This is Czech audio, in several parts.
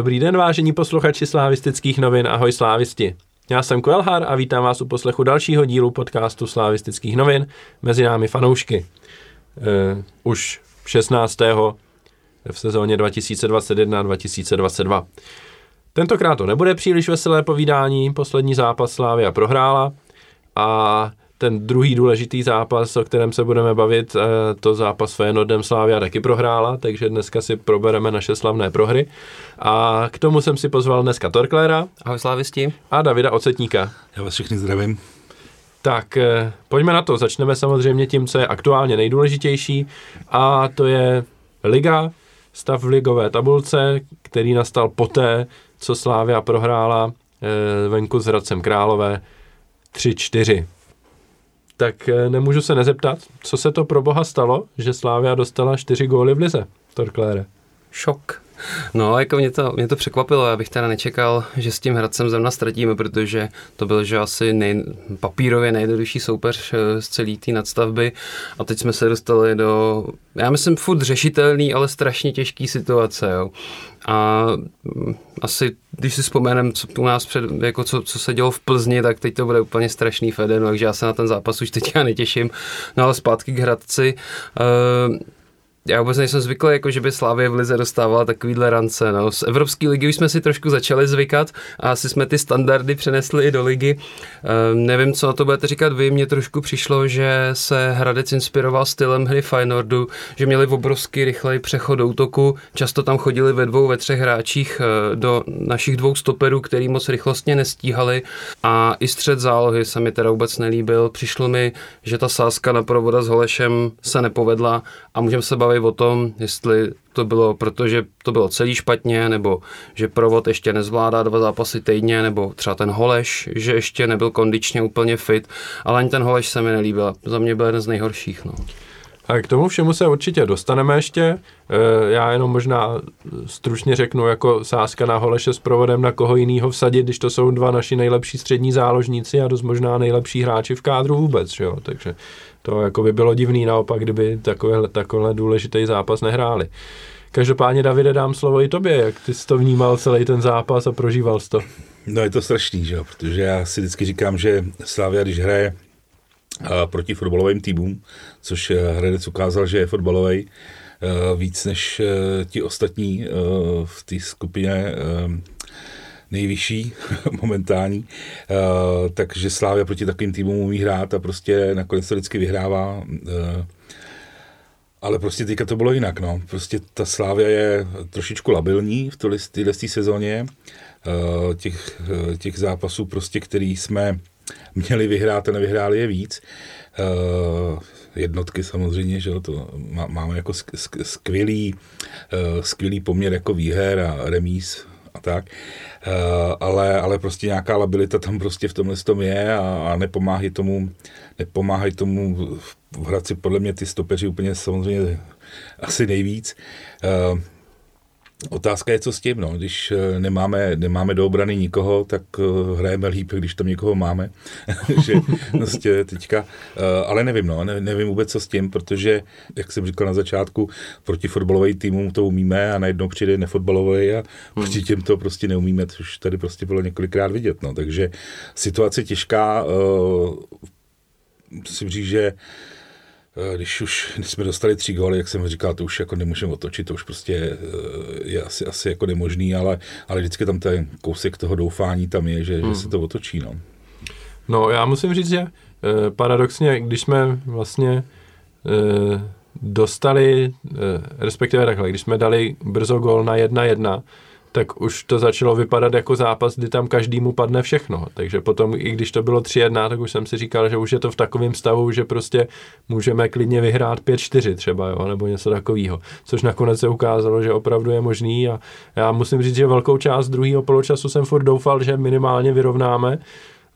Dobrý den, vážení posluchači slávistických novin, ahoj slávisti. Já jsem Kuelhar a vítám vás u poslechu dalšího dílu podcastu slávistických novin mezi námi fanoušky. Uh, už 16. v sezóně 2021-2022. Tentokrát to nebude příliš veselé povídání, poslední zápas Slávia prohrála a ten druhý důležitý zápas, o kterém se budeme bavit, eh, to zápas Fénordem Slávia taky prohrála, takže dneska si probereme naše slavné prohry. A k tomu jsem si pozval dneska Torklera. Ahoj slávisti. A Davida Ocetníka. Já vás všichni zdravím. Tak eh, pojďme na to. Začneme samozřejmě tím, co je aktuálně nejdůležitější a to je Liga, stav v ligové tabulce, který nastal poté, co Slávia prohrála eh, venku s Hradcem Králové 3-4 tak eh, nemůžu se nezeptat, co se to pro boha stalo, že Slávia dostala čtyři góly v lize, Torklére. Šok. No, jako mě to, mě to překvapilo, já bych teda nečekal, že s tím Hradcem Zemna ztratíme, protože to byl, že asi nej, papírově nejjednodušší soupeř eh, z celé té nadstavby a teď jsme se dostali do, já myslím, furt řešitelný, ale strašně těžký situace, jo. A mm, asi, když si vzpomenem, co u nás před, jako co, co se dělo v Plzni, tak teď to bude úplně strašný feden, takže já se na ten zápas už teď já netěším. No ale zpátky k Hradci. Uh, já vůbec nejsem zvyklý, jako že by Slávě v Lize dostávala takovýhle rance. No. Z Evropské ligy už jsme si trošku začali zvykat a asi jsme ty standardy přenesli i do ligy. Ehm, nevím, co na to budete říkat vy. Mně trošku přišlo, že se Hradec inspiroval stylem hry Feyenoordu, že měli obrovský rychlej přechod do útoku. Často tam chodili ve dvou, ve třech hráčích eh, do našich dvou stoperů, který moc rychlostně nestíhali. A i střed zálohy se mi teda vůbec nelíbil. Přišlo mi, že ta sázka na provoda s Holešem se nepovedla a můžeme se bavit o tom, jestli to bylo, protože to bylo celý špatně, nebo že provod ještě nezvládá dva zápasy týdně, nebo třeba ten Holeš, že ještě nebyl kondičně úplně fit, ale ani ten Holeš se mi nelíbil. Za mě byl jeden z nejhorších. No. A k tomu všemu se určitě dostaneme ještě. E, já jenom možná stručně řeknu, jako sázka na Holeše s provodem na koho jinýho vsadit, když to jsou dva naši nejlepší střední záložníci a dost možná nejlepší hráči v kádru vůbec. Že jo? Takže to jako by bylo divný naopak, kdyby takový, takovýhle důležitý zápas nehráli. Každopádně, Davide, dám slovo i tobě. Jak ty jsi to vnímal celý ten zápas a prožíval jsi to? No je to strašný, že protože já si vždycky říkám, že Slavia, když hraje proti fotbalovým týmům, což eh, Hradec ukázal, že je fotbalový, eh, víc než eh, ti ostatní v té skupině nejvyšší momentální, takže Slávia proti takovým týmům umí hrát a prostě nakonec to vždycky vyhrává. Ale prostě teďka to bylo jinak, no. Prostě ta Slávia je trošičku labilní v téhle sezóně. Těch, těch zápasů prostě, který jsme měli vyhrát a nevyhráli je víc. Jednotky samozřejmě, že to má, máme jako skvělý, skvělý poměr jako výher a remíz a tak, uh, ale, ale prostě nějaká labilita tam prostě v tomhle tom je a, a nepomáhají tomu, nepomáhají tomu v Hradci podle mě ty stopeři úplně samozřejmě asi nejvíc. Uh, Otázka je, co s tím, no. Když eh, nemáme, nemáme do obrany nikoho, tak eh, hrajeme líp, když tam někoho máme. že prostě teďka, eh, ale nevím, no, ne, nevím vůbec, co s tím, protože, jak jsem říkal na začátku, proti fotbalovým týmům to umíme a najednou přijde nefotbalový a hmm. proti těm to prostě neumíme, což tady prostě bylo několikrát vidět, no. Takže situace těžká, uh, musím říct, že Eh, když už když jsme dostali tři góly, jak jsem říkal, to už jako nemůžeme otočit, to už prostě eh, je asi, asi jako nemožný, ale, ale vždycky tam ten kousek toho doufání tam je, že, hmm. že se to otočí. No. no já musím říct, že eh, paradoxně, když jsme vlastně dostali, respektive takhle, když jsme dali brzo gól na 1-1, tak už to začalo vypadat jako zápas, kdy tam každému padne všechno. Takže potom, i když to bylo 3-1, tak už jsem si říkal, že už je to v takovém stavu, že prostě můžeme klidně vyhrát 5-4 třeba, jo, nebo něco takového. Což nakonec se ukázalo, že opravdu je možný a já musím říct, že velkou část druhého poločasu jsem furt doufal, že minimálně vyrovnáme,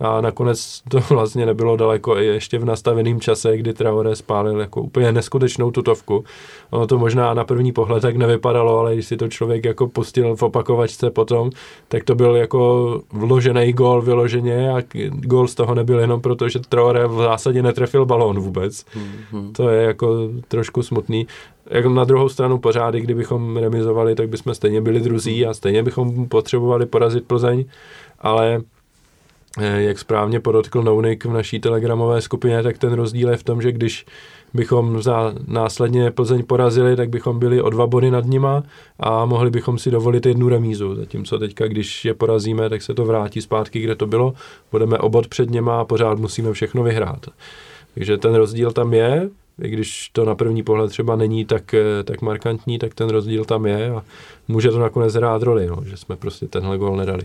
a nakonec to vlastně nebylo daleko i ještě v nastaveném čase, kdy Traore spálil jako úplně neskutečnou tutovku. Ono to možná na první pohled tak nevypadalo, ale když si to člověk jako pustil v opakovačce potom, tak to byl jako vložený gol vyloženě a gol z toho nebyl jenom proto, že Traore v zásadě netrefil balón vůbec. Mm-hmm. To je jako trošku smutný. jak na druhou stranu pořád, kdybychom remizovali, tak bychom stejně byli druzí a stejně bychom potřebovali porazit Plzeň, ale jak správně podotkl Nounik v naší telegramové skupině, tak ten rozdíl je v tom, že když bychom za následně Plzeň porazili, tak bychom byli o dva body nad nima a mohli bychom si dovolit jednu remízu. Zatímco teďka, když je porazíme, tak se to vrátí zpátky, kde to bylo. Budeme obod před něma a pořád musíme všechno vyhrát. Takže ten rozdíl tam je, i když to na první pohled třeba není tak, tak markantní, tak ten rozdíl tam je a může to nakonec hrát roli, no, že jsme prostě tenhle gol nedali.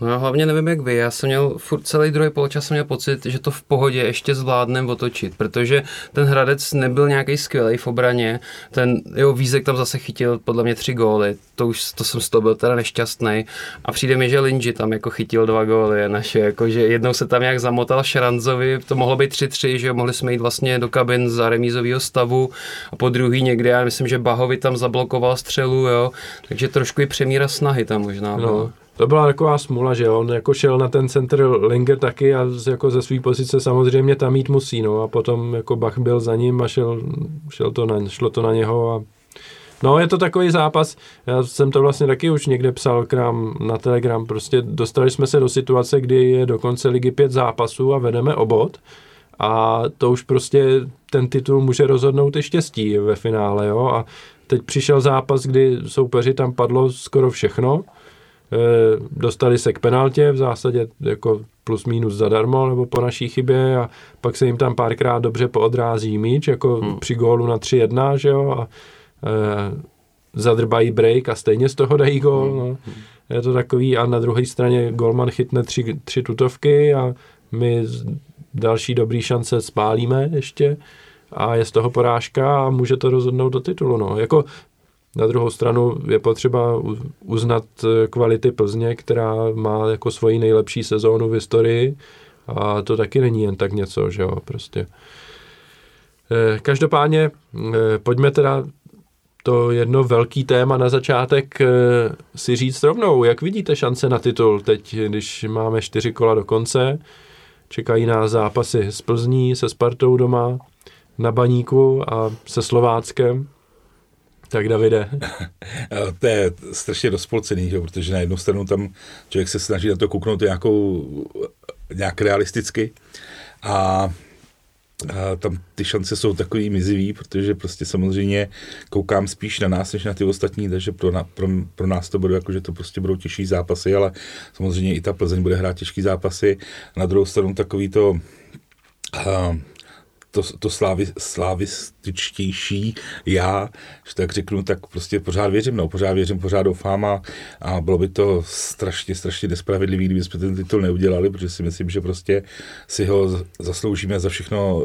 No já hlavně nevím jak vy, já jsem měl furt celý druhý poločas jsem měl pocit, že to v pohodě ještě zvládnem otočit, protože ten Hradec nebyl nějaký skvělý v obraně, ten jeho Vízek tam zase chytil podle mě tři góly, to už to jsem z toho byl teda nešťastný a přijde mi, že Linji tam jako chytil dva góly naše, jako že jednou se tam nějak zamotal Šranzovi, to mohlo být 3-3, že mohli jsme jít vlastně do kabin za remízového stavu. A po druhý někde, já myslím, že Bahovi tam zablokoval střelu, jo, takže trošku i přemíra snahy tam možná no to byla taková smula, že on jako šel na ten center Linger taky a jako ze své pozice samozřejmě tam mít musí, no. A potom jako Bach byl za ním a šel, šel to na, šlo to na něho a No, je to takový zápas, já jsem to vlastně taky už někde psal k nám na Telegram, prostě dostali jsme se do situace, kdy je do konce ligy pět zápasů a vedeme obod. A to už prostě ten titul může rozhodnout i štěstí ve finále, jo, a teď přišel zápas, kdy soupeři tam padlo skoro všechno, dostali se k penaltě, v zásadě jako plus minus zadarmo, nebo po naší chybě a pak se jim tam párkrát dobře poodrází míč, jako hmm. při gólu na 3-1, že jo, a e, zadrbají break a stejně z toho dají gól, hmm. no. Je to takový a na druhé straně golman chytne tři, tři tutovky a my další dobrý šance spálíme ještě a je z toho porážka a může to rozhodnout do titulu. No. Jako na druhou stranu je potřeba uznat eh, kvality Plzně, která má jako svoji nejlepší sezónu v historii a to taky není jen tak něco, že jo, prostě. Eh, každopádně eh, pojďme teda to jedno velký téma na začátek si říct rovnou. Jak vidíte šance na titul teď, když máme čtyři kola do konce? Čekají nás zápasy s Plzní, se Spartou doma, na Baníku a se Slováckem. Tak Davide. to je strašně rozpolcený, že? protože na jednu stranu tam člověk se snaží na to kouknout nějakou, nějak realisticky a, a tam ty šance jsou takový mizivý, protože prostě samozřejmě koukám spíš na nás, než na ty ostatní, takže pro, na, pro, pro nás to bude jako, že to prostě budou těžší zápasy, ale samozřejmě i ta Plzeň bude hrát těžký zápasy. Na druhou stranu takový to a, to, to slávy, slávističtější já, že tak řeknu, tak prostě pořád věřím, no, pořád věřím, pořád doufám a, a bylo by to strašně, strašně nespravedlivý, kdyby jsme ten titul neudělali, protože si myslím, že prostě si ho zasloužíme za všechno,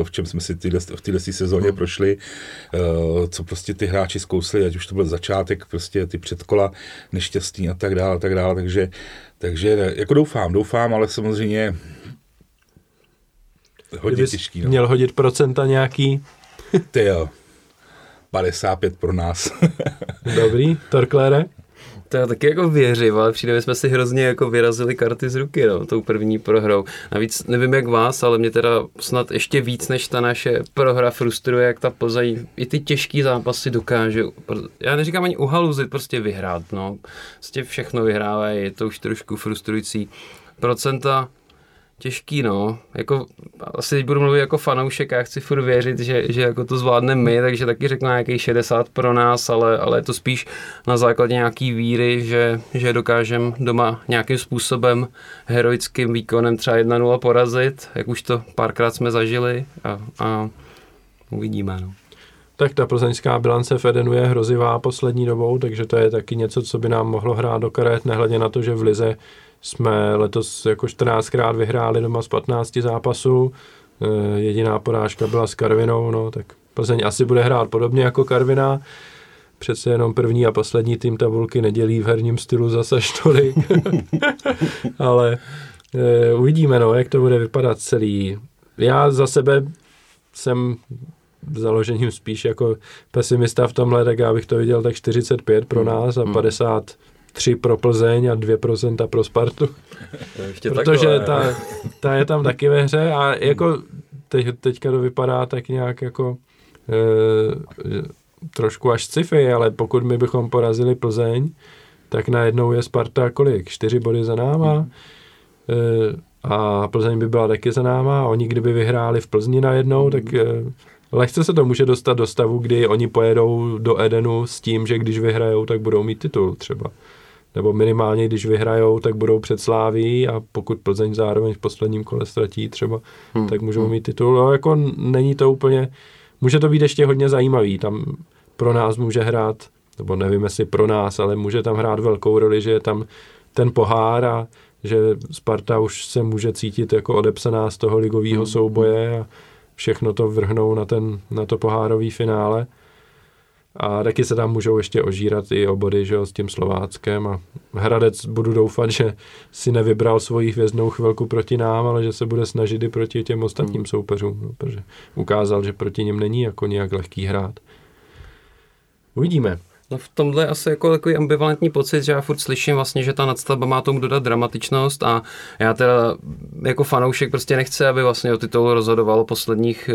eh, v čem jsme si tyhle, v této sezóně hmm. prošli, eh, co prostě ty hráči zkousli, ať už to byl začátek, prostě ty předkola nešťastný a tak dále, a tak dále, takže takže jako doufám, doufám, ale samozřejmě Hodně těžký, no. měl hodit procenta nějaký. Ty jo. 55 pro nás. Dobrý, Torklére? To já taky jako věřím, ale přijde, jsme si hrozně jako vyrazili karty z ruky, no, tou první prohrou. Navíc nevím jak vás, ale mě teda snad ještě víc než ta naše prohra frustruje, jak ta Plzeň i ty těžký zápasy dokáže, já neříkám ani uhaluzit, prostě vyhrát, no. Prostě všechno vyhrávají, je to už trošku frustrující. Procenta Těžký, no. Jako, asi budu mluvit jako fanoušek a chci furt věřit, že, že jako to zvládneme my, takže taky řeknu nějaký 60 pro nás, ale, ale je to spíš na základě nějaký víry, že, že dokážeme doma nějakým způsobem heroickým výkonem třeba 1-0 porazit, jak už to párkrát jsme zažili a, a uvidíme, no. Tak ta plzeňská bilance Fedenu je hrozivá poslední dobou, takže to je taky něco, co by nám mohlo hrát do karet, nehledě na to, že v Lize jsme letos jako 14krát vyhráli doma z 15 zápasů. Eh, jediná porážka byla s Karvinou, no, tak Plzeň asi bude hrát podobně jako Karvina. Přece jenom první a poslední tým tabulky nedělí v herním stylu zase tolik. Ale e, uvidíme, no, jak to bude vypadat celý. Já za sebe jsem založením spíš jako pesimista v tomhle, tak já bych to viděl tak 45 pro hmm. nás a 50 hmm. 3 pro Plzeň a 2% pro Spartu. Ještě Protože ta, ta je tam taky ve hře a jako teď, teďka to vypadá tak nějak jako e, trošku až sci-fi, ale pokud my bychom porazili Plzeň, tak najednou je Sparta kolik? Čtyři body za náma. E, a Plzeň by byla taky za náma a oni kdyby vyhráli v Plzni najednou, tak e, lehce se to může dostat do stavu, kdy oni pojedou do Edenu s tím, že když vyhrajou, tak budou mít titul třeba. Nebo minimálně, když vyhrajou, tak budou před Sláví a pokud Plzeň zároveň v posledním kole ztratí třeba, hmm. tak můžou hmm. mít titul. No, jako není to úplně, může to být ještě hodně zajímavý. Tam pro nás může hrát, nebo nevím jestli pro nás, ale může tam hrát velkou roli, že je tam ten pohár a že Sparta už se může cítit jako odepsaná z toho ligového hmm. souboje a všechno to vrhnou na, ten, na to pohárový finále. A taky se tam můžou ještě ožírat i obody že jo, s tím Slováckem a Hradec budu doufat, že si nevybral svoji hvězdnou chvilku proti nám, ale že se bude snažit i proti těm ostatním hmm. soupeřům, no, protože ukázal, že proti nim není jako nějak lehký hrát. Uvidíme. No v tomhle asi jako takový ambivalentní pocit, že já furt slyším vlastně, že ta nadstavba má tomu dodat dramatičnost a já teda jako fanoušek prostě nechci, aby vlastně o titul rozhodovalo posledních e,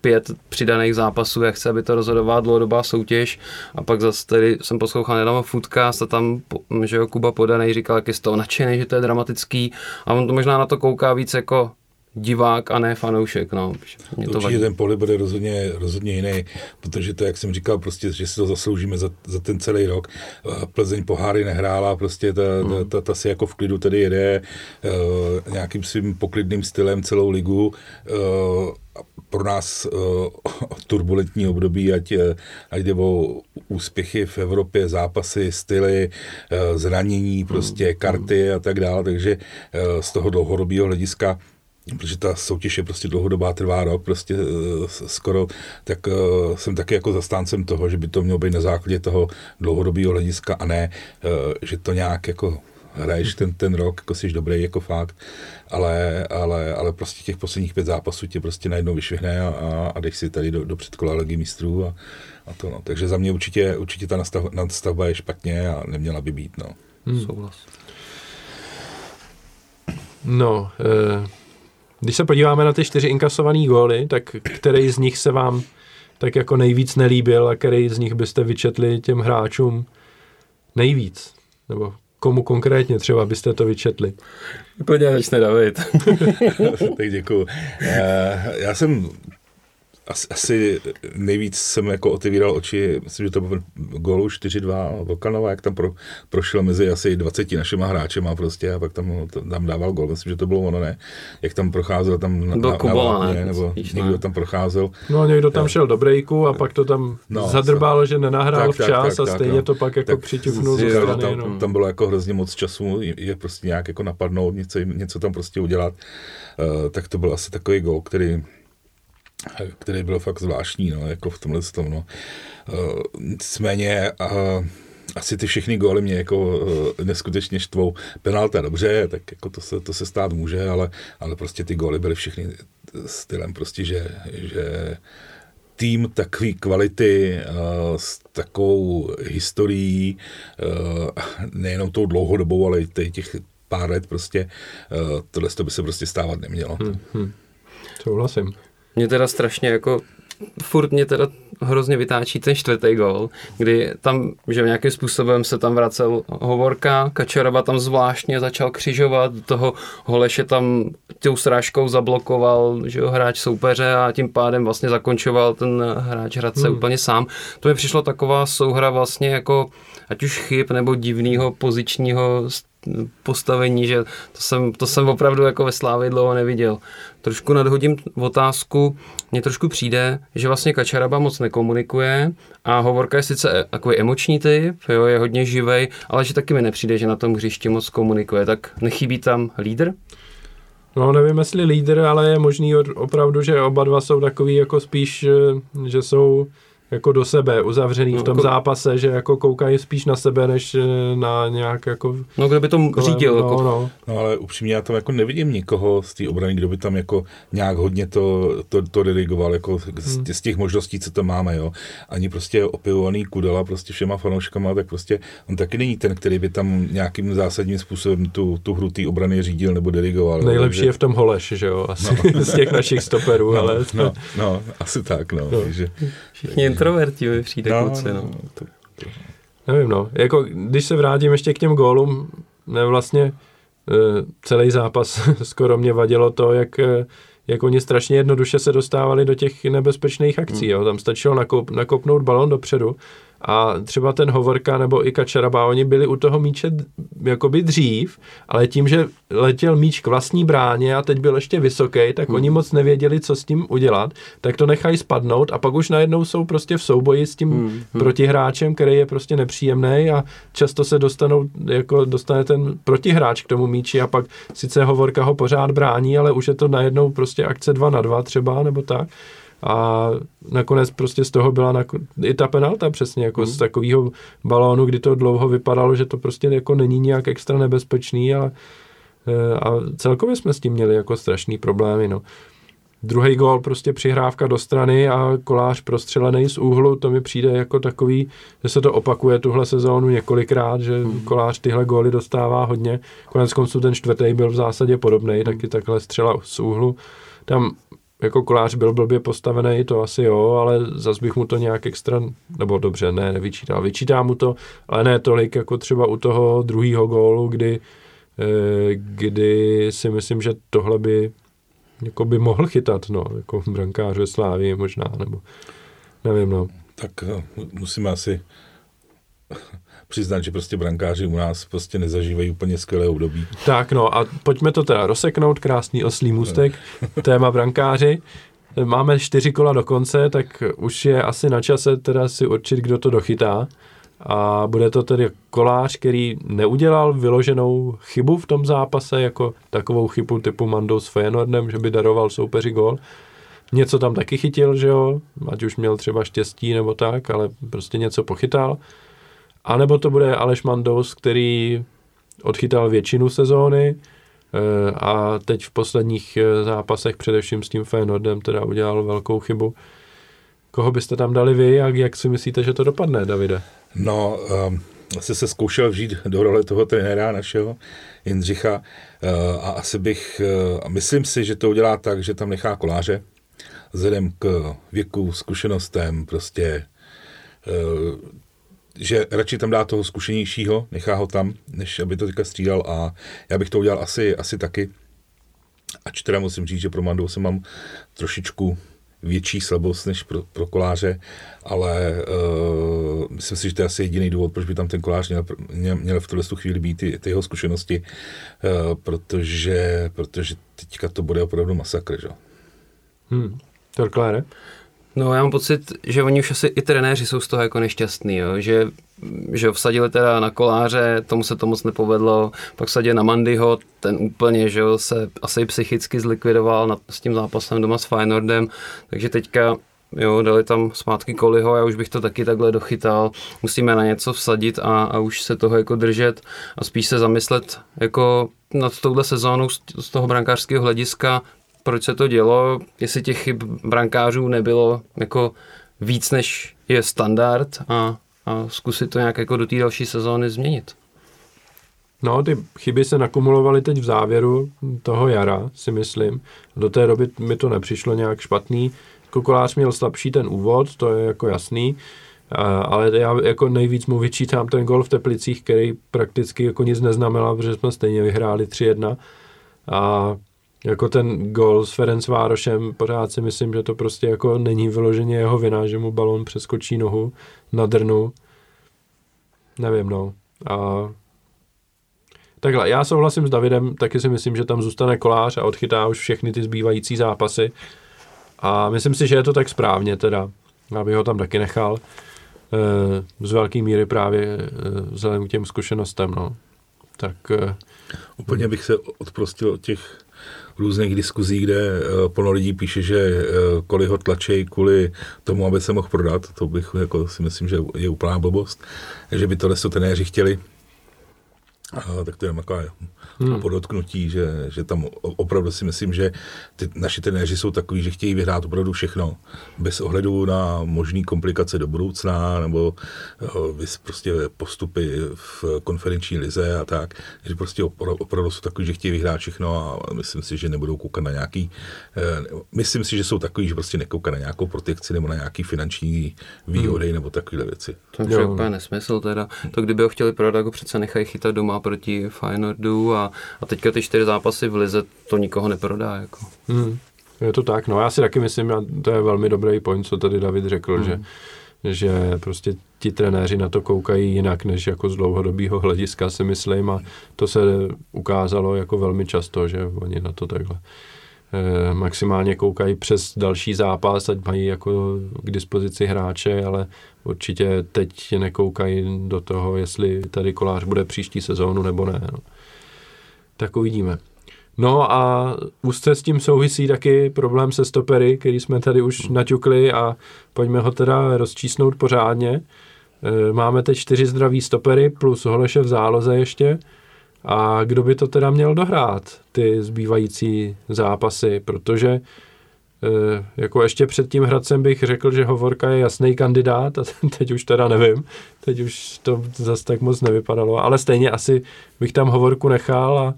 pět přidaných zápasů, já chci, aby to rozhodovala dlouhodobá soutěž a pak zase tady jsem poslouchal nedávno Foodcast a tam, že jo, Kuba Podanej říkal, jak je z toho nadšený, že to je dramatický a on to možná na to kouká víc jako divák a ne fanoušek. No. Mě to Určitě vadí. ten pohled bude rozhodně, rozhodně jiný, protože to, jak jsem říkal, prostě, že si to zasloužíme za, za ten celý rok. Plzeň poháry nehrála, prostě ta, hmm. ta, ta, ta si jako v klidu tady jede uh, nějakým svým poklidným stylem celou ligu. Uh, pro nás uh, turbulentní období, ať, ať jde o úspěchy v Evropě, zápasy, styly, uh, zranění, prostě hmm. karty a tak dále, takže uh, z toho dlouhodobého hlediska protože ta soutěž je prostě dlouhodobá, trvá rok, prostě uh, skoro, tak uh, jsem taky jako zastáncem toho, že by to mělo být na základě toho dlouhodobého hlediska a ne, uh, že to nějak jako hraješ ten, ten rok, jako jsi dobrý, jako fakt, ale, ale, ale prostě těch posledních pět zápasů tě prostě najednou vyšvihne a, a, a jdeš si tady do, do předkola ligy mistrů a, a to no. Takže za mě určitě, určitě ta nastav, nastavba je špatně a neměla by být, no. Hmm. Souhlas. No, eh, když se podíváme na ty čtyři inkasované góly, tak který z nich se vám tak jako nejvíc nelíbil a který z nich byste vyčetli těm hráčům nejvíc? Nebo komu konkrétně třeba byste to vyčetli? Úplně začne David. tak děkuju. Já, já jsem asi, asi nejvíc jsem jako otevíral oči, myslím, že to byl gólu 4-2 Volkanova, jak tam pro, prošel mezi asi 20 našima hráčema prostě a pak tam, tam dával gol, myslím, že to bylo ono, ne? Jak tam procházel tam na, na, Kubola, na ne? nebo spíš, někdo ne. tam procházel. No někdo tam šel do breaku a pak to tam no, zadrbal, že nenahrál tak, včas tak, tak, a stejně tak, to pak jako tak, přiťuknul z strany. Tam, no. tam bylo jako hrozně moc času, je prostě nějak jako napadnout, něco, něco tam prostě udělat. Uh, tak to byl asi takový gol, který který byl fakt zvláštní, no, jako v tomhle tom, no. Uh, nicméně, uh, asi ty všechny góly mě jako uh, neskutečně štvou. Penalta dobře, tak jako to se, to se stát může, ale, ale prostě ty góly byly všechny stylem prostě, že, že tým takové kvality s takovou historií, nejenom tou dlouhodobou, ale i těch pár let prostě, tohle to by se prostě stávat nemělo. Hmm, hmm. Souhlasím. Mě teda strašně jako furt mě teda hrozně vytáčí ten čtvrtý gol, kdy tam, že nějakým způsobem se tam vracel Hovorka, Kačaraba tam zvláštně začal křižovat, toho Holeše tam tou srážkou zablokoval že jo, hráč soupeře a tím pádem vlastně zakončoval ten hráč Hradce hmm. úplně sám. To mi přišlo taková souhra vlastně jako ať už chyb nebo divného pozičního postavení, že to jsem, to jsem opravdu jako ve Slávě dlouho neviděl. Trošku nadhodím otázku, mně trošku přijde, že vlastně Kačaraba moc nekomunikuje a Hovorka je sice takový emoční typ, jo, je hodně živej, ale že taky mi nepřijde, že na tom hřišti moc komunikuje, tak nechybí tam lídr? No nevím, jestli lídr, ale je možný opravdu, že oba dva jsou takový jako spíš, že jsou jako do sebe, uzavřený No, v tom jako- zápase, že jako koukají spíš na sebe, než eh, na nějak jako... No, kdo by to kolem, řídil? no, jako, no. No ale upřímně já tam jako nevidím nikoho z té obrany, kdo by tam jako nějak hodně to, to, to dirigoval, jako z, z těch možností, co tam máme, jo. Ani prostě opivovaný Kudela prostě všema fanouškama, tak prostě on taky není ten, který by tam nějakým zásadním způsobem tu, tu hru té obrany řídil nebo dirigoval. Nejlepší Takže- je v tom Holeš, že jo, asi z těch našich stoperů, no, ale... no, no, asi tak, no. No. Takže, Všichni introverti mi přijde no, kluci, no. to, Nevím, no. Jako, když se vrátím ještě k těm gólům, ne vlastně eh, celý zápas skoro mě vadilo to, jak, eh, jak oni strašně jednoduše se dostávali do těch nebezpečných akcí. Hmm. Jo. Tam stačilo nakop, nakopnout balon dopředu a třeba ten Hovorka nebo i Kačaraba, oni byli u toho míče jakoby dřív, ale tím, že letěl míč k vlastní bráně a teď byl ještě vysoký, tak oni moc nevěděli, co s tím udělat, tak to nechají spadnout a pak už najednou jsou prostě v souboji s tím protihráčem, který je prostě nepříjemný a často se dostanou, jako dostane ten protihráč k tomu míči a pak sice Hovorka ho pořád brání, ale už je to najednou prostě akce 2 na 2 třeba, nebo tak. A nakonec prostě z toho byla nako- i ta penalta přesně, jako z takového balónu, kdy to dlouho vypadalo, že to prostě jako není nějak extra nebezpečný, ale a celkově jsme s tím měli jako strašný problémy, no. Druhý gól prostě přihrávka do strany a kolář prostřelený z úhlu, to mi přijde jako takový, že se to opakuje tuhle sezónu několikrát, že kolář tyhle góly dostává hodně. Konec konců ten čtvrtý byl v zásadě podobný, taky takhle střela z úhlu. Tam jako kolář byl blbě postavený, to asi jo, ale zas bych mu to nějak extra, nebo dobře, ne, nevyčítal. Vyčítá mu to, ale ne tolik jako třeba u toho druhého gólu, kdy, eh, kdy si myslím, že tohle by jako by mohl chytat, no, jako brankář ve Slávii možná, nebo nevím, no. tak no, musíme asi přiznat, že prostě brankáři u nás prostě nezažívají úplně skvělé období. Tak no a pojďme to teda rozseknout, krásný oslý můstek, téma brankáři. Máme čtyři kola do konce, tak už je asi na čase teda si určit, kdo to dochytá. A bude to tedy kolář, který neudělal vyloženou chybu v tom zápase, jako takovou chybu typu Mando s Feyenoordem, že by daroval soupeři gol. Něco tam taky chytil, že jo, ať už měl třeba štěstí nebo tak, ale prostě něco pochytal. A nebo to bude Aleš Mandous, který odchytal většinu sezóny eh, a teď v posledních eh, zápasech, především s tím Feyenoordem, teda udělal velkou chybu. Koho byste tam dali vy a jak si myslíte, že to dopadne, Davide? No, um, asi se zkoušel vžít do role toho trenéra našeho, Jindřicha, uh, a asi bych, uh, myslím si, že to udělá tak, že tam nechá koláře, vzhledem k věku, zkušenostem, prostě, uh, že radši tam dá toho zkušenějšího, nechá ho tam, než aby to teďka střídal a já bych to udělal asi, asi taky. Ač teda musím říct, že pro Mandou se mám trošičku větší slabost než pro, pro koláře, ale uh, myslím si, že to je asi jediný důvod, proč by tam ten kolář měl, měl, v tuhle tu chvíli být ty, ty jeho zkušenosti, uh, protože, protože teďka to bude opravdu masakr, že? Hmm. Torklére? No já mám pocit, že oni už asi i trenéři jsou z toho jako nešťastní, jo? že že vsadili teda na koláře, tomu se to moc nepovedlo, pak vsadili na Mandyho, ten úplně, že jo, se asi psychicky zlikvidoval nad, s tím zápasem doma s Feyenoordem, takže teďka Jo, dali tam zpátky Koliho, já už bych to taky takhle dochytal. Musíme na něco vsadit a, a už se toho jako držet a spíš se zamyslet jako nad touhle sezónou z toho brankářského hlediska, proč se to dělo, jestli těch chyb brankářů nebylo jako víc, než je standard a, a zkusit to nějak jako do té další sezóny změnit. No, ty chyby se nakumulovaly teď v závěru toho jara, si myslím. Do té doby mi to nepřišlo nějak špatný. Kokolář měl slabší ten úvod, to je jako jasný, ale já jako nejvíc mu vyčítám ten gol v Teplicích, který prakticky jako nic neznamenal, protože jsme stejně vyhráli 3-1 a jako ten gol s Ferenc Várošem, pořád si myslím, že to prostě jako není vyloženě jeho vina, že mu balon přeskočí nohu na drnu. Nevím, no. A Takhle, já souhlasím s Davidem, taky si myslím, že tam zůstane kolář a odchytá už všechny ty zbývající zápasy. A myslím si, že je to tak správně teda, aby ho tam taky nechal. E, z velké míry právě e, vzhledem k těm zkušenostem, no. Tak e, Úplně bych se odprostil od těch, různých diskuzí, kde plno lidí píše, že kolik ho tlačí kvůli tomu, aby se mohl prodat, to bych jako si myslím, že je úplná blbost, že by tohle tenéři chtěli, tak to je taková hmm. podotknutí, že, že tam opravdu si myslím, že ty naši trenéři jsou takový, že chtějí vyhrát opravdu všechno, bez ohledu na možné komplikace do budoucna, nebo uh, prostě postupy v konferenční lize a tak, že prostě opravdu jsou takový, že chtějí vyhrát všechno a myslím si, že nebudou koukat na nějaký, uh, myslím si, že jsou takový, že prostě nekoukat na nějakou protekci nebo na nějaký finanční výhody hmm. nebo takové věci. To je úplně nesmysl teda. To kdyby ho chtěli prodat, ho přece nechají chytat doma proti Feyenoordu a a, teďka ty čtyři zápasy v Lize to nikoho neprodá. Jako. Hmm. Je to tak, no já si taky myslím, a to je velmi dobrý point, co tady David řekl, hmm. že že prostě ti trenéři na to koukají jinak, než jako z dlouhodobého hlediska si myslím a to se ukázalo jako velmi často, že oni na to takhle maximálně koukají přes další zápas, ať mají jako k dispozici hráče, ale určitě teď nekoukají do toho, jestli tady kolář bude příští sezónu nebo ne. No tak uvidíme. No a úzce s tím souvisí taky problém se stopery, který jsme tady už hmm. naťukli a pojďme ho teda rozčísnout pořádně. E, máme teď čtyři zdraví stopery plus Holeše v záloze ještě. A kdo by to teda měl dohrát, ty zbývající zápasy, protože e, jako ještě před tím Hradcem bych řekl, že Hovorka je jasný kandidát a teď už teda nevím, teď už to zase tak moc nevypadalo, ale stejně asi bych tam Hovorku nechal a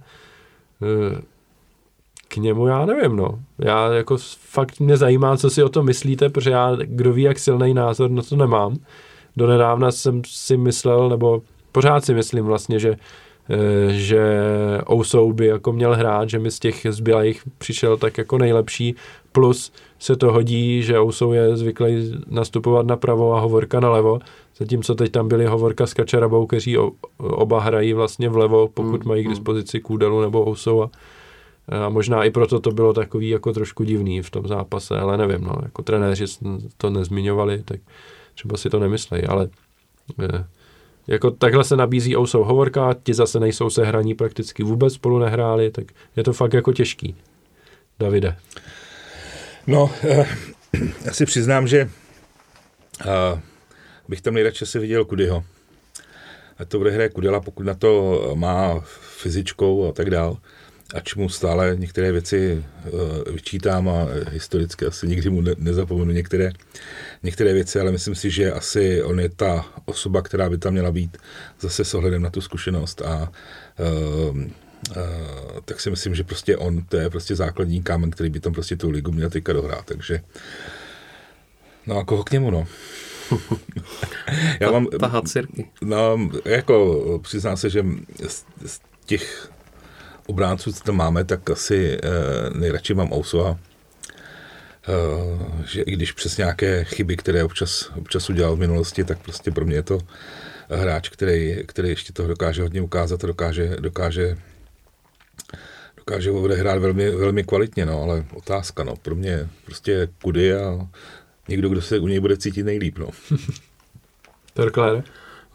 Eh, k němu já nevím, no. Já jako fakt mě zajímá, co si o tom myslíte, protože já, kdo ví, jak silný názor na to nemám. Do nedávna jsem si myslel, nebo pořád si myslím vlastně, že že Ousou by jako měl hrát, že mi z těch zbylých přišel tak jako nejlepší, plus se to hodí, že Ousou je zvyklý nastupovat napravo a Hovorka na levo, zatímco teď tam byli Hovorka s Kačarabou, kteří oba hrají vlastně vlevo, pokud mm, mají k mm. dispozici Kůdelu nebo Ousou a, a možná i proto to bylo takový jako trošku divný v tom zápase, ale nevím, no, jako trenéři to nezmiňovali, tak třeba si to nemyslejí, ale je, jako takhle se nabízí Ousou Hovorka, ti zase nejsou sehraní, prakticky vůbec spolu nehráli, tak je to fakt jako těžký. Davide. No, eh, já si přiznám, že eh, bych tam nejradši si viděl Kudyho. A to bude hraje Kudela, pokud na to má fyzičkou a tak dál. Ač mu stále některé věci uh, vyčítám a historicky asi nikdy mu ne, nezapomenu některé, některé věci, ale myslím si, že asi on je ta osoba, která by tam měla být zase s ohledem na tu zkušenost a uh, Uh, tak si myslím, že prostě on, to je prostě základní kámen, který by tam prostě tu ligu měl teďka dohrát, takže no a koho k němu, no. Já mám... Tahat. No, jako přiznám se, že z, z těch obránců, co tam máme, tak asi eh, nejradši mám Ousova. Eh, že i když přes nějaké chyby, které občas, občas udělal v minulosti, tak prostě pro mě je to hráč, který, který ještě toho dokáže hodně ukázat a dokáže, dokáže dokáže odehrát velmi, velmi kvalitně, no, ale otázka, no, pro mě prostě kudy a někdo, kdo se u něj bude cítit nejlíp. No. Perkler?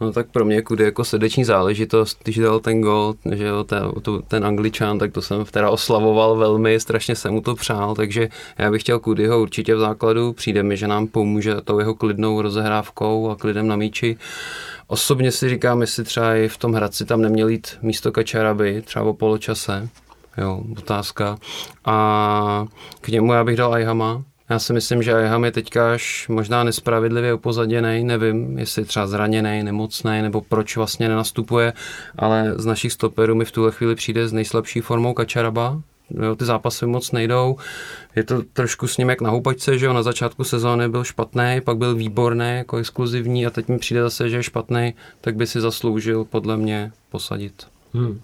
No tak pro mě kudy jako srdeční záležitost, když dal ten gol, že jo, ten, ten angličan, tak to jsem teda oslavoval velmi, strašně jsem mu to přál, takže já bych chtěl Kudyho určitě v základu, přijde mi, že nám pomůže tou jeho klidnou rozehrávkou a klidem na míči. Osobně si říkám, jestli třeba i v tom Hradci tam neměl jít místo Kačaraby, třeba o poločase, jo, otázka. A k němu já bych dal Ajhama, já si myslím, že Ayham je teďka až možná nespravedlivě upozaděný, nevím, jestli třeba zraněný, nemocný, nebo proč vlastně nenastupuje, ale z našich stoperů mi v tuhle chvíli přijde s nejslabší formou Kačaraba, Jo, ty zápasy moc nejdou. Je to trošku s ním jak na houpačce, že jo, na začátku sezóny byl špatný, pak byl výborný, jako exkluzivní a teď mi přijde zase, že je špatný, tak by si zasloužil podle mě posadit. Hmm.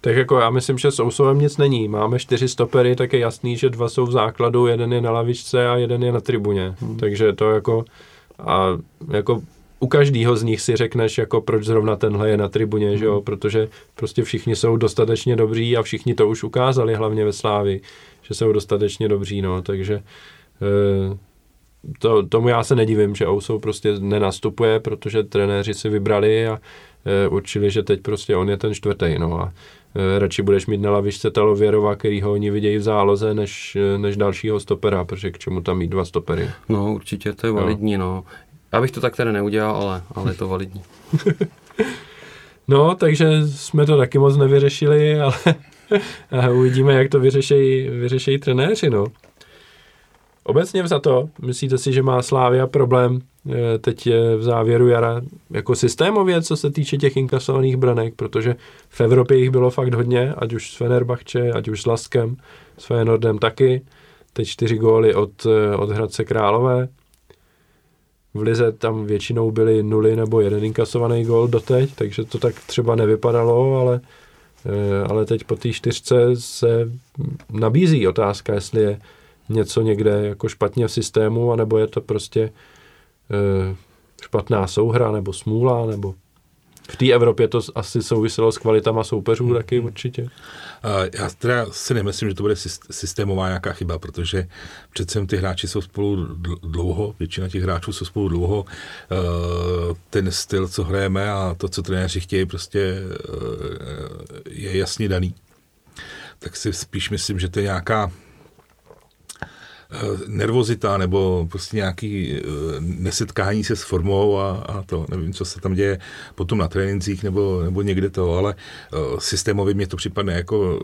Tak jako já myslím, že s Ousovem nic není. Máme čtyři stopery, tak je jasný, že dva jsou v základu, jeden je na lavičce a jeden je na tribuně. Hmm. Takže to jako a jako u každého z nich si řekneš, jako proč zrovna tenhle je na tribuně, hmm. že jo? Hmm. protože prostě všichni jsou dostatečně dobří a všichni to už ukázali, hlavně ve Slávi, že jsou dostatečně dobří, no, takže e, to, tomu já se nedivím, že Ousou prostě nenastupuje, protože trenéři si vybrali a e, určili, že teď prostě on je ten čtvrtý, no a radši budeš mít na lavičce Talověrova, který ho oni vidějí v záloze, než, eh, než dalšího stopera, protože k čemu tam mít dva stopery. No určitě, to je validní, no. no. Já bych to tak teda neudělal, ale, ale je to validní. no, takže jsme to taky moc nevyřešili, ale uvidíme, jak to vyřešejí, vyřešejí trenéři, no. Obecně za to, myslíte si, že má Slávia problém eh, teď v závěru jara jako systémově, co se týče těch inkasovaných branek, protože v Evropě jich bylo fakt hodně, ať už s Fenerbahče, ať už s Laskem, s Feyenoordem taky. Teď čtyři góly od, eh, od Hradce Králové. V Lize tam většinou byly nuly nebo jeden inkasovaný gól doteď, takže to tak třeba nevypadalo, ale, eh, ale teď po té čtyřce se nabízí otázka, jestli je něco někde jako špatně v systému, anebo je to prostě e, špatná souhra, nebo smůla, nebo v té Evropě to asi souviselo s kvalitama soupeřů hmm. taky určitě. Já teda si nemyslím, že to bude systémová nějaká chyba, protože přece ty hráči jsou spolu dlouho, většina těch hráčů jsou spolu dlouho. E, ten styl, co hrajeme a to, co trenéři chtějí, prostě je jasně daný. Tak si spíš myslím, že to je nějaká Eh, nervozita nebo prostě nějaký eh, nesetkání se s formou a, a to, nevím, co se tam děje potom na trénincích nebo, nebo někde to, ale eh, systémově mě to připadne jako,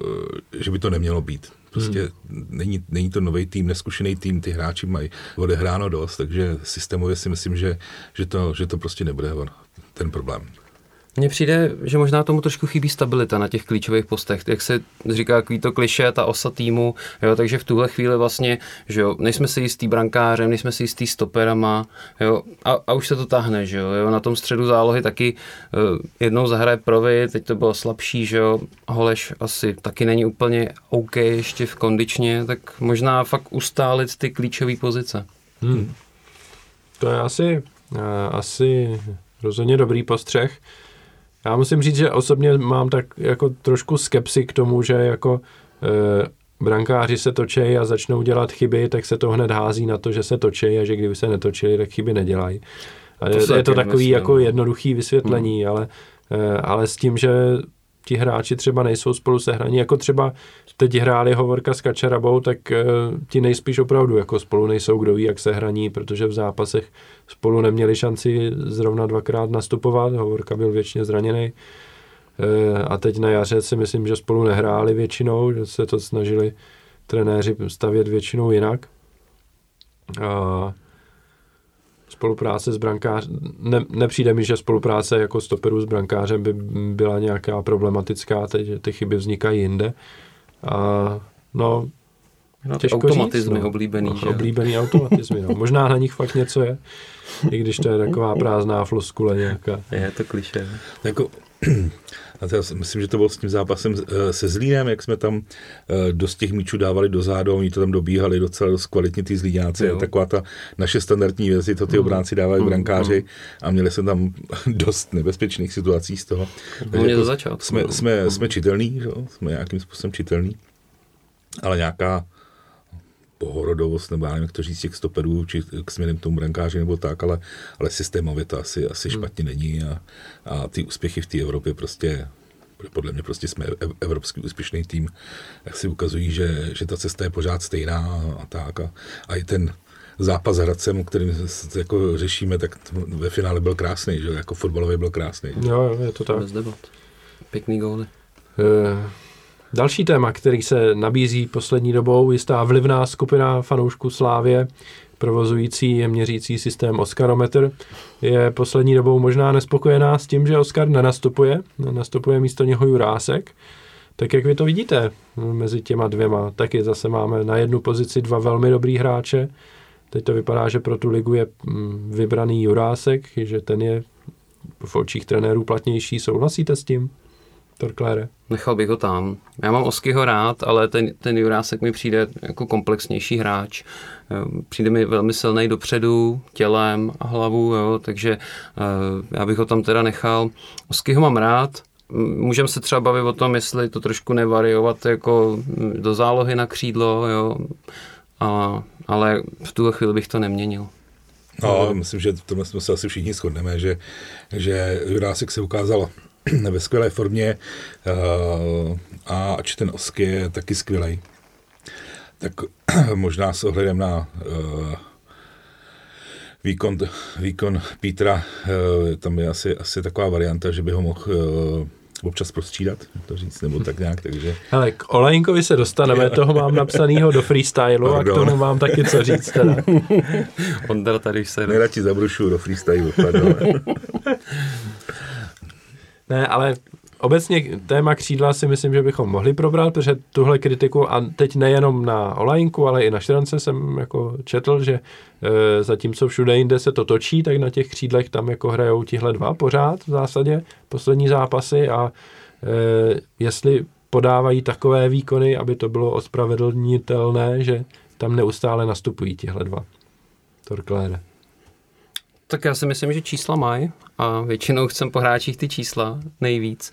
že by to nemělo být. Prostě hmm. není, není to nový tým, neskušený tým, ty hráči mají odehráno dost, takže systémově si myslím, že, že, to, že to prostě nebude ten problém. Mně přijde, že možná tomu trošku chybí stabilita na těch klíčových postech, jak se říká, takový to kliše, ta osa týmu, jo, takže v tuhle chvíli vlastně, že jo, nejsme si jistý brankářem, nejsme si jistý stoperama, jo, a, a už se to tahne, že jo, jo, na tom středu zálohy taky uh, jednou zahraje Provy, teď to bylo slabší, že jo, Holeš asi taky není úplně OK ještě v kondičně, tak možná fakt ustálit ty klíčové pozice. Hmm. To je asi, uh, asi rozhodně dobrý postřeh. Já musím říct, že osobně mám tak jako trošku skepsy k tomu, že jako e, brankáři se točí a začnou dělat chyby, tak se to hned hází na to, že se točí a že kdyby se netočili, tak chyby nedělají. A to je, je to takový myslím. jako jednoduchý vysvětlení, hmm. ale, e, ale s tím, že ti hráči třeba nejsou spolu sehraní, jako třeba teď hráli Hovorka s Kačarabou, tak uh, ti nejspíš opravdu jako spolu nejsou, kdo ví, jak se hraní, protože v zápasech spolu neměli šanci zrovna dvakrát nastupovat, Hovorka byl většině zraněný. Uh, a teď na jaře si myslím, že spolu nehráli většinou, že se to snažili trenéři stavět většinou jinak. Uh, spolupráce s brankářem, ne, nepřijde mi, že spolupráce jako stoperů s brankářem by byla nějaká problematická, teď ty chyby vznikají jinde. A no, no těžko automatizmy říct, no. oblíbený, no, že? Oblíbený automatizmy, no. Možná na nich fakt něco je, i když to je taková prázdná floskule nějaká. Je to kliše. Jako, a to já myslím, že to bylo s tím zápasem eh, se Zlínem, jak jsme tam eh, dost těch míčů dávali do zádu, oni to tam dobíhali docela dost kvalitně ty Zlíňáci. Taková ta naše standardní věc, to ty mm. obránci dávají mm. brankáři mm. a měli jsme tam dost nebezpečných situací z toho. Takže jako začátku, jsme, no. jsme, jsme čitelní, že? jsme nějakým způsobem čitelní, ale nějaká pohorodovost, nebo já nevím, jak to říct, těch stoperů, či k směrem tomu brankáři nebo tak, ale, ale systémově to asi, asi hmm. špatně není a, a ty úspěchy v té Evropě prostě podle mě prostě jsme evropský úspěšný tým, jak si ukazují, že, že ta cesta je pořád stejná a tak. A, a i ten zápas s Hradcem, kterým jako řešíme, tak ve finále byl krásný, že jako fotbalový byl krásný. Jo, je to tak. Bez debat. Pěkný góly. Uh, Další téma, který se nabízí poslední dobou, jistá vlivná skupina fanoušků Slávě, provozující měřící systém Oscarometer, je poslední dobou možná nespokojená s tím, že Oscar nenastupuje, nastupuje místo něho Jurásek. Tak jak vy to vidíte mezi těma dvěma? Taky zase máme na jednu pozici dva velmi dobrý hráče. Teď to vypadá, že pro tu ligu je mm, vybraný Jurásek, že ten je v očích trenérů platnější. Souhlasíte s tím? Torklére. Nechal bych ho tam. Já mám Oskyho rád, ale ten, ten Jurásek mi přijde jako komplexnější hráč. Ehm, přijde mi velmi silný dopředu, tělem a hlavu, jo, takže ehm, já bych ho tam teda nechal. Oskyho mám rád, Můžeme se třeba bavit o tom, jestli to trošku nevariovat jako do zálohy na křídlo, jo. A, ale v tuhle chvíli bych to neměnil. No, myslím, že v tomhle jsme se asi všichni shodneme, že, že Jurásek se ukázal ve skvělé formě uh, a ač ten Osk je taky skvělý. Tak možná s ohledem na uh, výkon, výkon Petra, uh, tam je asi, asi taková varianta, že by ho mohl občas prostřídat, to říct, nebo tak nějak, takže... Ale k Olejnkovi se dostaneme, toho mám napsanýho do freestylu Pardon. a k tomu mám taky co říct teda. Ondra tady se... Nejradši zabrušu do freestylu, pardon. ne, ale obecně téma křídla si myslím, že bychom mohli probrat, protože tuhle kritiku, a teď nejenom na Olajnku, ale i na Šrance jsem jako četl, že e, zatímco všude jinde se to točí, tak na těch křídlech tam jako hrajou tihle dva pořád v zásadě, poslední zápasy a e, jestli podávají takové výkony, aby to bylo ospravedlnitelné, že tam neustále nastupují tihle dva. Torklére. Tak já si myslím, že čísla mají a většinou chcem po hráčích ty čísla nejvíc.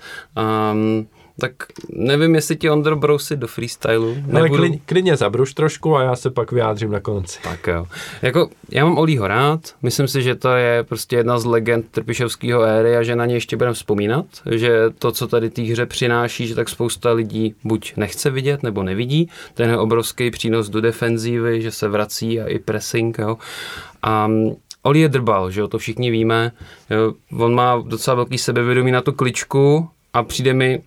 Um, tak nevím, jestli ti Ondro brousit do freestylu. No, ale klidně, klidně zabruš trošku a já se pak vyjádřím na konci. Tak jo. Jako, já mám Olího rád, myslím si, že to je prostě jedna z legend Trpišovského éry a že na ně ještě budeme vzpomínat, že to, co tady té hře přináší, že tak spousta lidí buď nechce vidět, nebo nevidí, ten je obrovský přínos do defenzívy, že se vrací a i pressing, jo. A Oli je drbal, že jo, to všichni víme. Jo, on má docela velký sebevědomí na tu kličku a přijde mi,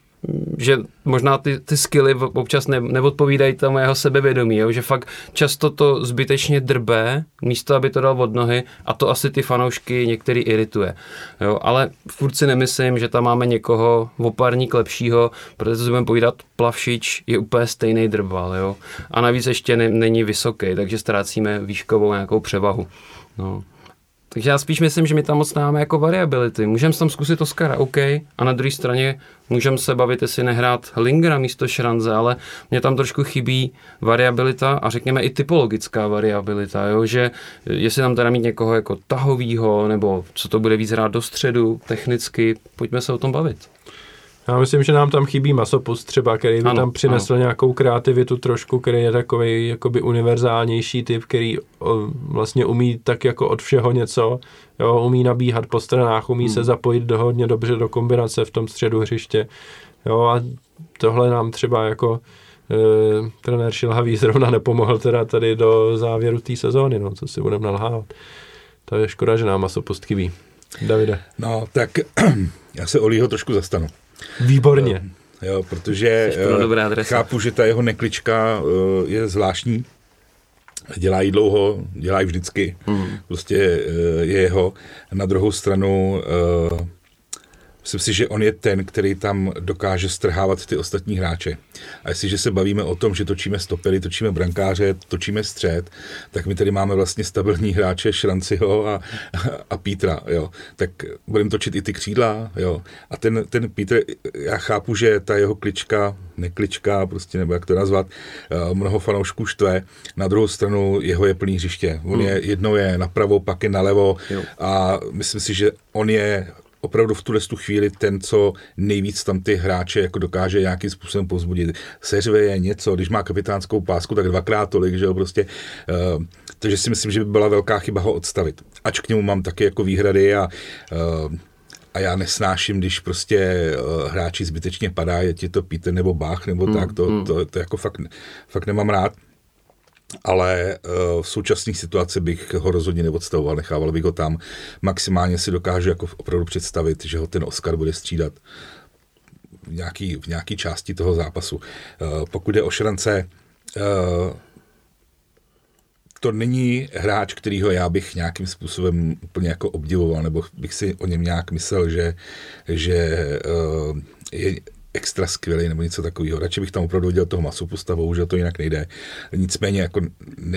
že možná ty, ty skilly občas ne, neodpovídají tomu jeho sebevědomí, jo? že fakt často to zbytečně drbe, místo aby to dal od nohy a to asi ty fanoušky některý irituje. Jo? Ale furt si nemyslím, že tam máme někoho opárník lepšího, protože si budeme povídat, Plavšič je úplně stejný drbal. Jo? A navíc ještě ne, není vysoký, takže ztrácíme výškovou nějakou převahu. No. Takže já spíš myslím, že my tam moc máme jako variability. Můžeme tam zkusit Oscara, OK, a na druhé straně můžeme se bavit, jestli nehrát Lingera místo Šranze, ale mě tam trošku chybí variabilita a řekněme i typologická variabilita, jo? že jestli tam teda mít někoho jako tahovýho, nebo co to bude víc hrát do středu, technicky, pojďme se o tom bavit. Já myslím, že nám tam chybí masopust třeba, který by ano, tam přinesl ano. nějakou kreativitu trošku, který je takový jakoby univerzálnější typ, který o, vlastně umí tak jako od všeho něco, jo, umí nabíhat po stranách, umí hmm. se zapojit do hodně dobře do kombinace v tom středu hřiště. Jo, a tohle nám třeba jako e, trenér Šilhavý zrovna nepomohl teda tady do závěru té sezóny, no, co si budeme nalhávat. To je škoda, že nám masopust chybí. Davide. No, tak já se Olího trošku zastanu. Výborně. Jo, protože uh, chápu, že ta jeho neklička uh, je zvláštní. Dělá jí dlouho, dělá jí vždycky. Hmm. Prostě uh, je jeho. Na druhou stranu Myslím si, že on je ten, který tam dokáže strhávat ty ostatní hráče. A jestliže se bavíme o tom, že točíme stopery, točíme brankáře, točíme střed, tak my tady máme vlastně stabilní hráče Šranciho a, a Pítra, jo. Tak budeme točit i ty křídla, jo. A ten, ten Pítr, já chápu, že ta jeho klička, neklička, prostě nebo jak to nazvat, eh, mnoho fanoušků štve. Na druhou stranu jeho je plný hřiště. On hmm. je, jednou je napravo, pak je nalevo jo. a myslím si, že on je opravdu v tuhle tu chvíli ten, co nejvíc tam ty hráče jako dokáže nějakým způsobem pozbudit. Seřve je něco, když má kapitánskou pásku, tak dvakrát tolik, že jo, prostě. Uh, takže si myslím, že by byla velká chyba ho odstavit. Ač k němu mám taky jako výhrady a uh, a já nesnáším, když prostě uh, hráči zbytečně padá, je ti to Peter nebo Bach nebo mm, tak, to, mm. to, to, to jako fakt, fakt nemám rád ale uh, v současné situaci bych ho rozhodně neodstavoval, nechával bych ho tam. Maximálně si dokážu jako opravdu představit, že ho ten Oscar bude střídat v nějaký, v nějaký části toho zápasu. Uh, pokud je o šrance, uh, to není hráč, kterýho já bych nějakým způsobem úplně jako obdivoval, nebo bych si o něm nějak myslel, že, že je extra skvělý nebo něco takového. Radši bych tam opravdu viděl toho masu postavou, že to jinak nejde. Nicméně jako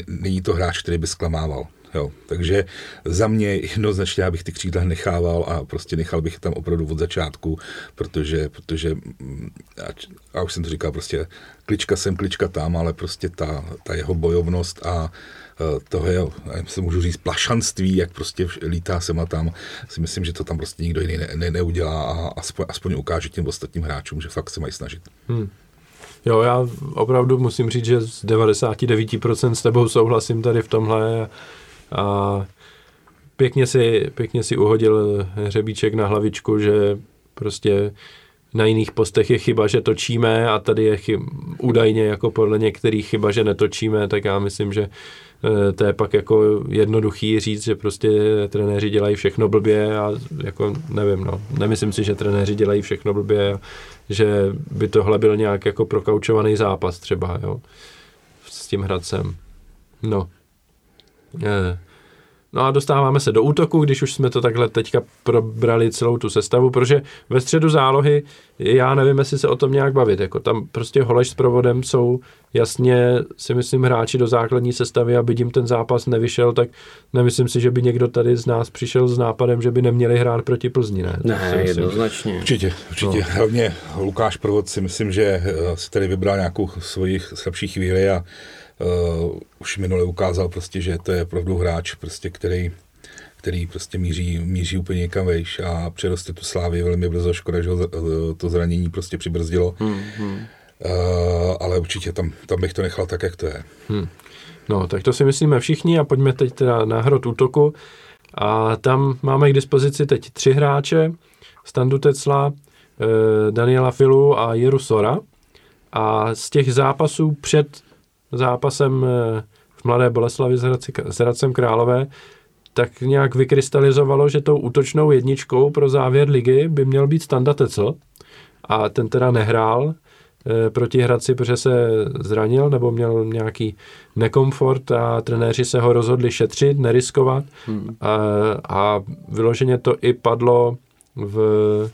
není to hráč, který by zklamával. Jo, takže za mě jednoznačně já bych ty křídla nechával a prostě nechal bych tam opravdu od začátku, protože, protože a, a už jsem to říkal, prostě klička sem, klička tam, ale prostě ta, ta jeho bojovnost a toho je, se můžu říct, plašanství, jak prostě lítá sem a tam, si myslím, že to tam prostě nikdo jiný ne, ne, neudělá a aspoň, aspoň ukáže těm ostatním hráčům, že fakt se mají snažit. Hmm. Jo, já opravdu musím říct, že z 99% s tebou souhlasím tady v tomhle a, pěkně, si, pěkně si uhodil hřebíček na hlavičku, že prostě na jiných postech je chyba, že točíme a tady je chyb, údajně jako podle některých chyba, že netočíme, tak já myslím, že eh, to je pak jako jednoduchý říct, že prostě trenéři dělají všechno blbě a jako nevím, no, nemyslím si, že trenéři dělají všechno blbě že by tohle byl nějak jako prokaučovaný zápas třeba, jo, s tím Hradcem. No. Je. No a dostáváme se do útoku, když už jsme to takhle teďka probrali celou tu sestavu, protože ve středu zálohy, já nevím, jestli se o tom nějak bavit, jako tam prostě Holeš s provodem jsou jasně, si myslím, hráči do základní sestavy, aby jim ten zápas nevyšel, tak nemyslím si, že by někdo tady z nás přišel s nápadem, že by neměli hrát proti Plzni, ne? Ne, jednoznačně. Určitě, určitě. No. Hlavně Lukáš Provod si myslím, že eh, si tady vybral nějakou svoji slabší chvíli a uh, už minule ukázal prostě, že to je opravdu hráč, prostě, který, který prostě míří, míří úplně někam vejš a přeroste tu slávy velmi brzo. Škoda, že ho to zranění prostě přibrzdilo. Hmm, hmm. Uh, ale určitě tam, tam bych to nechal tak, jak to je. Hmm. No, tak to si myslíme všichni a pojďme teď teda na hrot útoku. A tam máme k dispozici teď tři hráče, Standu Tecla, eh, Daniela Filu a Jiru Sora. A z těch zápasů před zápasem eh, v Mladé Boleslavi s Hradcem Králové, tak nějak vykrystalizovalo, že tou útočnou jedničkou pro závěr ligy by měl být Standa Tecl a ten teda nehrál e, proti Hradci, protože se zranil nebo měl nějaký nekomfort a trenéři se ho rozhodli šetřit, neriskovat hmm. a, a vyloženě to i padlo v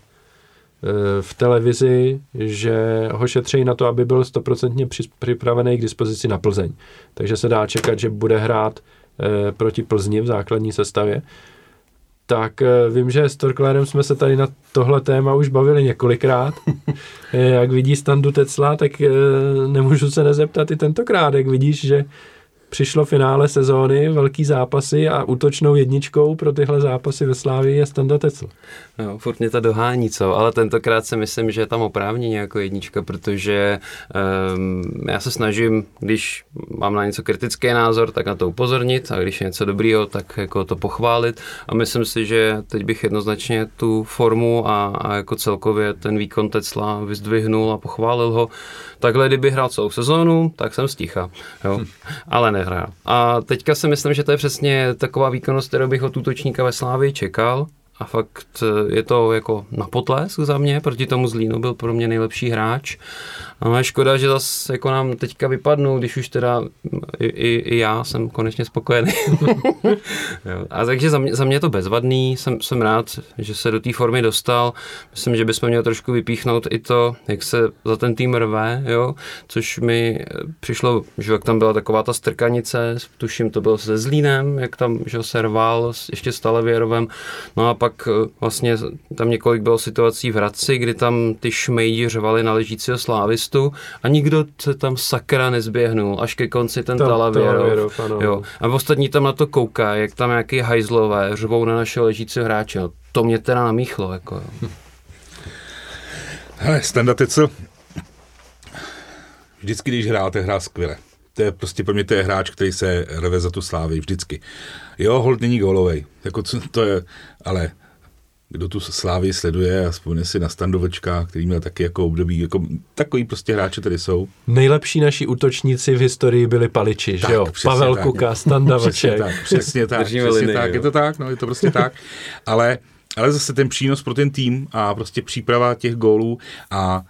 v televizi, že ho šetří na to, aby byl stoprocentně připravený k dispozici na Plzeň. Takže se dá čekat, že bude hrát eh, proti Plzni v základní sestavě. Tak eh, vím, že s Torklérem jsme se tady na tohle téma už bavili několikrát. Eh, jak vidí standu Tecla, tak nemůžu se nezeptat i tentokrát, jak vidíš, že přišlo finále sezóny, velký zápasy a útočnou jedničkou pro tyhle zápasy ve Slávii je Standa Tecl. No, furt mě to dohání, co? Ale tentokrát si myslím, že je tam oprávnění jako jednička, protože um, já se snažím, když mám na něco kritický názor, tak na to upozornit a když je něco dobrýho, tak jako to pochválit a myslím si, že teď bych jednoznačně tu formu a, a jako celkově ten výkon Tecla vyzdvihnul a pochválil ho. Takhle, kdyby hrál celou sezónu, tak jsem sticha, jo. Hm. Ale nehrál. A teďka si myslím, že to je přesně taková výkonnost, kterou bych od útočníka ve Slávii čekal a fakt je to jako na potlesk za mě, proti tomu Zlínu byl pro mě nejlepší hráč. No je škoda, že zase jako nám teďka vypadnou, když už teda i, i, i já jsem konečně spokojený. A takže za mě, za mě je to bezvadný, jsem, jsem rád, že se do té formy dostal. Myslím, že bychom měli trošku vypíchnout i to, jak se za ten tým rve, jo, což mi přišlo, že jak tam byla taková ta strkanice, tuším to bylo se Zlínem, jak tam že se rval ještě s Talavěrovem, no a pak eh, vlastně tam několik bylo situací v Hradci, kdy tam ty šmejdi řvali na ležícího slávistu a nikdo se tam sakra nezběhnul, až ke konci ten tam, Talavěrov. Jo. A ostatní tam na to kouká, jak tam nějaký hajzlové řvou na našeho ležícího hráče. No, to mě teda namíchlo. Jako, jo. Hele, Standa Tecl, vždycky, když hrál, hrá skvěle. To je prostě pro mě to je hráč, který se rve za tu slávy vždycky. Jo, hold není gólovej. Jako co, to je, ale kdo tu Slávy sleduje a vzpomene si na Standovečka, který měl taky jako období, jako takový prostě hráči tady jsou. Nejlepší naši útočníci v historii byli paliči, tak, že jo? Pavel tak. Kuka, Standoveček. přesně tak, přesně tak, přesně linii, tak, je to tak, no, je to prostě tak, ale, ale zase ten přínos pro ten tým a prostě příprava těch gólů a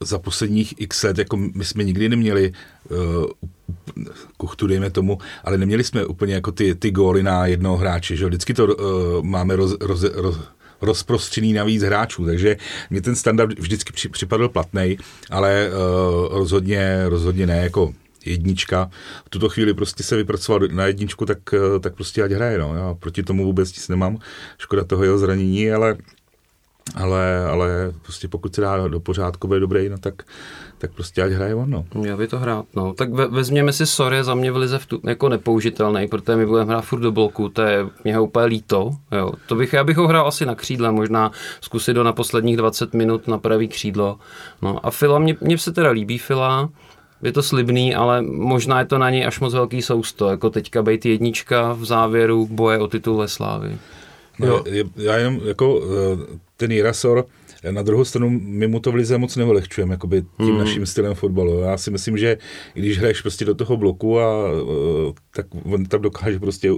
za posledních x let, jako my jsme nikdy neměli uh, kuchtu, dejme tomu, ale neměli jsme úplně jako ty, ty góly na jednoho hráče, že Vždycky to uh, máme roz, roz, roz, rozprostřený na víc hráčů, takže mě ten standard vždycky při, připadl platný, ale uh, rozhodně, rozhodně ne jako jednička. V tuto chvíli prostě se vypracoval na jedničku, tak, tak prostě ať hraje. No. Já proti tomu vůbec nic nemám. Škoda toho jeho zranění, ale ale, ale prostě pokud se dá do pořádku, bude dobrý, no tak, tak prostě ať hraje on, no. Já by to hrát, no. Tak ve, vezměme si Soria za mě v lize v tu, jako nepoužitelný, protože my budeme hrát furt do bloku, to je mě úplně líto, jo. To bych, já bych ho hrál asi na křídle, možná zkusit do na posledních 20 minut na pravý křídlo. No a Fila, mě, mě se teda líbí Fila, je to slibný, ale možná je to na něj až moc velký sousto, jako teďka být jednička v závěru boje o titul ve Slávy. No, já jenom jako eh, ten Jirasor, Na druhou stranu my mu to v lize moc neulehčujeme, jakoby tím hmm. naším stylem fotbalu. Já si myslím, že když hraješ prostě do toho bloku, a, tak on tam dokáže prostě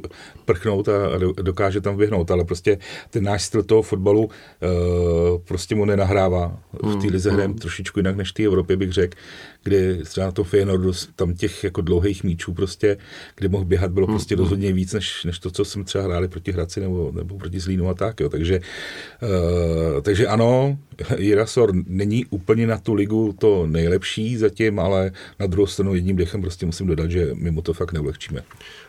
prchnout a, dokáže tam vyhnout, ale prostě ten náš styl toho fotbalu prostě mu nenahrává. V té lize hmm. hrajeme trošičku jinak než v té Evropě, bych řekl, kdy třeba na to Feyenoordu tam těch jako dlouhých míčů prostě, kde mohl běhat, bylo hmm. prostě rozhodně víc, než, než to, co jsem třeba hráli proti Hradci nebo, nebo proti Zlínu a tak, jo. Takže, uh, takže ano, Jirasor není úplně na tu ligu to nejlepší zatím, ale na druhou stranu jedním dechem prostě musím dodat, že my mu to fakt neulehčíme.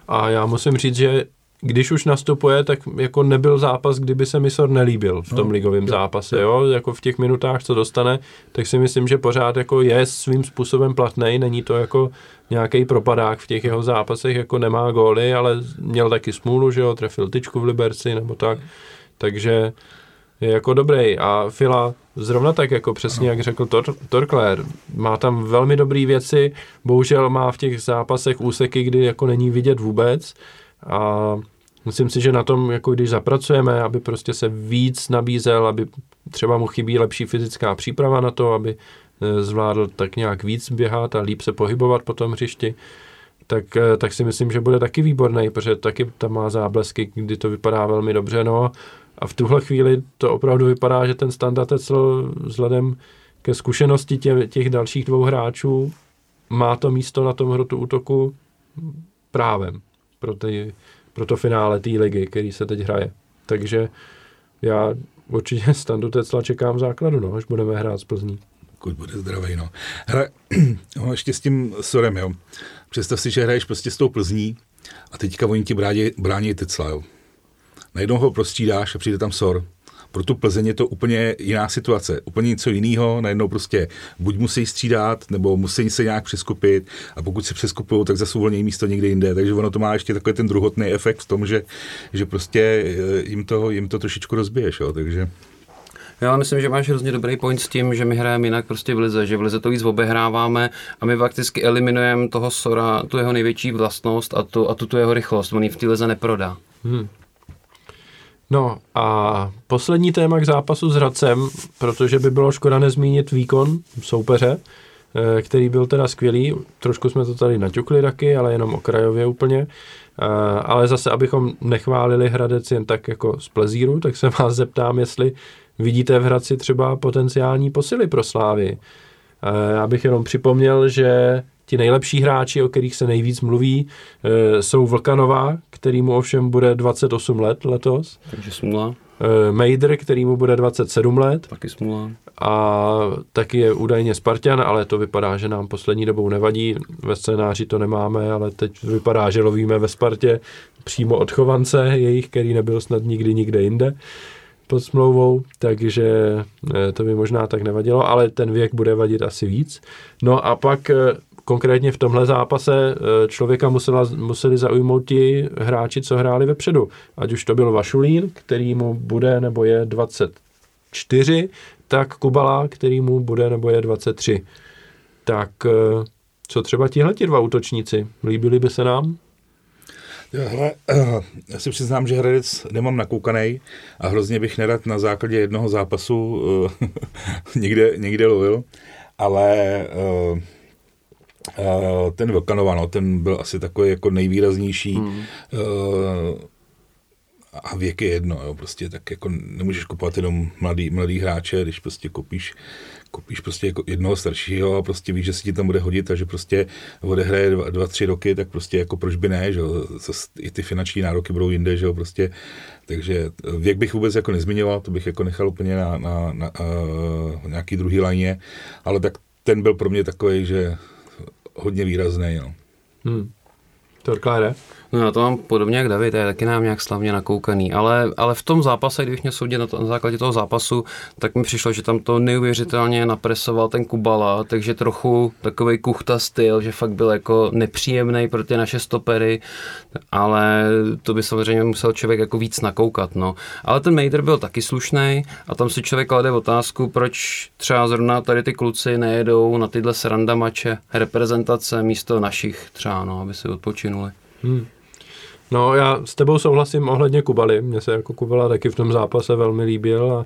A já musím říct, že když už nastupuje, tak jako nebyl zápas, kdyby se Misor nelíbil v tom no, ligovém zápase, jo, jako v těch minutách, co dostane, tak si myslím, že pořád jako je svým způsobem platný, není to jako nějaký propadák v těch jeho zápasech, jako nemá góly, ale měl taky smůlu, že jo, trefil tyčku v Liberci nebo tak, takže je jako dobrý. A Fila zrovna tak jako přesně, jak řekl Tor- Torkler, má tam velmi dobré věci, bohužel má v těch zápasech úseky, kdy jako není vidět vůbec. A myslím si, že na tom, jako když zapracujeme, aby prostě se víc nabízel, aby třeba mu chybí lepší fyzická příprava na to, aby e, zvládl tak nějak víc běhat a líp se pohybovat po tom hřišti, tak, e, tak si myslím, že bude taky výborný, protože taky tam má záblesky, kdy to vypadá velmi dobře. No a v tuhle chvíli to opravdu vypadá, že ten standard Tecel vzhledem ke zkušenosti tě, těch dalších dvou hráčů má to místo na tom hrotu útoku právem pro, ty, pro to finále té ligy, který se teď hraje. Takže já určitě standu Tecla čekám základu, no, až budeme hrát z Plzní. Pokud bude zdravý, no. Hra, no ještě s tím Sorem, jo. Představ si, že hraješ prostě s tou Plzní a teďka oni ti brání, brání Tecla, jo najednou ho prostřídáš a přijde tam Sor. Pro tu Plzeň je to úplně jiná situace, úplně něco jiného, najednou prostě buď musí střídat, nebo musí se nějak přeskupit a pokud se přeskupují, tak zase uvolnějí místo někde jinde, takže ono to má ještě takový ten druhotný efekt v tom, že, že prostě eh, jim to, jim to trošičku rozbiješ, jo, takže... Já myslím, že máš hrozně dobrý point s tím, že my hrajeme jinak prostě v lize, že v lize to víc obehráváme a my fakticky eliminujeme toho Sora, tu jeho největší vlastnost a tu, a tu, tu jeho rychlost. On ji v té lize neprodá. Hmm. No a poslední téma k zápasu s Hradcem, protože by bylo škoda nezmínit výkon soupeře, eh, který byl teda skvělý. Trošku jsme to tady naťukli taky, ale jenom okrajově úplně. Eh, ale zase, abychom nechválili Hradec jen tak jako z plezíru, tak se vás zeptám, jestli vidíte v Hradci třeba potenciální posily pro Slávy. Eh, já bych jenom připomněl, že ti nejlepší hráči, o kterých se nejvíc mluví, e, jsou Vlkanová, který mu ovšem bude 28 let letos. Takže smula. E, Mejdr, který mu bude 27 let. Taky smula. A taky je údajně Spartan, ale to vypadá, že nám poslední dobou nevadí. Ve scénáři to nemáme, ale teď vypadá, že lovíme ve Spartě přímo od chovance jejich, který nebyl snad nikdy nikde jinde pod smlouvou, takže e, to by možná tak nevadilo, ale ten věk bude vadit asi víc. No a pak konkrétně v tomhle zápase eh, člověka musela, museli zaujmout ti hráči, co hráli vepředu. Ať už to byl Vašulín, který mu bude nebo je 24, tak Kubala, který mu bude nebo je 23. Tak eh, co třeba tihle dva útočníci? Líbili by se nám? Hele, já si přiznám, že Hradec nemám nakoukaný a hrozně bych nerad na základě jednoho zápasu někde, někde lovil, ale ten Vlkanova, no, ten byl asi takový jako nejvýraznější. Mm. Uh, a věk je jedno, jo, prostě tak jako nemůžeš kupovat jenom mladý, mladý hráče, když prostě kopíš, kopíš prostě jako jednoho staršího a prostě víš, že si ti tam bude hodit a že prostě odehraje dva, dva tři roky, tak prostě jako proč by ne, že jo, i ty finanční nároky budou jinde, že jo, prostě, takže věk bych vůbec jako nezmiňoval, to bych jako nechal úplně na, na, na, na nějaký druhý lajně, ale tak ten byl pro mě takový, že hodně výrazný. No. Hmm. Torkláre? No já to mám podobně jak David, je taky nám nějak slavně nakoukaný, ale, ale v tom zápase, když mě soudit na, to, na základě toho zápasu, tak mi přišlo, že tam to neuvěřitelně napresoval ten Kubala, takže trochu takový kuchta styl, že fakt byl jako nepříjemný pro ty naše stopery, ale to by samozřejmě musel člověk jako víc nakoukat, no. Ale ten Mejder byl taky slušný a tam si člověk klade otázku, proč třeba zrovna tady ty kluci nejedou na tyhle sranda mače reprezentace místo našich třeba, no, aby si odpočinuli. Hmm. No já s tebou souhlasím ohledně Kubaly. Mně se jako Kubala taky v tom zápase velmi líbil a,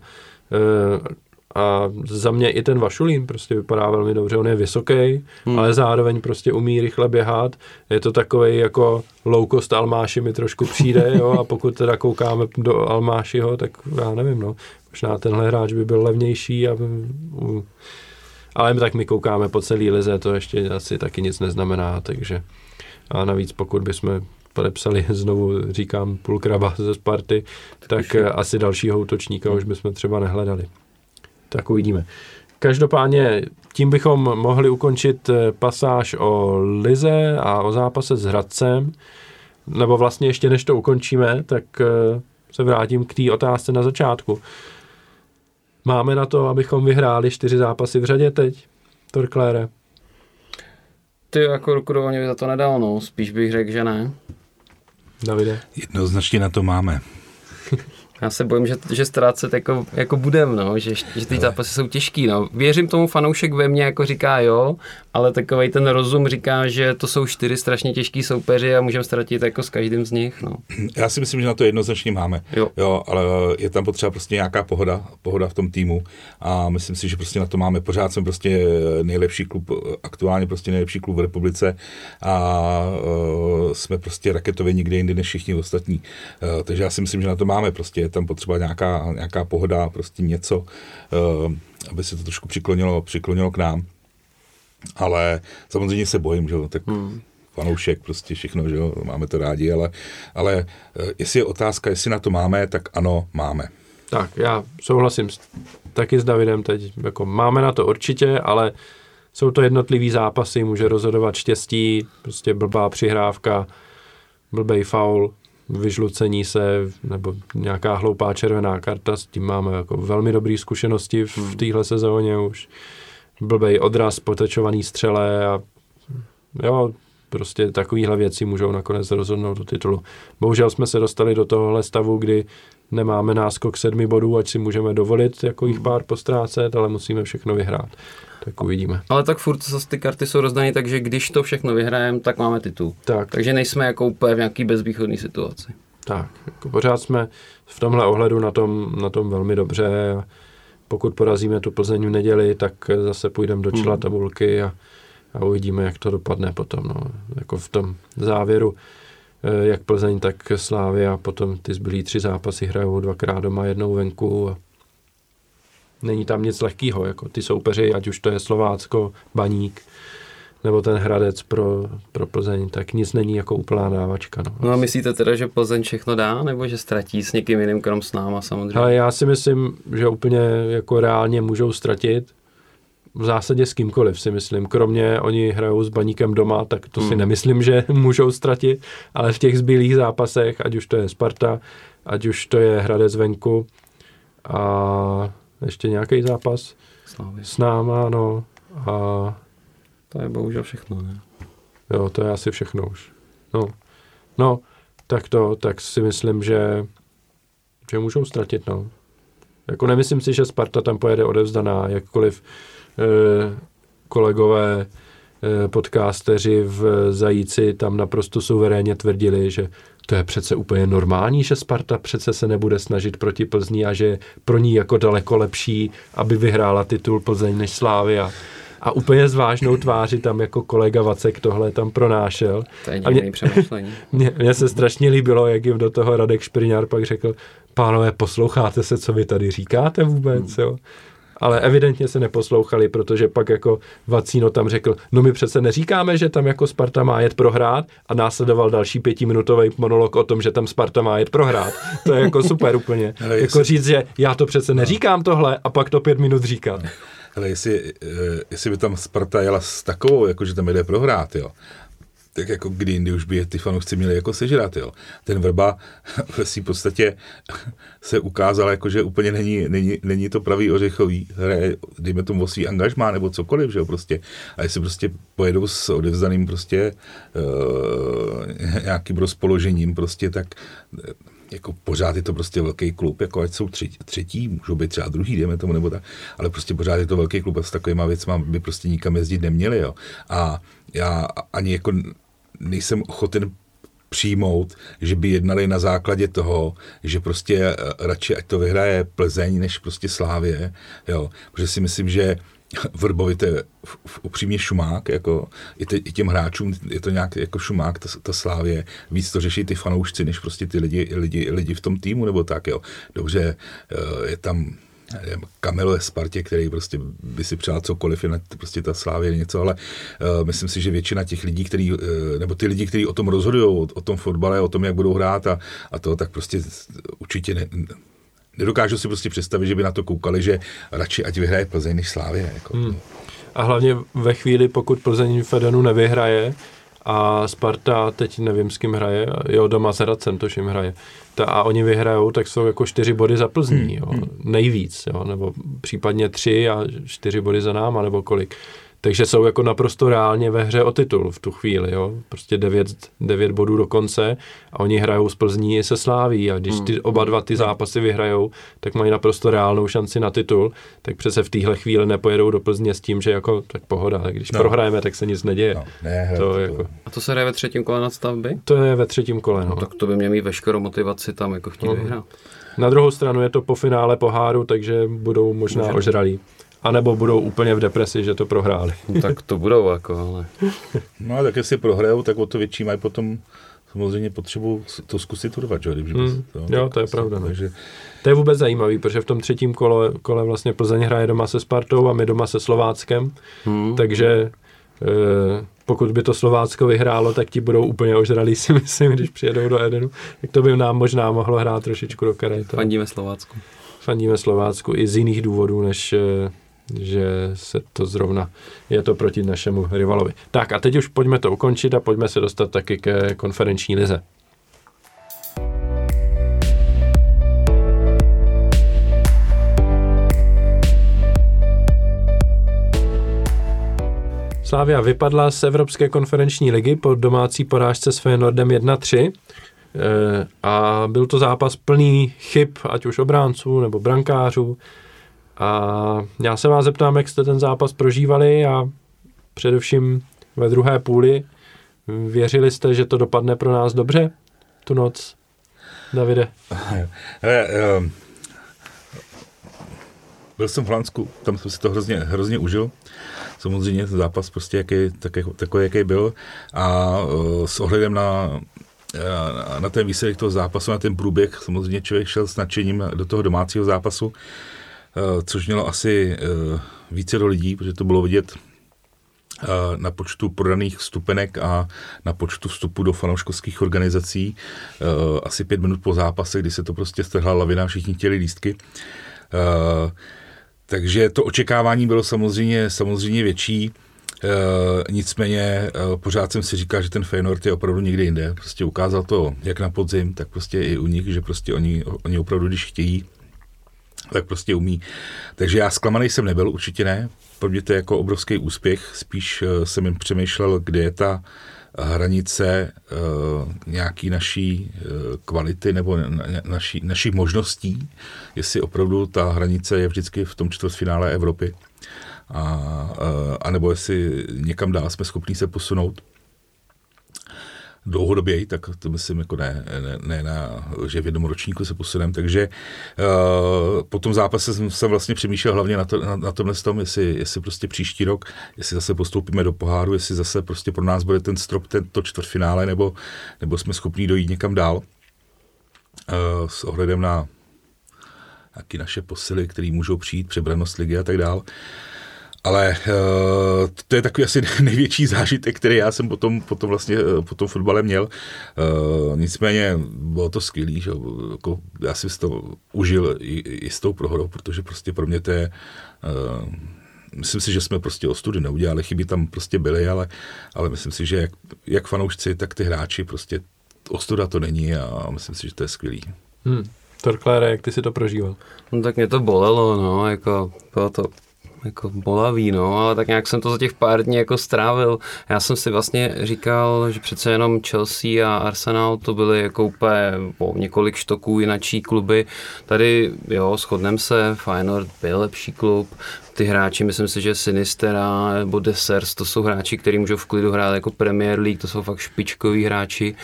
e, a za mě i ten Vašulín prostě vypadá velmi dobře, on je vysoký, hmm. ale zároveň prostě umí rychle běhat, je to takový jako low cost Almáši mi trošku přijde, jo, a pokud teda koukáme do Almášiho, tak já nevím, no, možná tenhle hráč by byl levnější a ale tak my koukáme po celý lize, to ještě asi taky nic neznamená, takže a navíc pokud bychom podepsali znovu, říkám, půl kraba ze Sparty, tak asi dalšího útočníka už bychom třeba nehledali. Tak uvidíme. Každopádně tím bychom mohli ukončit eh, pasáž o Lize a o zápase s Hradcem. Nebo vlastně ještě než to ukončíme, tak eh, se vrátím k té otázce na začátku. Máme na to, abychom vyhráli čtyři zápasy v řadě teď, Torklére? Ty jako ruku do za to nedal, no. Spíš bych řekl, že ne. Davide? Jednoznačně na to máme. Já se bojím, že, že ztrácet jako, jako budem, no, že, že ty zápasy jsou těžký. No. Věřím tomu, fanoušek ve mně jako říká jo, ale takový ten rozum říká, že to jsou čtyři strašně těžký soupeři a můžeme ztratit jako s každým z nich. No. Já si myslím, že na to jednoznačně máme, jo. jo. ale je tam potřeba prostě nějaká pohoda, pohoda v tom týmu a myslím si, že prostě na to máme. Pořád jsme prostě nejlepší klub, aktuálně prostě nejlepší klub v republice a jsme prostě raketově nikde jindy než všichni ostatní. Takže já si myslím, že na to máme prostě tam potřeba nějaká, nějaká pohoda, prostě něco, uh, aby se to trošku přiklonilo, přiklonilo k nám. Ale samozřejmě se bojím, že jo, tak hmm. fanoušek, prostě všechno, že jo, máme to rádi, ale, ale uh, jestli je otázka, jestli na to máme, tak ano, máme. Tak, já souhlasím s, taky s Davidem teď, jako máme na to určitě, ale jsou to jednotlivý zápasy, může rozhodovat štěstí, prostě blbá přihrávka, blbej faul, vyžlucení se nebo nějaká hloupá červená karta, s tím máme jako velmi dobré zkušenosti v, hmm. téhle sezóně už. Blbej odraz, potečovaný střele a jo, prostě takovéhle věci můžou nakonec rozhodnout do titulu. Bohužel jsme se dostali do tohohle stavu, kdy nemáme náskok sedmi bodů, ať si můžeme dovolit jako jich pár postrácet, ale musíme všechno vyhrát. Tak uvidíme. Ale tak furt zase ty karty jsou rozdané, takže když to všechno vyhrajeme, tak máme titul. Tak. Takže nejsme jako úplně v nějaký bezvýchodné situaci. Tak, jako pořád jsme v tomhle ohledu na tom, na tom velmi dobře. Pokud porazíme tu Plzeň v neděli, tak zase půjdeme do čela hmm. tabulky a, a uvidíme, jak to dopadne potom. No. Jako v tom závěru, eh, jak Plzeň, tak Slávy a potom ty zbylí tři zápasy hrajou dvakrát doma, jednou venku a Není tam nic lehkého, jako ty soupeři, ať už to je Slovácko, Baník, nebo ten Hradec pro, pro Plzeň, tak nic není jako úplná dávačka. No. no a myslíte teda, že Plzeň všechno dá, nebo že ztratí s někým jiným krom s náma samozřejmě? Ale já si myslím, že úplně jako reálně můžou ztratit, v zásadě s kýmkoliv si myslím. Kromě oni hrajou s baníkem doma, tak to hmm. si nemyslím, že můžou ztratit, ale v těch zbylých zápasech, ať už to je Sparta, ať už to je Hradec venku a ještě nějaký zápas Slávy. s náma, no. A... To je bohužel všechno, ne? Jo, to je asi všechno už. No, no tak to, tak si myslím, že, že můžou ztratit, no. Jako nemyslím si, že Sparta tam pojede odevzdaná, jakkoliv eh, kolegové eh, podcasteři v Zajíci tam naprosto suverénně tvrdili, že to je přece úplně normální, že Sparta přece se nebude snažit proti Plzni a že pro ní jako daleko lepší, aby vyhrála titul Plzeň než Slávia. A úplně s vážnou tváři tam jako kolega Vacek tohle tam pronášel. To je mě, přemýšlení. Mně, mně se strašně líbilo, jak jim do toho Radek Špriňár pak řekl, pánové, posloucháte se, co vy tady říkáte vůbec, hmm. jo? Ale evidentně se neposlouchali, protože pak jako Vacíno tam řekl, no my přece neříkáme, že tam jako Sparta má jet prohrát a následoval další pětiminutový monolog o tom, že tam Sparta má jet prohrát. To je jako super úplně. Ale jako jestli... říct, že já to přece neříkám tohle a pak to pět minut říkat. Ale jestli, eh, jestli by tam Sparta jela s takovou, jako že tam jde prohrát, jo, tak jako kdy jindy už by je ty fanoušci měli jako sežrat, jo. Ten Vrba v podstatě se ukázal, jako, že úplně není, není, není to pravý ořechový, hraje, dejme tomu o svý angažmá nebo cokoliv, že jo, prostě. A jestli prostě pojedou s odevzdaným prostě uh, nějakým rozpoložením prostě, tak eh, jako pořád je to prostě velký klub, jako ať jsou třetí, třetí můžou být třeba druhý, dejme tomu, nebo tak, ale prostě pořád je to velký klub a s takovýma věcma by prostě nikam jezdit neměli, jo. A já ani jako nejsem ochoten přijmout, že by jednali na základě toho, že prostě eh, radši ať to vyhraje Plzeň, než prostě Slávě, jo, protože si myslím, že Vrbovi to je upřímně šumák, jako i, te, i těm hráčům je to nějak jako šumák, ta, ta slávě, víc to řeší ty fanoušci, než prostě ty lidi, lidi, lidi v tom týmu, nebo tak, jo. Dobře, eh, je tam Kamilo je Spartě, který prostě by si přál cokoliv, jinak prostě ta slávě něco, ale uh, myslím si, že většina těch lidí, který, uh, nebo ty lidi, kteří o tom rozhodují, o, o tom fotbale, o tom, jak budou hrát a, a to, tak prostě určitě ne, nedokážu si prostě představit, že by na to koukali, že radši ať vyhraje Plzeň než Slávě. Jako. Hmm. A hlavně ve chvíli, pokud Plzeň Fedenu nevyhraje, a Sparta teď nevím s kým hraje, jo doma s Hradcem to jim hraje, ta, a oni vyhrajou, tak jsou jako čtyři body za Plzní, hmm. jo, hmm. nejvíc, jo, nebo případně tři a čtyři body za náma, nebo kolik. Takže jsou jako naprosto reálně ve hře o titul v tu chvíli, jo. Prostě devět, devět bodů do konce a oni hrajou z Plzní i se Sláví a když ty hmm. oba dva ty hmm. zápasy vyhrajou, tak mají naprosto reálnou šanci na titul, tak přece v téhle chvíli nepojedou do Plzně s tím, že jako tak pohoda, když no. prohrajeme, tak se nic neděje. No, ne, to, to, jako... A to se hraje ve třetím kole nadstavby? To je ve třetím kole, no. no tak to by mě mít veškerou motivaci tam jako chtít uh-huh. vyhrát. Na druhou stranu je to po finále poháru, takže budou možná Můžeme. ožralí. A nebo budou úplně v depresi, že to prohráli. No, tak to budou, jako, ale... No a tak jestli prohrajou, tak o to větší mají potom samozřejmě potřebu to zkusit urvat, že? Když mm, to, jo, to je pravda. No. Takže... To je vůbec zajímavý, protože v tom třetím kole, kole vlastně Plzeň hraje doma se Spartou a my doma se Slováckem, mm. takže e, pokud by to Slovácko vyhrálo, tak ti budou úplně ožralí, si myslím, když přijedou do Edenu. Tak to by nám možná mohlo hrát trošičku do karet. Fandíme Slovácku. Fandíme Slovácku i z jiných důvodů, než eh, že se to zrovna je to proti našemu rivalovi. Tak a teď už pojďme to ukončit a pojďme se dostat taky ke konferenční lize. Slávia vypadla z Evropské konferenční ligy po domácí porážce s Feyenoordem 1-3 eh, a byl to zápas plný chyb, ať už obránců nebo brankářů. A já se vás zeptám, jak jste ten zápas prožívali a především ve druhé půli věřili jste, že to dopadne pro nás dobře tu noc, Davide? Ehm, byl jsem v Holandsku, tam jsem si to hrozně, hrozně užil. Samozřejmě ten zápas prostě jaký, tak, takový, jaký byl. A uh, s ohledem na, na, na ten výsledek toho zápasu, na ten průběh, samozřejmě člověk šel s nadšením do toho domácího zápasu. Eh, což mělo asi eh, více do lidí, protože to bylo vidět eh, na počtu prodaných vstupenek a na počtu vstupu do fanouškovských organizací asi pět minut po zápase, kdy se to prostě strhla lavina, všichni chtěli lístky. Takže to očekávání bylo samozřejmě, samozřejmě větší. nicméně pořád jsem si říkal, že ten Feyenoord je opravdu někde jinde. Prostě ukázal to jak na podzim, tak prostě i u nich, že prostě oni, oni opravdu, když chtějí, tak prostě umí. Takže já zklamaný jsem nebyl, určitě ne. Pro mě to je jako obrovský úspěch, spíš uh, jsem jim přemýšlel, kde je ta hranice uh, nějaký naší uh, kvality nebo na, naší, našich možností, jestli opravdu ta hranice je vždycky v tom čtvrtfinále Evropy, a, uh, anebo jestli někam dál jsme schopni se posunout dlouhodoběji, tak to myslím jako ne, ne, ne na, že v jednom ročníku se posunem, takže uh, po tom zápase jsem, jsem vlastně přemýšlel hlavně na, to, na, na tomhle tom, jestli, jestli prostě příští rok, jestli zase postoupíme do poháru, jestli zase prostě pro nás bude ten strop, tento čtvrtfinále, nebo, nebo jsme schopni dojít někam dál uh, s ohledem na jaký naše posily, které můžou přijít, přebranost ligy a tak dále. Ale uh, to je takový asi největší zážitek, který já jsem potom, potom vlastně uh, po tom fotbale měl. Uh, nicméně bylo to skvělý, že jako, já si to užil i, i s tou prohrou, protože prostě pro mě to je uh, myslím si, že jsme prostě ostudy neudělali, chyby tam prostě byly, ale, ale myslím si, že jak, jak fanoušci, tak ty hráči prostě ostuda to není a myslím si, že to je skvělý. Hmm. Torklére, jak ty si to prožíval? No tak mě to bolelo, no, jako bylo to jako bolavý, no, ale tak nějak jsem to za těch pár dní jako strávil. Já jsem si vlastně říkal, že přece jenom Chelsea a Arsenal to byly jako úplně o několik štoků jinačí kluby. Tady, jo, shodneme se, Feyenoord byl lepší klub, ty hráči, myslím si, že Sinistera nebo Desers, to jsou hráči, kteří můžou v klidu hrát jako Premier League, to jsou fakt špičkoví hráči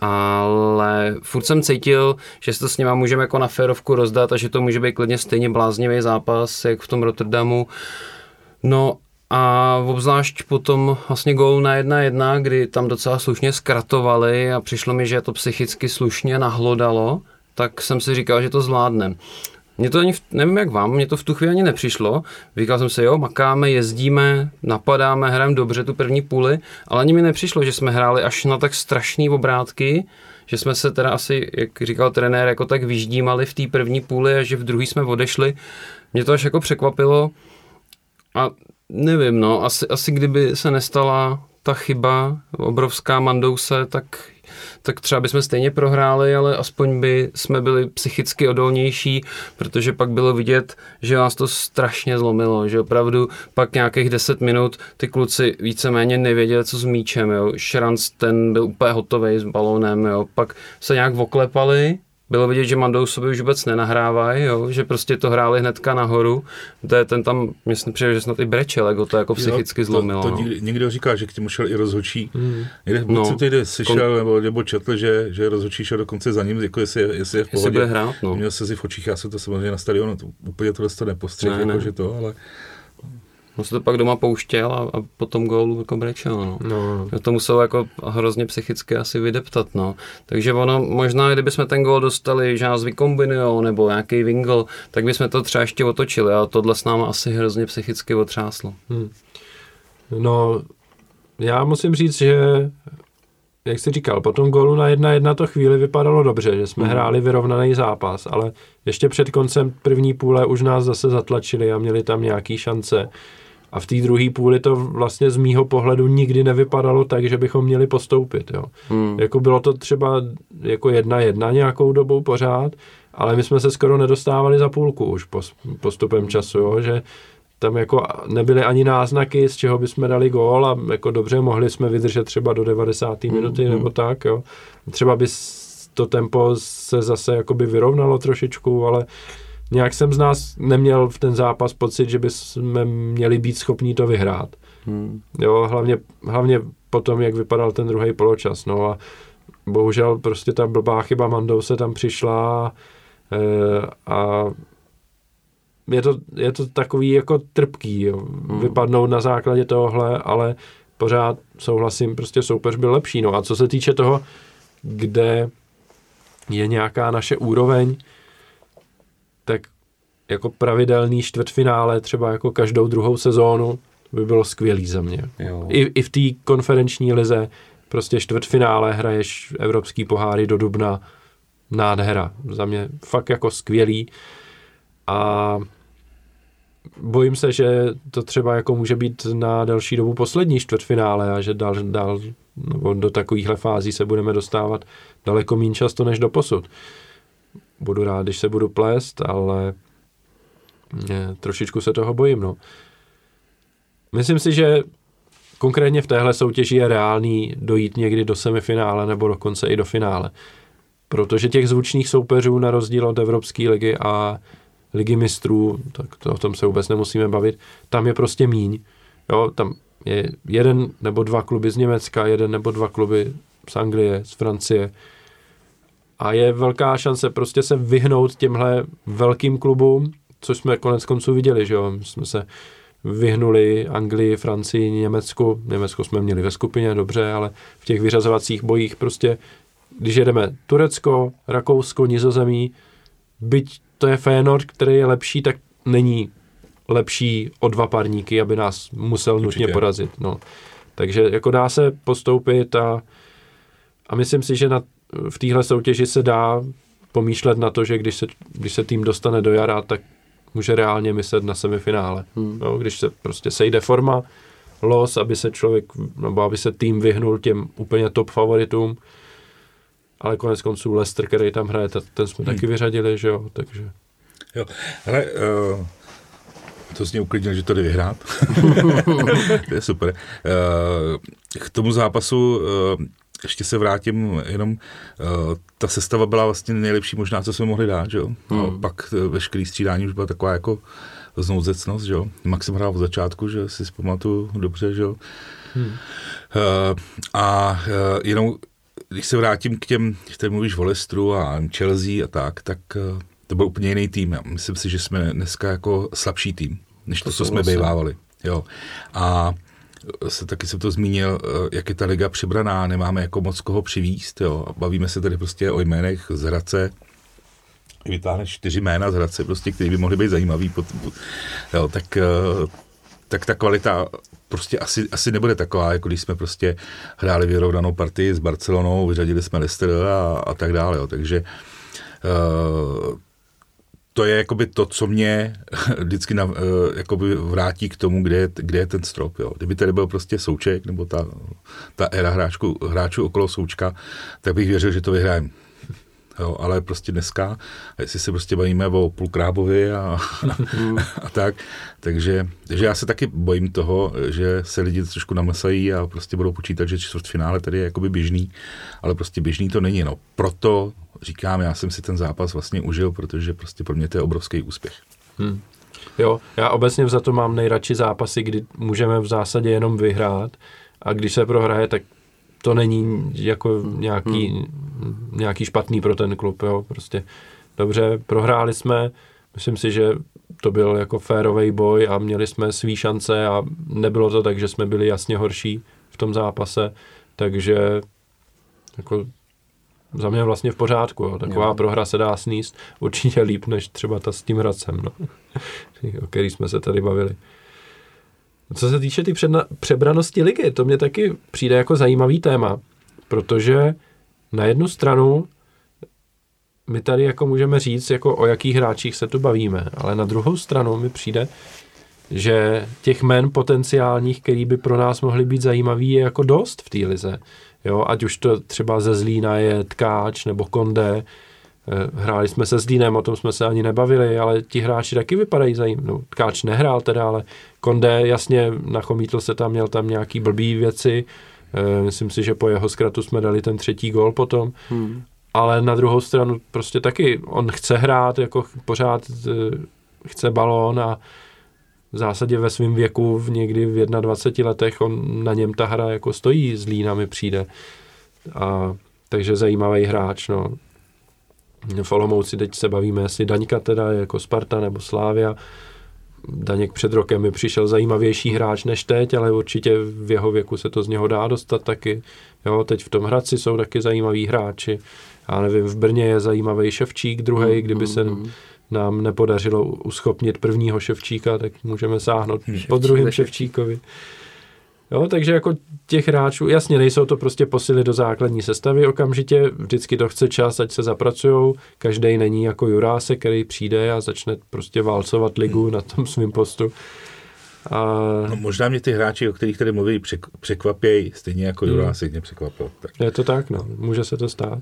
ale furt jsem cítil, že se to s nima můžeme jako na férovku rozdat a že to může být klidně stejně bláznivý zápas, jak v tom Rotterdamu. No a obzvlášť potom vlastně gól na jedna jedna, kdy tam docela slušně zkratovali a přišlo mi, že to psychicky slušně nahlodalo, tak jsem si říkal, že to zvládnem. Mně to ani, v, nevím jak vám, mně to v tu chvíli ani nepřišlo. Říkal jsem si, jo, makáme, jezdíme, napadáme, hrajeme dobře tu první půli, ale ani mi nepřišlo, že jsme hráli až na tak strašné obrátky, že jsme se teda asi, jak říkal trenér, jako tak vyždímali v té první půli a že v druhý jsme odešli. Mě to až jako překvapilo a nevím, no, asi, asi kdyby se nestala ta chyba obrovská Mandouse, tak tak třeba bychom stejně prohráli, ale aspoň by jsme byli psychicky odolnější, protože pak bylo vidět, že nás to strašně zlomilo, že opravdu pak nějakých 10 minut ty kluci víceméně nevěděli, co s míčem, jo. Šranc ten byl úplně hotový s balónem, jo. Pak se nějak oklepali, bylo vidět, že Mandousovi už vůbec nenahrávají, jo? že prostě to hráli hnedka nahoru. To je ten tam, myslím, přijde, že snad i brečel, jako to jako psychicky jo, zlomilo. To, to no. někdo říká, že k těmu šel i rozhočí. Mm. Někde, no, jsem někde slyšel kon... nebo, nebo četl, že, že rozhočí šel dokonce za ním, jako jestli, jestli je v pohodě. Jestli bude hrát, no. Měl se si v očích, já jsem to samozřejmě na stadionu, to, úplně tohle to nepostřehl, ne, jako, ne. že to, ale On se to pak doma pouštěl a, a potom gólu jako brečel. No. No. To muselo jako hrozně psychicky asi vydeptat. No. Takže ono, možná kdybychom ten gól dostali, že nás vykombinujou nebo nějaký wingle, tak bychom to třeba ještě otočili a tohle s náma asi hrozně psychicky otřáslo. Hmm. No, já musím říct, že jak jsi říkal, po tom gólu na jedna jedna to chvíli vypadalo dobře, že jsme hmm. hráli vyrovnaný zápas, ale ještě před koncem první půle už nás zase zatlačili a měli tam nějaký šance. A v té druhé půli to vlastně z mýho pohledu nikdy nevypadalo tak, že bychom měli postoupit. Jo. Hmm. Jako bylo to třeba jako jedna jedna nějakou dobu pořád, ale my jsme se skoro nedostávali za půlku už postupem času, jo, že tam jako nebyly ani náznaky, z čeho bychom dali gól a jako dobře mohli jsme vydržet třeba do 90. Hmm. minuty hmm. nebo tak, jo. Třeba by to tempo se zase jakoby vyrovnalo trošičku, ale nějak jsem z nás neměl v ten zápas pocit, že bychom měli být schopní to vyhrát. Hmm. Jo, hlavně, hlavně potom, jak vypadal ten druhý poločas. No a bohužel prostě ta blbá chyba Mandou se tam přišla e, a je to, je to takový jako trpký, jo. Hmm. vypadnout na základě tohohle, ale pořád souhlasím, prostě soupeř byl lepší. No a co se týče toho, kde je nějaká naše úroveň, tak jako pravidelný čtvrtfinále, třeba jako každou druhou sezónu, by bylo skvělý za mě. Jo. I, I v té konferenční lize prostě čtvrtfinále hraješ evropský poháry do Dubna, nádhera. Za mě fakt jako skvělý. A bojím se, že to třeba jako může být na delší dobu poslední čtvrtfinále a že dál, dál nebo do takovýchhle fází se budeme dostávat daleko méně často než do posud budu rád, když se budu plést, ale mě, trošičku se toho bojím. No. Myslím si, že konkrétně v téhle soutěži je reálný dojít někdy do semifinále nebo dokonce i do finále. Protože těch zvučných soupeřů na rozdíl od Evropské ligy a ligy mistrů, tak to, o tom se vůbec nemusíme bavit, tam je prostě míň. Jo, tam je jeden nebo dva kluby z Německa, jeden nebo dva kluby z Anglie, z Francie, a je velká šance prostě se vyhnout těmhle velkým klubům, což jsme konec konců viděli, že jo, jsme se vyhnuli Anglii, Francii, Německu. Německo jsme měli ve skupině, dobře, ale v těch vyřazovacích bojích prostě, když jedeme Turecko, Rakousko, Nizozemí, byť to je Feyenoord, který je lepší, tak není lepší o dva parníky, aby nás musel Určitě. nutně porazit. No. Takže jako dá se postoupit a, a myslím si, že na v téhle soutěži se dá pomýšlet na to, že když se, když se tým dostane do jara, tak může reálně myslet na semifinále. Hmm. No, když se prostě sejde forma, los, aby se člověk, nebo aby se tým vyhnul těm úplně top favoritům, ale konec konců Lester, který tam hraje, ten jsme hmm. taky vyřadili, že jo, takže. Jo, ale uh, to jsi mě uklidnil, že to jde vyhrát. to je super. Uh, k tomu zápasu uh, ještě se vrátím, jenom uh, ta sestava byla vlastně nejlepší možná, co jsme mohli dát, že jo? Hmm. A pak uh, veškerý střídání už byla taková jako znouzecnost, že jo. Maxim hrál od začátku, že si zpamatuju dobře, že jo. Hmm. Uh, a uh, jenom, když se vrátím k těm, když mluvíš o Leicesteru a Chelsea a tak, tak uh, to byl úplně jiný tým. Já myslím si, že jsme dneska jako slabší tým, než to, to co jsme bývávali. Jo. A se, taky jsem to zmínil, jak je ta liga přibraná, nemáme jako moc koho přivíst, jo. Bavíme se tady prostě o jménech z Hradce, vytáhneš čtyři jména z Hradce, prostě, které by mohly být zajímavý, pot, jo, tak, tak ta kvalita prostě asi, asi nebude taková, jako když jsme prostě hráli vyrovnanou partii s Barcelonou, vyřadili jsme Leicester a, a tak dále. Jo. Takže uh, to je jakoby to, co mě vždycky na, uh, jakoby vrátí k tomu, kde je, kde je ten strop. Jo. Kdyby tady byl prostě Souček, nebo ta, ta éra hráčku, hráčů okolo Součka, tak bych věřil, že to vyhrajeme jo, ale prostě dneska, jestli se prostě bavíme o půlkrábovi a, a, a tak, takže, takže já se taky bojím toho, že se lidi trošku namlsají a prostě budou počítat, že čtvrtfinále tady je jakoby běžný, ale prostě běžný to není, no. Proto říkám, já jsem si ten zápas vlastně užil, protože prostě pro mě to je obrovský úspěch. Hmm. Jo, já obecně za to mám nejradši zápasy, kdy můžeme v zásadě jenom vyhrát a když se prohraje, tak to není jako nějaký, hmm. nějaký špatný pro ten klub, jo, prostě dobře, prohráli jsme, myslím si, že to byl jako férový boj a měli jsme svý šance a nebylo to tak, že jsme byli jasně horší v tom zápase, takže jako za mě vlastně v pořádku. Jo. Taková jo. prohra se dá sníst určitě líp, než třeba ta s tím Hradcem, no. o který jsme se tady bavili. Co se týče ty ty přebranosti ligy, to mě taky přijde jako zajímavý téma, protože na jednu stranu my tady jako můžeme říct, jako o jakých hráčích se tu bavíme, ale na druhou stranu mi přijde, že těch men potenciálních, který by pro nás mohly být zajímavý, je jako dost v té lize. Jo, ať už to třeba ze Zlína je Tkáč nebo Konde, Eh, hráli jsme se s Dýnem, o tom jsme se ani nebavili, ale ti hráči taky vypadají zajímavě. No, Tkáč nehrál teda, ale Konde jasně nachomítl se tam, měl tam nějaký blbý věci. Eh, myslím si, že po jeho zkratu jsme dali ten třetí gol potom. Hmm. Ale na druhou stranu prostě taky on chce hrát, jako pořád eh, chce balón a v zásadě ve svém věku, v někdy v 21 letech, on na něm ta hra jako stojí, z Lína přijde. A, takže zajímavý hráč, no. V Olomouci teď se bavíme, jestli Daňka teda jako Sparta nebo Slávia. Daněk před rokem mi přišel zajímavější hráč než teď, ale určitě v jeho věku se to z něho dá dostat taky. Jo, teď v tom Hradci jsou taky zajímaví hráči. Já nevím, v Brně je zajímavý Ševčík druhý, kdyby se mm, nám nepodařilo uschopnit prvního Ševčíka, tak můžeme sáhnout Ševčík, po druhém Ševčíkovi. Jo, takže jako těch hráčů, jasně, nejsou to prostě posily do základní sestavy okamžitě, vždycky to chce čas, ať se zapracujou, každý není jako Juráse, který přijde a začne prostě válcovat ligu hmm. na tom svém postu. A... No, možná mě ty hráči, o kterých tady mluví, překvapějí, stejně jako hmm. Jurásek mě překvapil. Tak. Je to tak, no, může se to stát.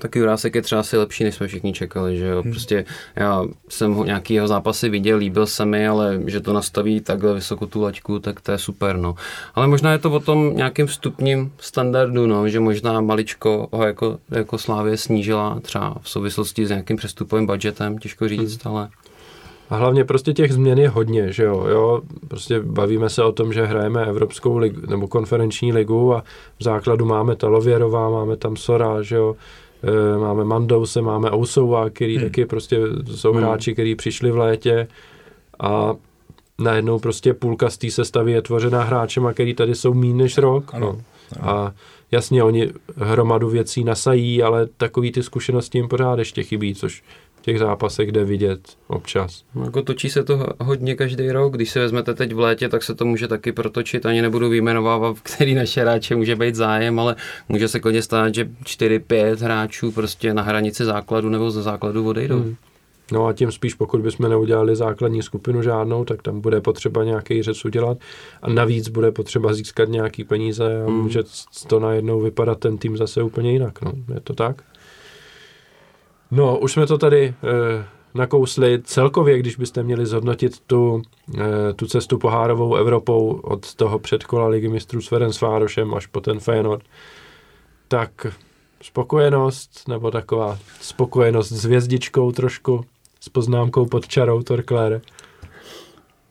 Tak Jurásek je třeba asi lepší, než jsme všichni čekali, že jo. Hmm. Prostě já jsem ho nějaký jeho zápasy viděl, líbil se mi, ale že to nastaví takhle vysoko tu laťku, tak to je super, no. Ale možná je to o tom nějakým vstupním standardu, no, že možná maličko ho jako, jako Slávě snížila třeba v souvislosti s nějakým přestupovým budgetem, těžko říct, hmm. ale... A hlavně prostě těch změn je hodně, že jo, jo, prostě bavíme se o tom, že hrajeme Evropskou ligu, nebo konferenční ligu a v základu máme Talověrová, máme tam Sora, že jo, máme Mandouse, máme Ousova, který hmm. taky prostě jsou hmm. hráči, kteří přišli v létě a najednou prostě půlka z té sestavy je tvořená hráčema, který tady jsou méně než rok. Ano. No. Ano. A jasně, oni hromadu věcí nasají, ale takový ty zkušenosti jim pořád ještě chybí, což těch zápasech jde vidět občas. Jako točí se to hodně každý rok, když se vezmete teď v létě, tak se to může taky protočit, ani nebudu vyjmenovávat, který naše hráče může být zájem, ale může se klidně stát, že 4-5 hráčů prostě na hranici základu nebo ze základu odejdou. Hmm. No a tím spíš, pokud bychom neudělali základní skupinu žádnou, tak tam bude potřeba nějaký řez udělat a navíc bude potřeba získat nějaký peníze a hmm. může to najednou vypadat ten tým zase úplně jinak. No. Je to tak? No, už jsme to tady e, nakousli celkově, když byste měli zhodnotit tu, e, tu cestu pohárovou Evropou od toho předkola ligy mistrů s Ferencvárošem až po ten Feyenoord, tak spokojenost, nebo taková spokojenost s hvězdičkou trošku, s poznámkou pod čarou Torklére.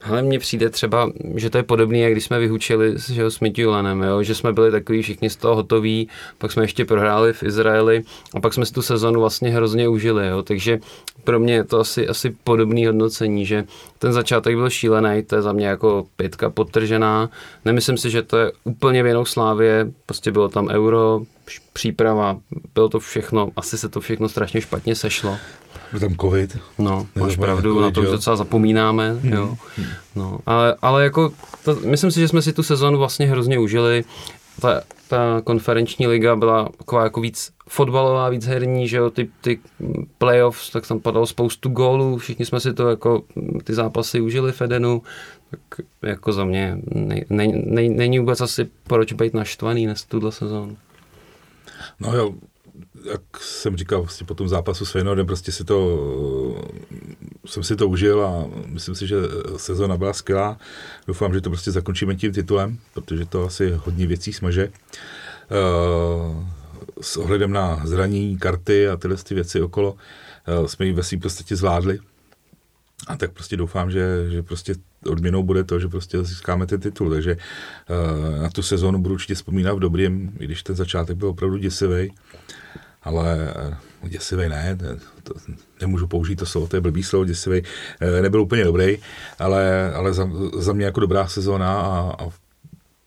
Ale mně přijde třeba, že to je podobné, jak když jsme vyhučili s, že, s Mitulanem, jo? že jsme byli takový všichni z toho hotoví, pak jsme ještě prohráli v Izraeli a pak jsme si tu sezonu vlastně hrozně užili. Jo? Takže pro mě je to asi, asi podobné hodnocení, že ten začátek byl šílený, to je za mě jako pětka podtržená. Nemyslím si, že to je úplně věnou slávě, prostě bylo tam euro, příprava, bylo to všechno, asi se to všechno strašně špatně sešlo. Byl tam covid. No, máš pravdu, COVID, na to už docela zapomínáme, hmm. jo. No, ale, ale jako, to, myslím si, že jsme si tu sezonu vlastně hrozně užili. Ta, ta konferenční liga byla taková jako víc fotbalová, víc herní, že jo, ty, ty playoffs, tak tam padalo spoustu gólů, všichni jsme si to jako, ty zápasy užili v Edenu, tak jako za mě ne, ne, ne, není vůbec asi proč být naštvaný na tuhle sezónu. No jo, jak jsem říkal vlastně po tom zápasu s Feynordem, prostě si to, jsem si to užil a myslím si, že sezona byla skvělá. Doufám, že to prostě zakončíme tím titulem, protože to asi hodně věcí smaže. Uh, s ohledem na zranění, karty a tyhle ty věci okolo jsme ji ve svým podstatě zvládli. A tak prostě doufám, že, že prostě odměnou bude to, že prostě získáme ten titul. Takže na tu sezónu budu určitě vzpomínat v dobrým, i když ten začátek byl opravdu děsivý ale eh, děsivý ne, to, nemůžu použít to slovo, to je blbý slovo, děsivý, eh, nebyl úplně dobrý, ale, ale za, za mě jako dobrá sezóna a, a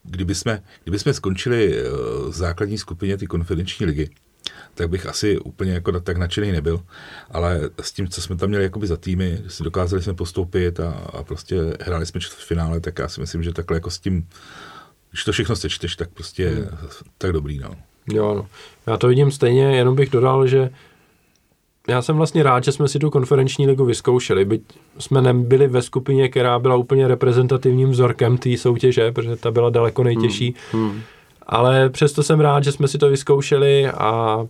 kdyby, jsme, kdyby jsme skončili eh, v základní skupině ty konferenční ligy, tak bych asi úplně jako tak nadšený nebyl, ale s tím, co jsme tam měli jakoby za týmy, si dokázali jsme postoupit a, a prostě hráli jsme v finále, tak já si myslím, že takhle jako s tím, když to všechno sečteš, tak prostě hmm. tak dobrý, no. Jo, no. Já to vidím stejně, jenom bych dodal, že já jsem vlastně rád, že jsme si tu konferenční ligu vyzkoušeli, byť jsme nebyli ve skupině, která byla úplně reprezentativním vzorkem té soutěže, protože ta byla daleko nejtěžší. Hmm. Hmm. Ale přesto jsem rád, že jsme si to vyzkoušeli a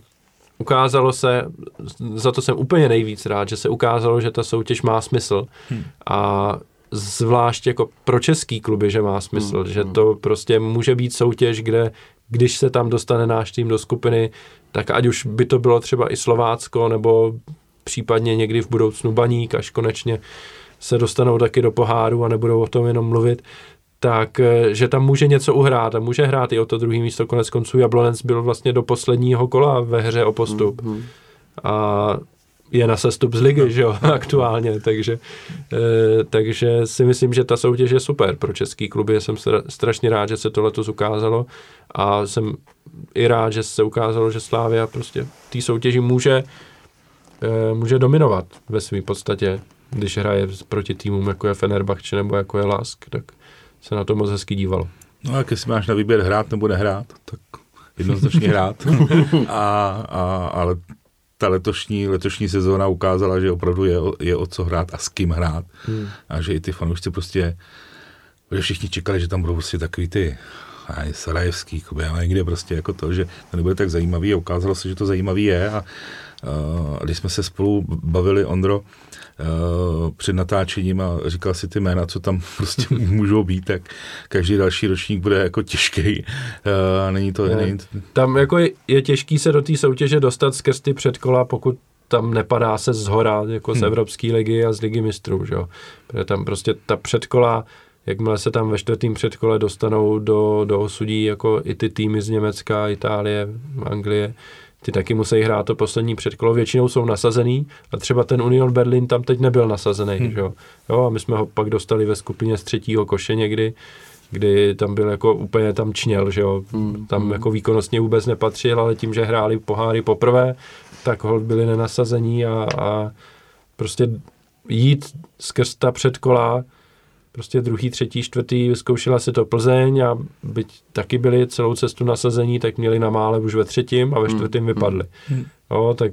ukázalo se, za to jsem úplně nejvíc rád, že se ukázalo, že ta soutěž má smysl. Hmm. A zvlášť jako pro český kluby, že má smysl, hmm. že hmm. to prostě může být soutěž, kde když se tam dostane náš tým do skupiny, tak ať už by to bylo třeba i Slovácko, nebo případně někdy v budoucnu Baník, až konečně se dostanou taky do poháru a nebudou o tom jenom mluvit, tak eh, že tam může něco uhrát a může hrát i o to druhý místo. Konec konců Jablonec byl vlastně do posledního kola ve hře o postup. Mm-hmm. A je na sestup z ligy, že jo, aktuálně, takže, e, takže si myslím, že ta soutěž je super pro český kluby, jsem strašně rád, že se to letos ukázalo a jsem i rád, že se ukázalo, že Slávia prostě té soutěži může, e, může dominovat ve své podstatě, když hraje proti týmům, jako je Fenerbahce nebo jako je Lask, tak se na to moc hezky dívalo. No a jestli máš na výběr hrát nebo nehrát, tak jednoznačně hrát. a, a, ale ta letošní, letošní sezóna ukázala, že opravdu je, je o co hrát a s kým hrát. Hmm. A že i ty fanoušci prostě, že všichni čekali, že tam budou prostě takový ty aj, sarajevský, a někde prostě jako to, že to nebude tak zajímavý a ukázalo se, že to zajímavý je a, a když jsme se spolu bavili, Ondro, uh, před natáčením a říkal si ty jména, co tam prostě můžou být, tak každý další ročník bude jako těžký. Uh, není to... Ne, není to... Tam jako je, je těžký se do té soutěže dostat skrz ty předkola, pokud tam nepadá se z hora, jako z hmm. Evropské ligy a z ligy mistrů, že jo. Protože tam prostě ta předkola, jakmile se tam ve čtvrtém předkole dostanou do, do osudí jako i ty týmy z Německa, Itálie, Anglie, ty taky musí hrát to poslední předkolo, většinou jsou nasazený a třeba ten Union Berlin tam teď nebyl nasazený, hmm. že jo? jo. a my jsme ho pak dostali ve skupině z třetího koše někdy, kdy tam byl jako úplně tam čněl, že jo, hmm. tam hmm. jako výkonnostně vůbec nepatřil, ale tím, že hráli poháry poprvé, tak hold byli nenasazení a, a prostě jít skrz ta předkola prostě druhý, třetí, čtvrtý, vyzkoušela si to Plzeň a byť taky byli celou cestu nasazení, tak měli na mále už ve třetím a ve hmm. čtvrtém vypadli. Hmm. Jo, tak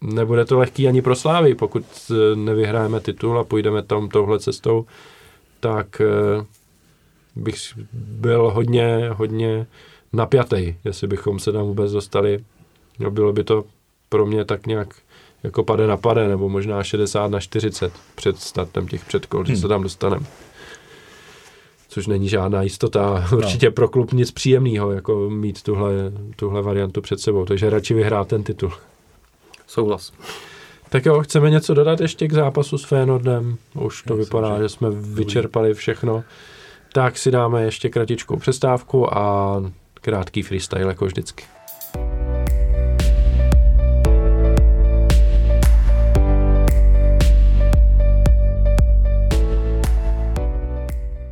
nebude to lehký ani pro Slávy, pokud eh, nevyhráme titul a půjdeme tam touhle cestou, tak eh, bych byl hodně, hodně napjatý, jestli bychom se tam vůbec dostali. No, bylo by to pro mě tak nějak jako pade na pade, nebo možná 60 na 40 před startem těch předkol, hmm. že se tam dostaneme. Což není žádná jistota. No. Určitě pro klub nic příjemného, jako mít tuhle, tuhle variantu před sebou. Takže radši vyhrát ten titul. Souhlas. Tak jo, chceme něco dodat ještě k zápasu s Fénordem? Už to Já vypadá, myslím, že jsme vyčerpali všechno. Tak si dáme ještě kratičkou přestávku a krátký freestyle jako vždycky.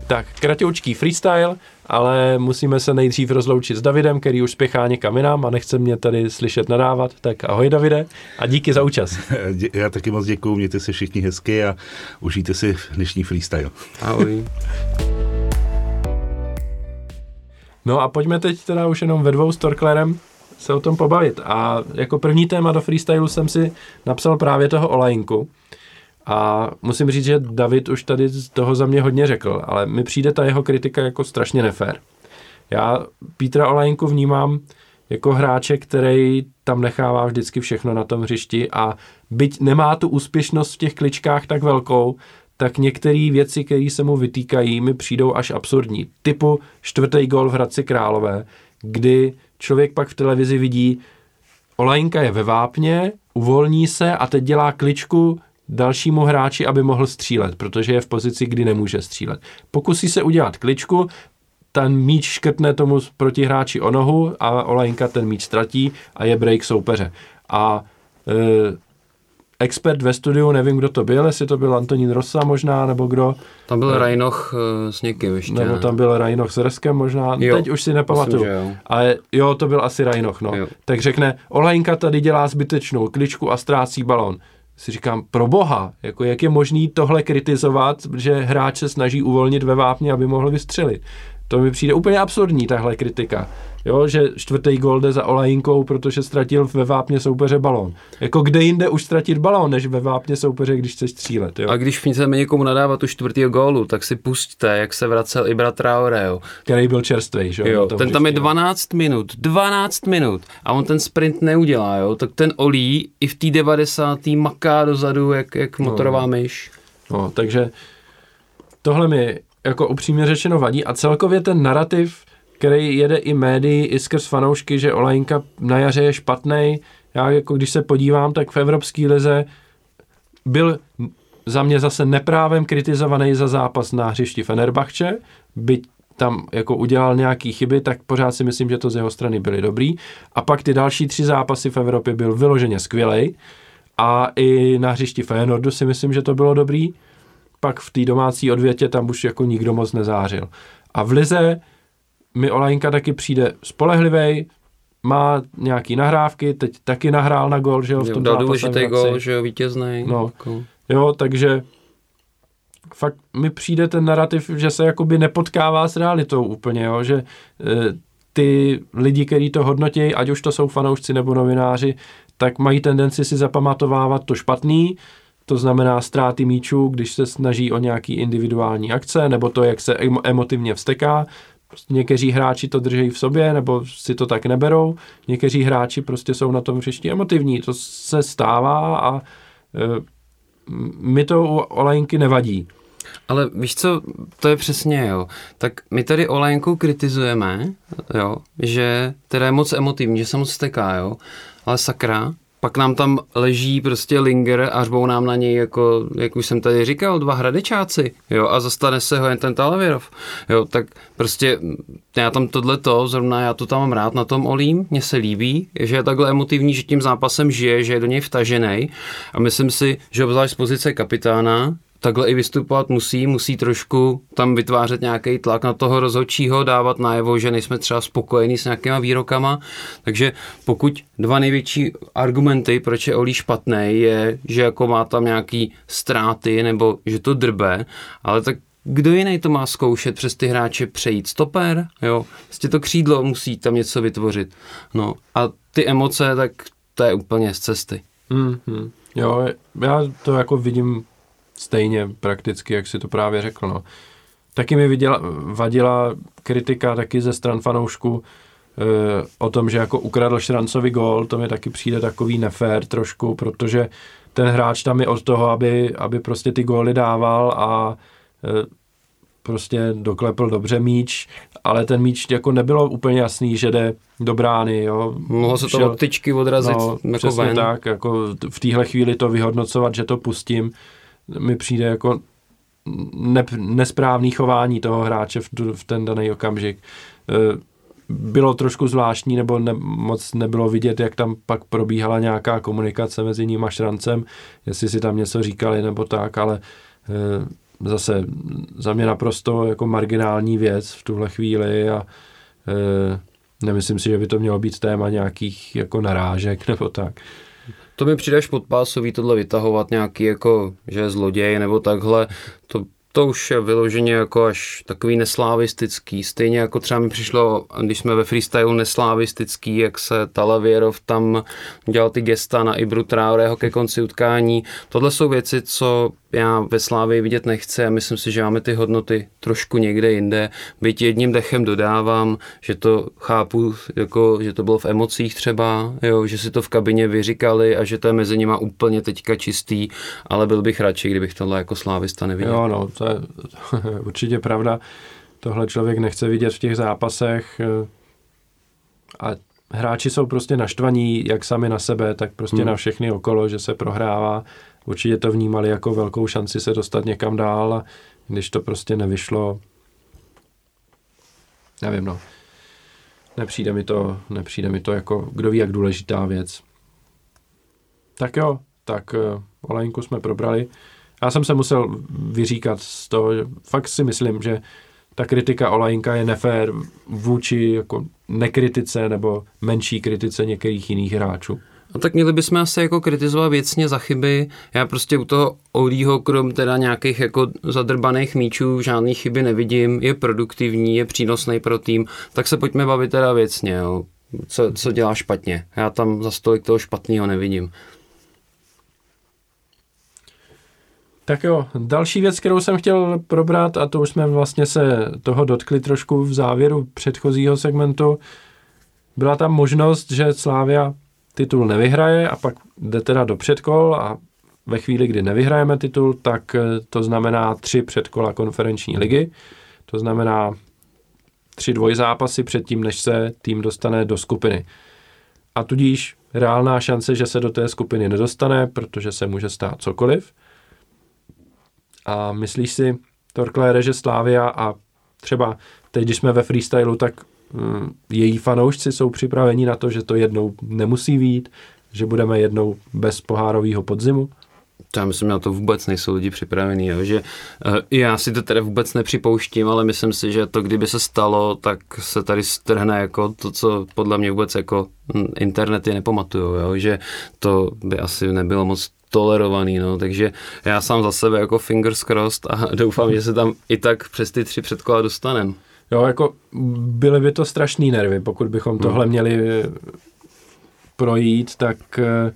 Tak, kratoučký freestyle, ale musíme se nejdřív rozloučit s Davidem, který už spěchá někam jinam a nechce mě tady slyšet nadávat. Tak ahoj Davide a díky za účast. Já taky moc děkuju, mějte se všichni hezky a užijte si dnešní freestyle. Ahoj. No a pojďme teď teda už jenom ve dvou s Torklerem se o tom pobavit. A jako první téma do freestylu jsem si napsal právě toho Olajinku. A musím říct, že David už tady z toho za mě hodně řekl, ale mi přijde ta jeho kritika jako strašně nefér. Já Petra Olajinku vnímám jako hráče, který tam nechává vždycky všechno na tom hřišti a byť nemá tu úspěšnost v těch kličkách tak velkou, tak některé věci, které se mu vytýkají, mi přijdou až absurdní. Typu čtvrtý gol v Hradci Králové, kdy člověk pak v televizi vidí, Olajinka je ve vápně, uvolní se a teď dělá kličku dalšímu hráči, aby mohl střílet, protože je v pozici, kdy nemůže střílet. Pokusí se udělat kličku, ten míč škrtne tomu protihráči o nohu a Olajinka ten míč ztratí a je break soupeře. A e, expert ve studiu, nevím, kdo to byl, jestli to byl Antonín Rosa možná, nebo kdo. Tam byl Rajnoch uh, s někým ještě. Nebo tam byl Rajnoch s Reskem možná, jo, teď už si nepamatuju. Myslím, jo. Ale jo, to byl asi Rajnoch, no. Jo. Tak řekne, Olajinka tady dělá zbytečnou kličku a ztrácí balon si říkám, pro boha, jako jak je možný tohle kritizovat, že hráč se snaží uvolnit ve vápně, aby mohl vystřelit. To mi přijde úplně absurdní, tahle kritika. Jo, že čtvrtý gol jde za Olajinkou, protože ztratil ve vápně soupeře balón. Jako kde jinde už ztratit balón, než ve vápně soupeře, když chceš střílet. Jo? A když chceme někomu nadávat tu čtvrtýho gólu, tak si pusťte, jak se vracel Ibra Traore. Jo. Který byl čerstvý, že jo? Ten tam je 12 minut, 12 minut a on ten sprint neudělá, jo? Tak ten Olí i v té 90. maká dozadu, jak, jak motorová no. myš. No, takže tohle mi jako upřímně řečeno vadí a celkově ten narrativ který jede i médií, i skrz fanoušky, že Olajinka na jaře je špatný. Já jako když se podívám, tak v Evropské lize byl za mě zase neprávem kritizovaný za zápas na hřišti Fenerbahče, byť tam jako udělal nějaký chyby, tak pořád si myslím, že to z jeho strany byly dobrý. A pak ty další tři zápasy v Evropě byl vyloženě skvělej. A i na hřišti Feyenoordu si myslím, že to bylo dobrý. Pak v té domácí odvětě tam už jako nikdo moc nezářil. A v Lize mi Olajinka taky přijde spolehlivý, má nějaký nahrávky, teď taky nahrál na gol, že jo, v tom Dal důležitý gol, že jo, vítězný. No, jako. jo, takže fakt mi přijde ten narrativ, že se jakoby nepotkává s realitou úplně, jo, že e, ty lidi, kteří to hodnotí, ať už to jsou fanoušci nebo novináři, tak mají tendenci si zapamatovávat to špatný, to znamená ztráty míčů, když se snaží o nějaký individuální akce, nebo to, jak se emotivně vsteká, Prostě někteří hráči to drží v sobě, nebo si to tak neberou. Někteří hráči prostě jsou na tom hřišti emotivní. To se stává a e, mi to u Olajinky nevadí. Ale víš co, to je přesně, jo. Tak my tady Olajinku kritizujeme, jo, že teda je moc emotivní, že se moc steká, jo. Ale sakra, pak nám tam leží prostě Linger a řbou nám na něj, jako, jak už jsem tady říkal, dva hradečáci, jo, a zastane se ho jen ten Talavirov, jo, tak prostě já tam tohleto, zrovna já to tam mám rád na tom Olím, mně se líbí, že je takhle emotivní, že tím zápasem žije, že je do něj vtažený a myslím si, že obzvlášť z pozice kapitána, takhle i vystupovat musí, musí trošku tam vytvářet nějaký tlak na toho rozhodčího, dávat najevo, že nejsme třeba spokojení s nějakýma výrokama. Takže pokud dva největší argumenty, proč je Olí špatný, je, že jako má tam nějaký ztráty nebo že to drbe, ale tak kdo jiný to má zkoušet přes ty hráče přejít? Stoper, jo? Vlastně to křídlo musí tam něco vytvořit. No a ty emoce, tak to je úplně z cesty. Mm-hmm. Jo, já to jako vidím stejně prakticky, jak si to právě řekl. No. Taky mi viděla, vadila kritika taky ze stran fanoušku e, o tom, že jako ukradl Šrancovi gól, to mi taky přijde takový nefér trošku, protože ten hráč tam je od toho, aby, aby prostě ty góly dával a e, prostě doklepl dobře míč, ale ten míč jako nebylo úplně jasný, že jde do brány, jo. Mohlo se to Šel, od tyčky odrazit no, jako přesně ven. tak, jako v téhle chvíli to vyhodnocovat, že to pustím, mi přijde jako ne, nesprávný chování toho hráče v, v ten daný okamžik. E, bylo trošku zvláštní, nebo ne, moc nebylo vidět, jak tam pak probíhala nějaká komunikace mezi ním a Šrancem, jestli si tam něco říkali nebo tak, ale e, zase za mě naprosto jako marginální věc v tuhle chvíli a e, nemyslím si, že by to mělo být téma nějakých jako narážek nebo tak. To mi přijdeš podpásový tohle vytahovat nějaký jako, že je zloděj nebo takhle, to to už je vyloženě jako až takový neslávistický. Stejně jako třeba mi přišlo, když jsme ve freestylu neslávistický, jak se Talavěrov tam dělal ty gesta na Ibru Traoreho ke konci utkání. Tohle jsou věci, co já ve Slávii vidět nechci a myslím si, že máme ty hodnoty trošku někde jinde. Byť jedním dechem dodávám, že to chápu, jako, že to bylo v emocích třeba, jo, že si to v kabině vyříkali a že to je mezi nima úplně teďka čistý, ale byl bych radši, kdybych tohle jako slávista neviděl. Jo, no, to je, to je určitě pravda. Tohle člověk nechce vidět v těch zápasech eh, a hráči jsou prostě naštvaní jak sami na sebe, tak prostě hmm. na všechny okolo, že se prohrává určitě to vnímali jako velkou šanci se dostat někam dál a když to prostě nevyšlo, nevím no, nepřijde mi to, nepřijde mi to jako, kdo ví, jak důležitá věc. Tak jo, tak uh, Olejnku jsme probrali. Já jsem se musel vyříkat z toho, že fakt si myslím, že ta kritika Olajinka je nefér vůči jako nekritice nebo menší kritice některých jiných hráčů. No tak měli bychom asi jako kritizovat věcně za chyby. Já prostě u toho Oudího, krom teda nějakých jako zadrbaných míčů, žádný chyby nevidím. Je produktivní, je přínosný pro tým. Tak se pojďme bavit teda věcně, jo. Co, co dělá špatně. Já tam za stolik toho špatného nevidím. Tak jo, další věc, kterou jsem chtěl probrat, a to už jsme vlastně se toho dotkli trošku v závěru předchozího segmentu, byla tam možnost, že Slávia titul nevyhraje a pak jde teda do předkol a ve chvíli, kdy nevyhrajeme titul, tak eh, to znamená tři předkola konferenční ligy. To znamená tři dvojzápasy předtím, než se tým dostane do skupiny. A tudíž reálná šance, že se do té skupiny nedostane, protože se může stát cokoliv. A myslíš si, Torklére, že Slávia a třeba teď, když jsme ve freestylu, tak její fanoušci jsou připraveni na to, že to jednou nemusí vít, že budeme jednou bez pohárového podzimu? To já myslím, na to vůbec nejsou lidi připravení, že uh, já si to tedy vůbec nepřipouštím, ale myslím si, že to, kdyby se stalo, tak se tady strhne jako to, co podle mě vůbec jako internety nepamatují, jo? že to by asi nebylo moc tolerovaný, no, takže já sám za sebe jako fingers crossed a doufám, že se tam i tak přes ty tři předkola dostanem. Jo, jako byly by to strašný nervy, pokud bychom tohle hmm. měli projít, tak eh,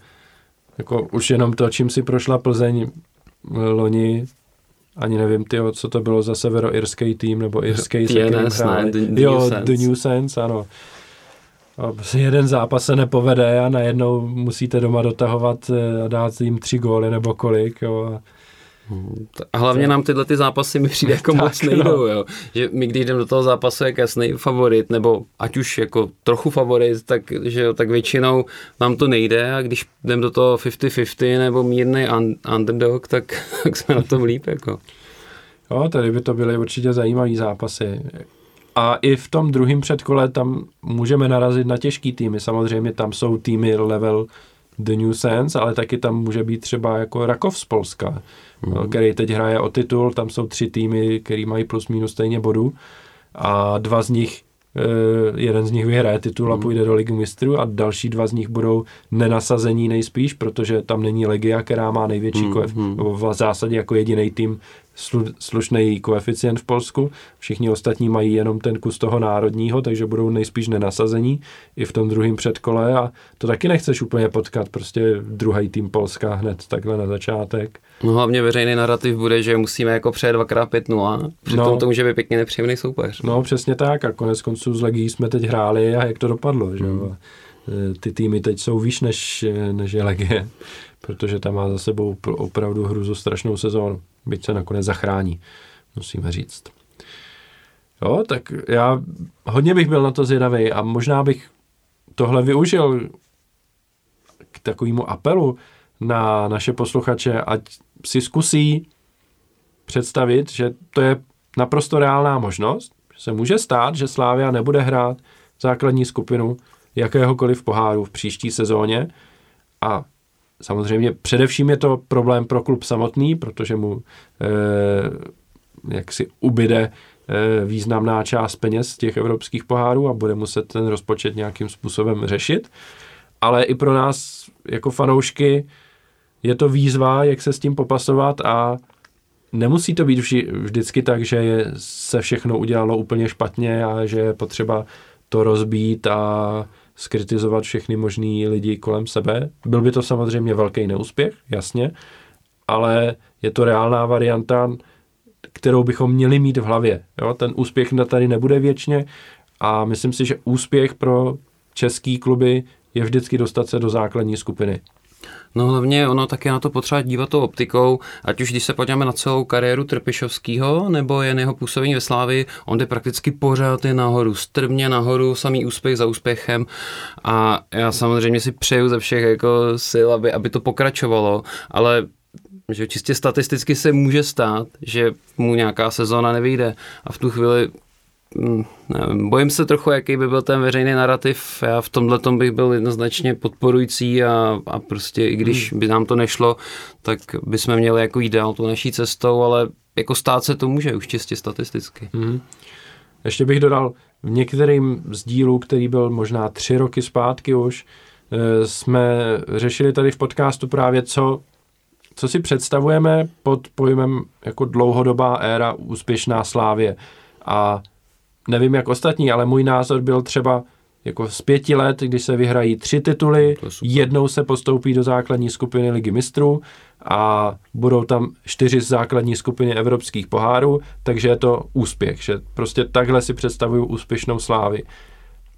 jako už jenom to, čím si prošla Plzeň eh, loni, ani nevím, tyjo, co to bylo za severoirský tým, nebo irský, se kterým hráli. The, the jo, New The New Sense, ano. A jeden zápas se nepovede a najednou musíte doma dotahovat eh, a dát jim tři góly nebo kolik, jo. A a hlavně nám tyhle ty zápasy mi přijde jako tak, moc nejdou, no. jo. Že my když jdeme do toho zápasu jak jasný favorit, nebo ať už jako trochu favorit, tak, že jo, tak většinou nám to nejde a když jdeme do toho 50-50 nebo mírný underdog, tak, tak jsme na tom líp, jako. Jo, tady by to byly určitě zajímavé zápasy. A i v tom druhém předkole tam můžeme narazit na těžký týmy. Samozřejmě tam jsou týmy level The New Sense, ale taky tam může být třeba jako Rakov z Polska, mm. který teď hraje o titul, tam jsou tři týmy, který mají plus minus stejně bodů a dva z nich eh, jeden z nich vyhraje titul a mhm. půjde do ligy mistrů a další dva z nich budou nenasazení nejspíš, protože tam není Legia, která má největší mm, koef, mm. v zásadě jako jediný tým slu, slušný koeficient v Polsku. Všichni ostatní mají jenom ten kus toho národního, takže budou nejspíš nenasazení i v tom druhém předkole a to taky nechceš úplně potkat, prostě druhý tým Polska hned takhle na začátek. No hlavně veřejný narrativ bude, že musíme jako přejet 2x5-0, přitom no, to může být pěkně nepříjemný soupeř. No přesně tak a konec konců z Legii jsme teď hráli a jak to dopadlo, že hmm. Ty týmy teď jsou výš než, než je Legie, protože tam má za sebou opravdu hruzu strašnou sezónu byť se nakonec zachrání, musíme říct. Jo, tak já hodně bych byl na to zvědavý a možná bych tohle využil k takovému apelu na naše posluchače, ať si zkusí představit, že to je naprosto reálná možnost, že se může stát, že Slávia nebude hrát základní skupinu jakéhokoliv poháru v příští sezóně a samozřejmě především je to problém pro klub samotný, protože mu eh, jak si ubyde eh, významná část peněz těch evropských pohárů a bude muset ten rozpočet nějakým způsobem řešit. Ale i pro nás jako fanoušky je to výzva, jak se s tím popasovat a nemusí to být vždy, vždycky tak, že se všechno udělalo úplně špatně a že je potřeba to rozbít a skritizovat všechny možný lidi kolem sebe. Byl by to samozřejmě velký neúspěch, jasně, ale je to reálná varianta, kterou bychom měli mít v hlavě. Jo? Ten úspěch tady nebude věčně a myslím si, že úspěch pro český kluby je vždycky dostat se do základní skupiny. No hlavně ono také na to potřeba dívat tou optikou, ať už když se podíváme na celou kariéru Trpišovského, nebo jen jeho působení ve Slávi, on jde prakticky pořád je nahoru, strmě nahoru, samý úspěch za úspěchem. A já samozřejmě si přeju ze všech jako sil, aby, aby to pokračovalo, ale že čistě statisticky se může stát, že mu nějaká sezóna nevyjde. A v tu chvíli nevím, bojím se trochu, jaký by byl ten veřejný narrativ. Já v tomhle tom bych byl jednoznačně podporující a, a prostě i když hmm. by nám to nešlo, tak bychom měli jako jít dál tu naší cestou, ale jako stát se to může už čistě statisticky. Hmm. Ještě bych dodal, v některým z dílů, který byl možná tři roky zpátky už, eh, jsme řešili tady v podcastu právě, co, co si představujeme pod pojmem jako dlouhodobá éra úspěšná slávě. A nevím jak ostatní, ale můj názor byl třeba jako z pěti let, když se vyhrají tři tituly, jednou se postoupí do základní skupiny ligy mistrů a budou tam čtyři z základní skupiny evropských pohárů, takže je to úspěch, že prostě takhle si představuju úspěšnou slávy.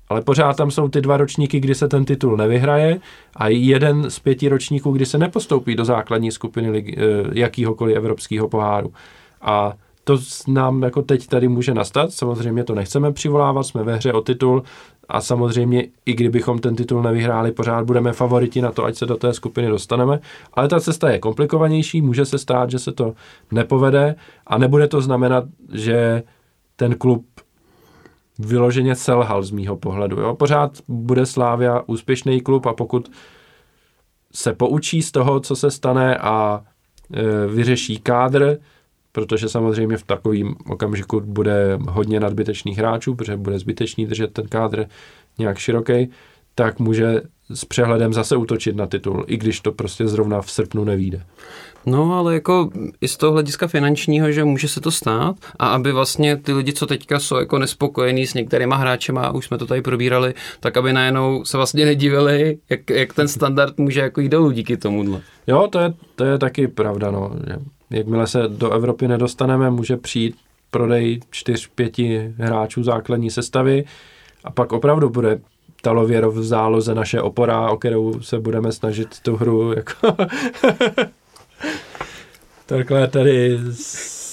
Ale pořád tam jsou ty dva ročníky, kdy se ten titul nevyhraje a jeden z pěti ročníků, kdy se nepostoupí do základní skupiny ligy, eh, jakýhokoliv evropského poháru. A to nám jako teď tady může nastat, samozřejmě to nechceme přivolávat, jsme ve hře o titul a samozřejmě i kdybychom ten titul nevyhráli, pořád budeme favoriti na to, ať se do té skupiny dostaneme, ale ta cesta je komplikovanější, může se stát, že se to nepovede a nebude to znamenat, že ten klub vyloženě selhal z mýho pohledu. Jo? Pořád bude Slávia úspěšný klub a pokud se poučí z toho, co se stane a e, vyřeší kádr, protože samozřejmě v takovém okamžiku bude hodně nadbytečných hráčů, protože bude zbytečný držet ten kádr nějak široký, tak může s přehledem zase útočit na titul, i když to prostě zrovna v srpnu nevíde. No, ale jako i z toho hlediska finančního, že může se to stát a aby vlastně ty lidi, co teďka jsou jako nespokojení s některýma hráčema, už jsme to tady probírali, tak aby najednou se vlastně nedivili, jak, jak ten standard může jako jít dolů díky tomuhle. Jo, to je, to je taky pravda, no. Jakmile se do Evropy nedostaneme, může přijít prodej čtyř, pěti hráčů základní sestavy. A pak opravdu bude Talověrov v záloze naše opora, o kterou se budeme snažit tu hru jako Takhle tady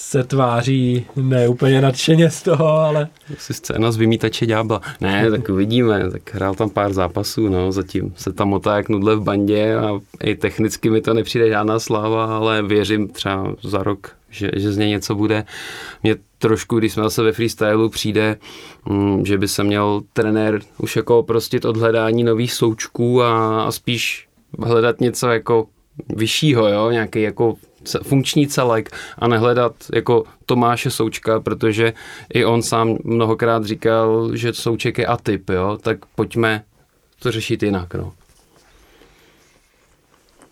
se tváří ne úplně nadšeně z toho, ale... Si scéna z vymítače ďábla. Ne, tak uvidíme, tak hrál tam pár zápasů, no, zatím se tam motá jak nudle v bandě a i technicky mi to nepřijde žádná sláva, ale věřím třeba za rok, že, že z něj něco bude. Mě trošku, když jsme zase ve freestylu, přijde, mm, že by se měl trenér už jako prostit od hledání nových součků a, a spíš hledat něco jako vyššího, jo, nějaký jako funkční celek a nehledat jako Tomáše Součka, protože i on sám mnohokrát říkal, že Souček je atyp, jo, tak pojďme to řešit jinak, no.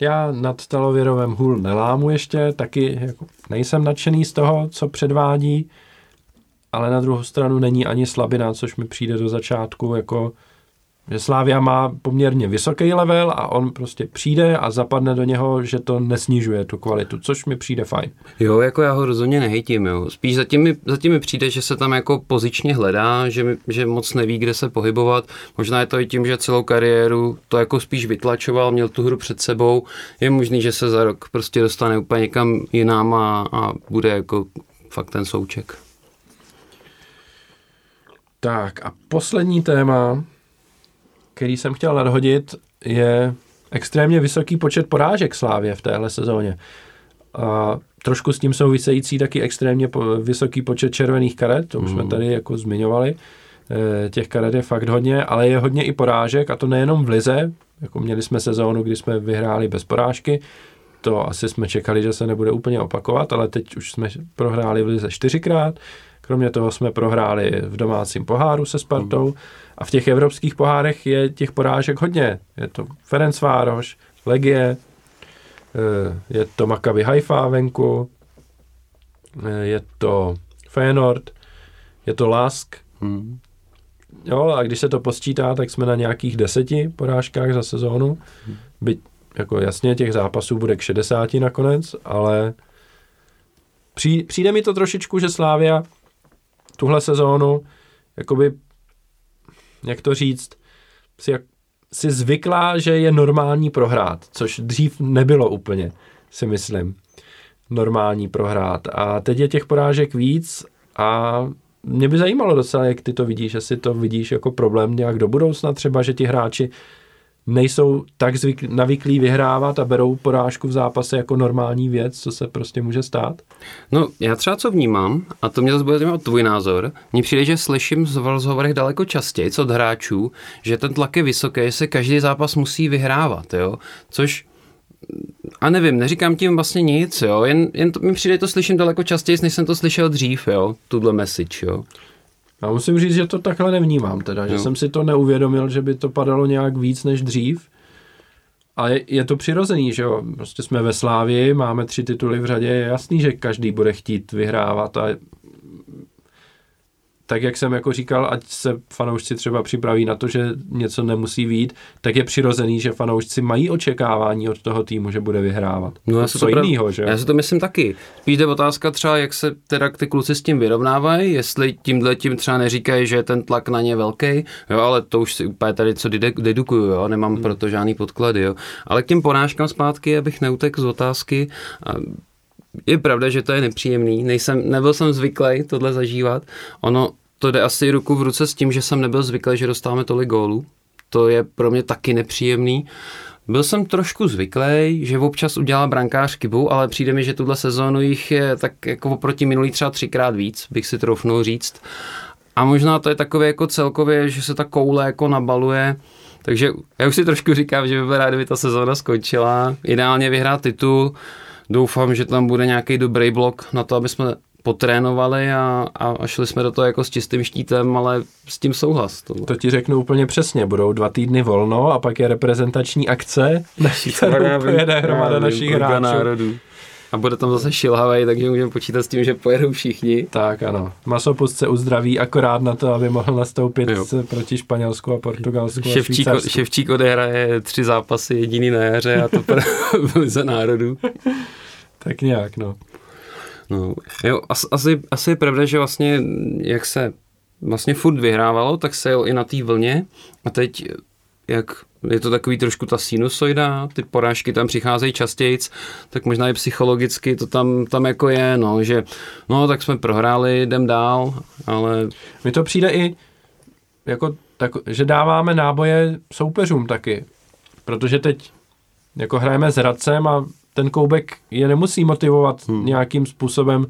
Já nad Talověrovem hůl nelámu ještě, taky jako nejsem nadšený z toho, co předvádí, ale na druhou stranu není ani slabina, což mi přijde do začátku jako že Slávia má poměrně vysoký level a on prostě přijde a zapadne do něho, že to nesnižuje tu kvalitu, což mi přijde fajn. Jo, jako já ho rozhodně nehejtím, jo. Spíš zatím mi, zatím mi přijde, že se tam jako pozičně hledá, že, že moc neví, kde se pohybovat. Možná je to i tím, že celou kariéru to jako spíš vytlačoval, měl tu hru před sebou. Je možný, že se za rok prostě dostane úplně někam jinam a, a bude jako fakt ten souček. Tak a poslední téma, který jsem chtěl nadhodit, je extrémně vysoký počet porážek Slávě v téhle sezóně. A trošku s tím související taky extrémně vysoký počet červených karet, to už mm. jsme tady jako zmiňovali. E, těch karet je fakt hodně, ale je hodně i porážek a to nejenom v lize, jako měli jsme sezónu, kdy jsme vyhráli bez porážky, to asi jsme čekali, že se nebude úplně opakovat, ale teď už jsme prohráli v lize čtyřikrát, kromě toho jsme prohráli v domácím poháru se Spartou a v těch evropských pohárech je těch porážek hodně. Je to Ferencvároš, Legie, eh, je to Maccabi Haifa venku, eh, je to Feyenoord, je to Lask. Hmm. Jo, a když se to posčítá, tak jsme na nějakých deseti porážkách za sezónu. Hmm. Byť jako jasně těch zápasů bude k 60 nakonec, ale přijde mi to trošičku, že Slávia tuhle sezónu jakoby jak to říct, si, jak, si zvykla, že je normální prohrát, což dřív nebylo úplně, si myslím, normální prohrát. A teď je těch porážek víc a mě by zajímalo docela, jak ty to vidíš, jestli to vidíš jako problém nějak do budoucna třeba, že ti hráči nejsou tak zvyk, navyklí vyhrávat a berou porážku v zápase jako normální věc, co se prostě může stát? No, já třeba co vnímám, a to mě zase bude zajímat tvůj názor, mně přijde, že slyším v rozhovorech daleko častěji od hráčů, že ten tlak je vysoký, že se každý zápas musí vyhrávat, jo, což a nevím, neříkám tím vlastně nic, jo, jen, jen to, mi přijde, to slyším daleko častěji, než jsem to slyšel dřív, jo, tuhle message, jo. Já musím říct, že to takhle nevnímám teda, že jo. jsem si to neuvědomil, že by to padalo nějak víc než dřív. A je, je to přirozený, že jo, prostě jsme ve Slávii, máme tři tituly v řadě, je jasný, že každý bude chtít vyhrávat a tak jak jsem jako říkal, ať se fanoušci třeba připraví na to, že něco nemusí být, tak je přirozený, že fanoušci mají očekávání od toho týmu, že bude vyhrávat. No, já to co jiného, že? Já si to myslím taky. Spíš jde otázka třeba, jak se teda ty kluci s tím vyrovnávají, jestli tímhle tím třeba neříkají, že je ten tlak na ně velký, jo, ale to už si úplně tady co dedukuju, jo, nemám hmm. proto žádný podklady, jo. Ale k těm ponáškám zpátky, abych neutek z otázky, je pravda, že to je nepříjemný, nejsem, nebyl jsem zvyklý tohle zažívat. Ono to jde asi ruku v ruce s tím, že jsem nebyl zvyklý, že dostáváme tolik gólů. To je pro mě taky nepříjemný. Byl jsem trošku zvyklý, že občas udělá brankář chybu, ale přijde mi, že tuhle sezónu jich je tak jako oproti minulý třeba třikrát víc, bych si troufnul říct. A možná to je takové jako celkově, že se ta koule jako nabaluje, takže já už si trošku říkám, že by byl rád, kdyby ta sezóna skončila. Ideálně vyhrát titul, doufám, že tam bude nějaký dobrý blok na to, aby jsme potrénovali a, a šli jsme do toho jako s čistým štítem, ale s tím souhlas. To, to ti řeknu úplně přesně. Budou dva týdny volno a pak je reprezentační akce, na kterou pojede hromada našich hráčů. Národů. A bude tam zase šilhavej, takže můžeme počítat s tím, že pojedou všichni. Tak ano. Masopust se uzdraví akorát na to, aby mohl nastoupit jo. proti Španělsku a Portugalsku Ševčík, a Ševčík odehraje tři zápasy jediný na jaře a to byly za národů. tak nějak, no. No, jo, asi, asi, asi je pravda, že vlastně, jak se vlastně furt vyhrávalo, tak se jel i na té vlně a teď jak je to takový trošku ta sinusoida, ty porážky tam přicházejí častěji, tak možná i psychologicky to tam, tam jako je, no, že no, tak jsme prohráli, jdem dál, ale... Mi to přijde i jako tak, že dáváme náboje soupeřům taky, protože teď jako hrajeme s Hradcem a ten koubek je nemusí motivovat hmm. nějakým způsobem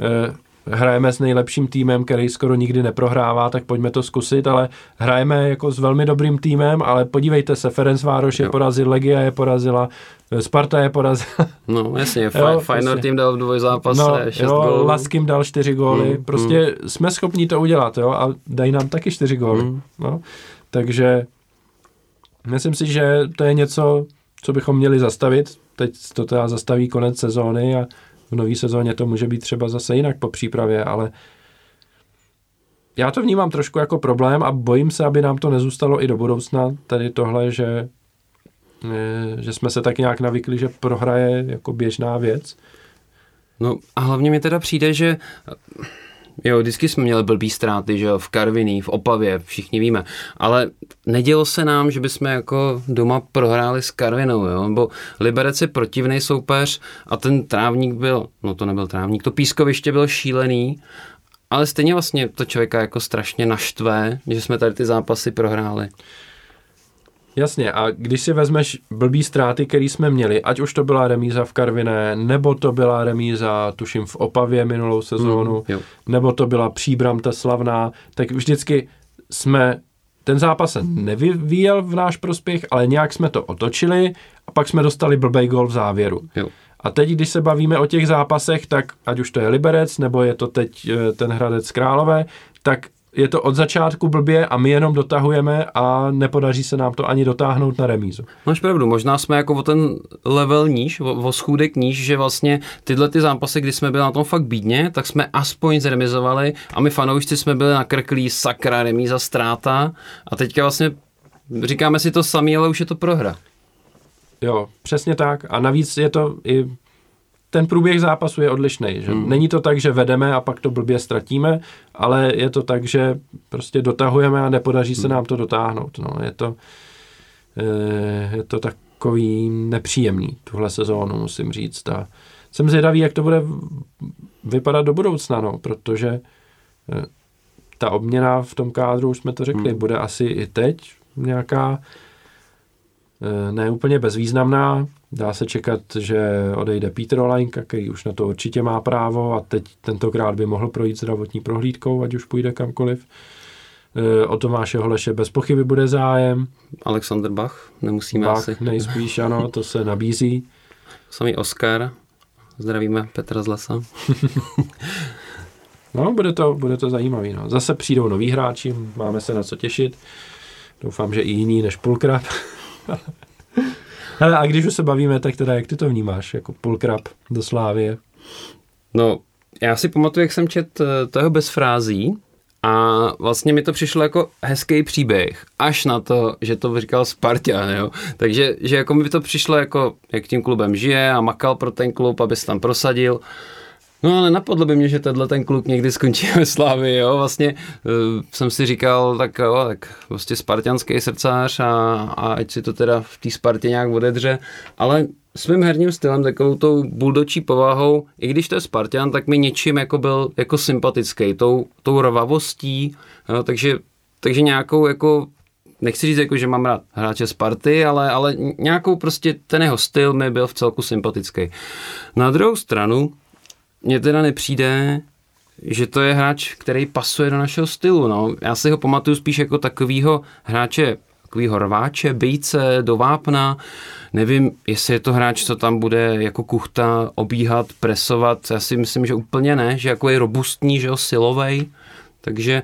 eh, hrajeme s nejlepším týmem, který skoro nikdy neprohrává, tak pojďme to zkusit, ale hrajeme jako s velmi dobrým týmem, ale podívejte se, Ferenc Vároš je porazil, Legia je porazila, eh, Sparta je porazila. No jasně, Fajnor prostě. tým dal v dvoj zápase, no, šest jo, gólů. Laskim dal čtyři góly, hmm, prostě hmm. jsme schopni to udělat, jo, a dají nám taky čtyři góly, hmm. no. Takže myslím si, že to je něco, co bychom měli zastavit, teď to teda zastaví konec sezóny a v nové sezóně to může být třeba zase jinak po přípravě, ale já to vnímám trošku jako problém a bojím se, aby nám to nezůstalo i do budoucna, tady tohle, že, eh, že jsme se tak nějak navykli, že prohraje jako běžná věc. No a hlavně mi teda přijde, že Jo, vždycky jsme měli blbý ztráty, že jo, v Karviní, v Opavě, všichni víme. Ale nedělo se nám, že bychom jako doma prohráli s Karvinou, jo, nebo Liberec je protivný soupeř a ten trávník byl, no to nebyl trávník, to pískoviště byl šílený ale stejně vlastně to člověka jako strašně naštve, že jsme tady ty zápasy prohráli. Jasně, a když si vezmeš blbý ztráty, který jsme měli, ať už to byla remíza v Karviné, nebo to byla remíza, tuším, v Opavě minulou sezónu, Mm, jo. nebo to byla příbram ta slavná, tak vždycky jsme ten zápas se nevyvíjel v náš prospěch, ale nějak jsme to otočili a pak jsme dostali blbej gol v závěru. Jo. A teď, když se bavíme o těch zápasech, tak ať už to je Liberec, nebo je to teď eh, ten Hradec Králové, tak je to od začátku blbě a my jenom dotahujeme a nepodaří se nám to ani dotáhnout na remízu. Máš pravdu, možná jsme jako o ten level níž, o, o schůdek níž, že vlastně tyhle ty zápasy, kdy jsme byli na tom fakt bídně, tak jsme aspoň zremizovali a my fanoušci jsme byli nakrklí sakra, remíza, ztráta a teďka vlastně říkáme si to sami, ale už je to prohra. Jo, přesně tak. A navíc je to i ten průběh zápasu je odlišný. Že? Hmm. Není to tak, že vedeme a pak to blbě ztratíme, ale je to tak, že prostě dotahujeme a nepodaří se nám to dotáhnout. No, je to, eh, je to takový nepříjemný tuhle sezónu, musím říct. A jsem zvědavý, jak to bude vypadat do budoucna, no, protože eh, ta obměna v tom kádru, už jsme to řekli, hmm. bude asi i teď nějaká eh, ne úplně bezvýznamná. Dá se čekat, že odejde Petr Olajnka, který už na to určitě má právo a teď tentokrát by mohl projít zdravotní prohlídkou, ať už půjde kamkoliv. Eh, O Tomáše Holeše bez pochyby bude zájem. Alexander Bach, nemusíme Bach asi. nejspíš, ano, to se nabízí. Samý Oscar, zdravíme Petra z lesa. No, bude to, bude to zajímavý. No. Zase přijdou noví hráči, máme se na co těšit. Doufám, že i jiný než Pulkrab. Hele, a když už se bavíme, tak teda jak ty to vnímáš, jako Pulkrab do Slávie? No, já si pamatuju, jak jsem čet eh, toho bez frází a vlastně mi to přišlo jako hezký příběh, až na to, že to říkal Spartan, jo. Takže že jako mi to přišlo jako, jak tím klubem žije a makal pro ten klub, aby se tam prosadil. No ale napadlo by mě, že tenhle ten kluk někdy skončí ve Slávii, jo, vlastně uh, jsem si říkal, tak jo, tak prostě spartianský srdcář a, a ať si to teda v té Spartě nějak odedře, ale svým herním stylem, takovou tou buldočí povahou, i když to je Spartan, tak mi něčím jako byl jako sympatický, tou, tou rvavostí, jo, takže, takže nějakou jako nechci říct, jako, že mám rád hráče Sparty, ale, ale nějakou prostě ten jeho styl mi byl v celku sympatický. Na druhou stranu, mně teda nepřijde, že to je hráč, který pasuje do našeho stylu. No. Já si ho pamatuju spíš jako takovýho hráče, takovýho rváče, bejce, do vápna. Nevím, jestli je to hráč, co tam bude jako kuchta obíhat, presovat. Já si myslím, že úplně ne, že jako je robustní, že jo, silovej. Takže,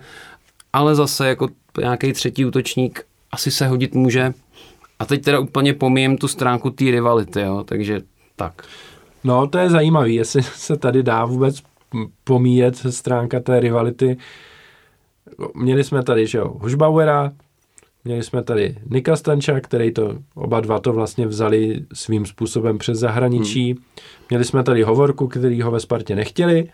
ale zase jako nějaký třetí útočník asi se hodit může. A teď teda úplně pomíjem tu stránku té rivality, jo, takže tak. No, to je zajímavý, jestli se tady dá vůbec pomíjet stránka té rivality. Měli jsme tady, že jo, Hušbauera, měli jsme tady Nika Stanča, který to, oba dva to vlastně vzali svým způsobem přes zahraničí. Hmm. Měli jsme tady Hovorku, který ho ve Spartě nechtěli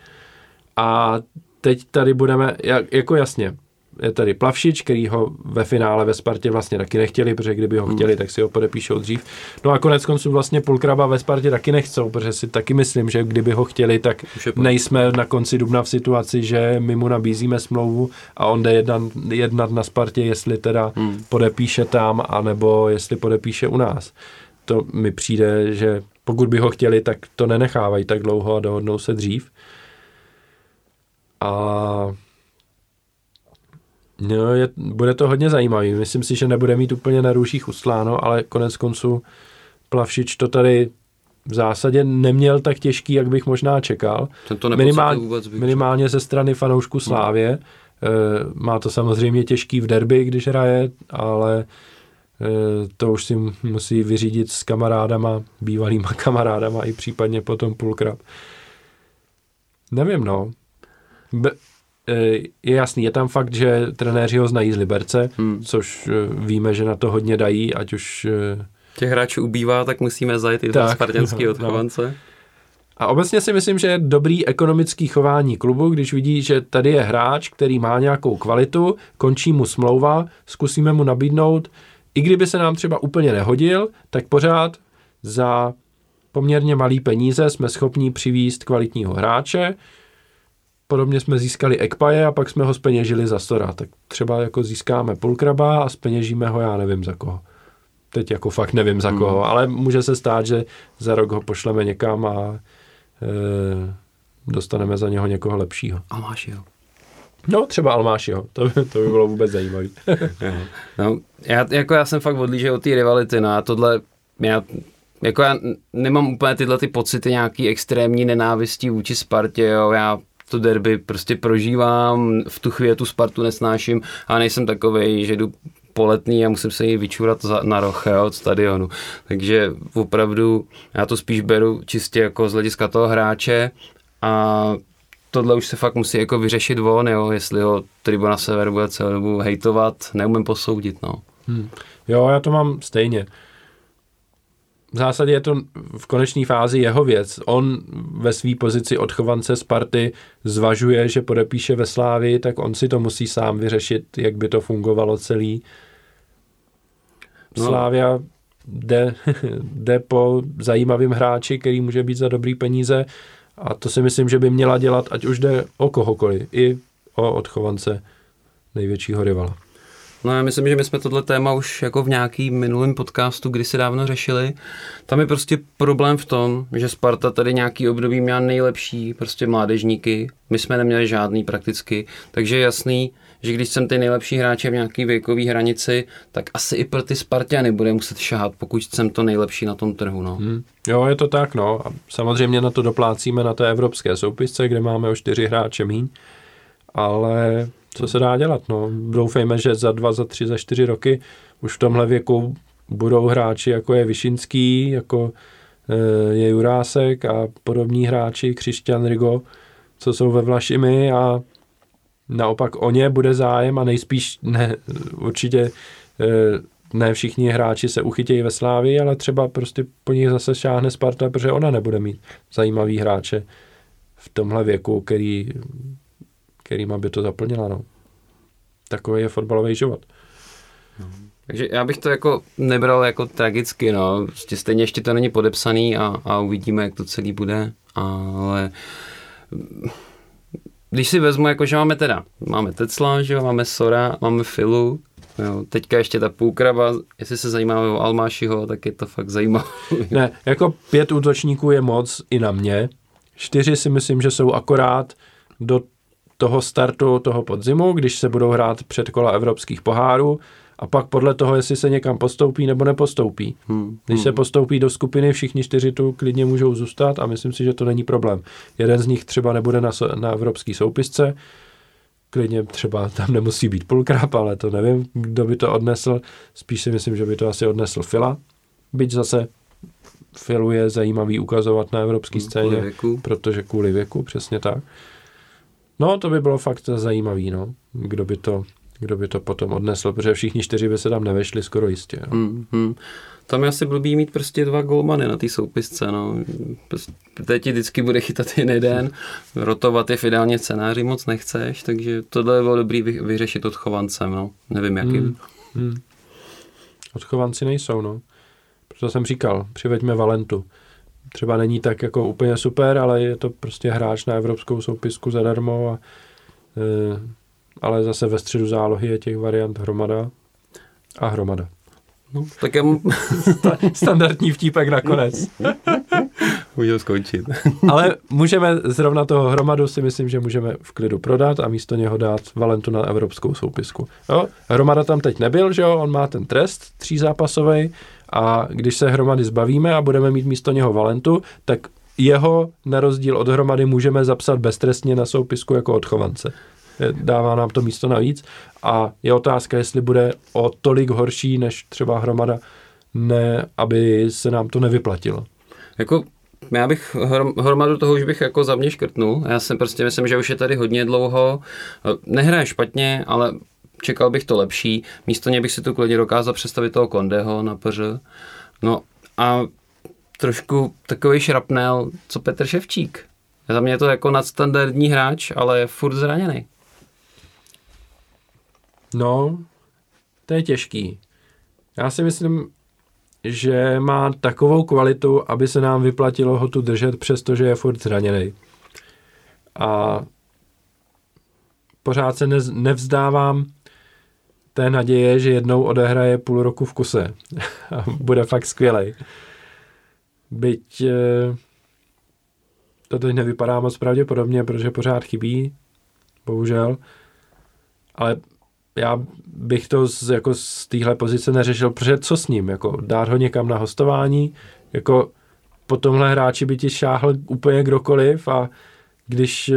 a teď tady budeme, jak, jako jasně, je tady Plavšič, který ho ve finále ve Spartě vlastně taky nechtěli, protože kdyby ho chtěli, tak si ho podepíšou dřív. No a konec konců vlastně Pulkraba ve Spartě taky nechcou, protože si taky myslím, že kdyby ho chtěli, tak nejsme na konci dubna v situaci, že my mu nabízíme smlouvu a on jde jednat, jednat na Spartě, jestli teda hmm. podepíše tam, anebo jestli podepíše u nás. To mi přijde, že pokud by ho chtěli, tak to nenechávají tak dlouho a dohodnou se dřív. A No, je, bude to hodně zajímavý. Myslím si, že nebude mít úplně na růžích usláno, ale konec konců Plavšič to tady v zásadě neměl tak těžký, jak bych možná čekal. to Minimál, vůbec minimálně ze strany fanoušku Slávě. Hmm. Má to samozřejmě těžký v derby, když hraje, ale to už si musí vyřídit s kamarádama, bývalýma kamarádama i případně potom půlkrát. Nevím, no. Be- je jasný, je tam fakt, že trenéři ho znají z Liberce, hmm. což víme, že na to hodně dají, ať už... Těch hráčů ubývá, tak musíme zajít i do spartanský no, odchovance. No. A obecně si myslím, že je dobrý ekonomický chování klubu, když vidí, že tady je hráč, který má nějakou kvalitu, končí mu smlouva, zkusíme mu nabídnout, i kdyby se nám třeba úplně nehodil, tak pořád za poměrně malý peníze jsme schopni přivízt kvalitního hráče, podobně jsme získali Ekpaje a pak jsme ho speněžili za Stora. Tak třeba jako získáme Pulkraba a speněžíme ho já nevím za koho. Teď jako fakt nevím za koho, ale může se stát, že za rok ho pošleme někam a e, dostaneme za něho někoho lepšího. A máš jo. No, třeba Almášiho, to by, to by bylo vůbec zajímavé. no, já, jako já jsem fakt odlížel od té rivality, no a tohle, já, jako já nemám úplně tyhle ty pocity nějaký extrémní nenávistí vůči Spartě, jo, já to derby prostě prožívám, v tu chvíli tu Spartu nesnáším a nejsem takovej, že jdu poletný a musím se jí vyčurat za, na roh jo, od stadionu. Takže opravdu já to spíš beru čistě jako z hlediska toho hráče a tohle už se fakt musí jako vyřešit von, jo, jestli ho Tribuna Sever bude celou dobu hejtovat, neumím posoudit, no. Hmm. Jo, já to mám stejně. V zásadě je to v konečné fázi jeho věc. On ve své pozici odchovance Sparty zvažuje, že podepíše ve Slávi, tak on si to musí sám vyřešit, jak by to fungovalo celý. No. Slávia jde, jde po zajímavým hráči, který může být za dobrý peníze a to si myslím, že by měla dělat, ať už jde o kohokoliv, i o odchovance největšího rivala. No já myslím, že my jsme tohle téma už jako v nějaký minulém podcastu kdysi dávno řešili. Tam je prostě problém v tom, že Sparta tady nějaký období měla nejlepší prostě mládežníky, my jsme neměli žádný prakticky, takže je jasný, že když jsem ty nejlepší hráče v nějaký věkové hranici, tak asi i pro ty Spartiany bude muset šáhat, pokud jsem to nejlepší na tom trhu. No. Hmm. Jo, je to tak, no. A samozřejmě na to doplácíme na té evropské soupisce, kde máme o čtyři hráče míň, ale co se dá dělat, no. Doufejme, že za dva, za tři, za čtyři roky už v tomhle věku budou hráči, jako je Višinský, jako eh, je Jurásek a podobní hráči, Křišťan Rigo, co jsou ve Vlašimi a naopak o ně bude zájem a nejspíš ne, určitě eh, ne všichni hráči se uchytějí ve Slávi, ale třeba prostě po nich zase šáhne Sparta, protože ona nebude mít zajímavý hráče v tomhle věku, který, kterýma by to zaplnila. No. Takový je fotbalový život. Takže já bych to jako nebral jako tragicky, no. Prostě stejně ještě to není podepsaný a, a uvidíme, jak to celý bude, ale když si vezmu, jako že máme teda, máme Tecla, že jo, máme Sora, máme Filu, jo, teďka ještě ta půlkraba, jestli se zajímáme o Almášiho, tak je to fakt zajímavé. Ne, jako pět útočníků je moc i na mě, čtyři si myslím, že jsou akorát do toho startu toho podzimu, když se budou hrát předkola evropských pohárů, a pak podle toho, jestli se někam postoupí nebo nepostoupí. Hmm. Když se hmm. postoupí do skupiny, všichni čtyři tu klidně můžou zůstat a myslím si, že to není problém. Jeden z nich třeba nebude na, na evropský soupisce, klidně třeba tam nemusí být půlkráp, ale to nevím, kdo by to odnesl. Spíš si myslím, že by to asi odnesl Fila. Byť zase Filu je zajímavý ukazovat na evropské hmm, scéně, kvůli protože kvůli věku, přesně tak. No, to by bylo fakt zajímavý, no. Kdo by to, kdo by to potom odnesl, protože všichni čtyři by se tam nevešli skoro jistě. No. Hmm, hmm. Tam je asi blbý mít prostě dva golmany na té soupisce. No. Prostě teď ti vždycky bude chytat jeden, rotovat je v ideálně scénáři moc nechceš, takže tohle bylo dobrý vyřešit odchovancem. No. Nevím jakým. Hmm, hmm. Odchovanci nejsou, no. Proto jsem říkal, přiveďme Valentu. Třeba není tak jako úplně super, ale je to prostě hráč na evropskou soupisku zadarmo a e, ale zase ve středu zálohy je těch variant hromada a hromada. No, tak já Standardní vtípek nakonec. Můžu skončit. Ale můžeme zrovna toho hromadu si myslím, že můžeme v klidu prodat a místo něho dát Valentu na evropskou soupisku. Jo? Hromada tam teď nebyl, že jo? On má ten trest třízápasový a když se hromady zbavíme a budeme mít místo něho Valentu, tak jeho na rozdíl od hromady můžeme zapsat beztrestně na soupisku jako odchovance dává nám to místo navíc a je otázka, jestli bude o tolik horší než třeba hromada, ne, aby se nám to nevyplatilo. Jako já bych hromadu toho už bych jako za mě škrtnul. Já jsem prostě myslím, že už je tady hodně dlouho. Nehraje špatně, ale čekal bych to lepší. Místo něj bych si tu klidně dokázal představit toho Kondeho na PŘ. No a trošku takový šrapnel, co Petr Ševčík. Za mě je to jako nadstandardní hráč, ale je furt zraněný. No, to je těžký. Já si myslím, že má takovou kvalitu, aby se nám vyplatilo ho tu držet, přestože je furt zraněný. A pořád se nevzdávám té naděje, že jednou odehraje půl roku v kuse. A bude fakt skvělej. Byť e, to teď nevypadá moc pravděpodobně, protože pořád chybí, bohužel. Ale já bych to z, jako z téhle pozice neřešil, protože co s ním? Jako dát ho někam na hostování, jako po tomhle hráči by ti šáhl úplně kdokoliv a když eh,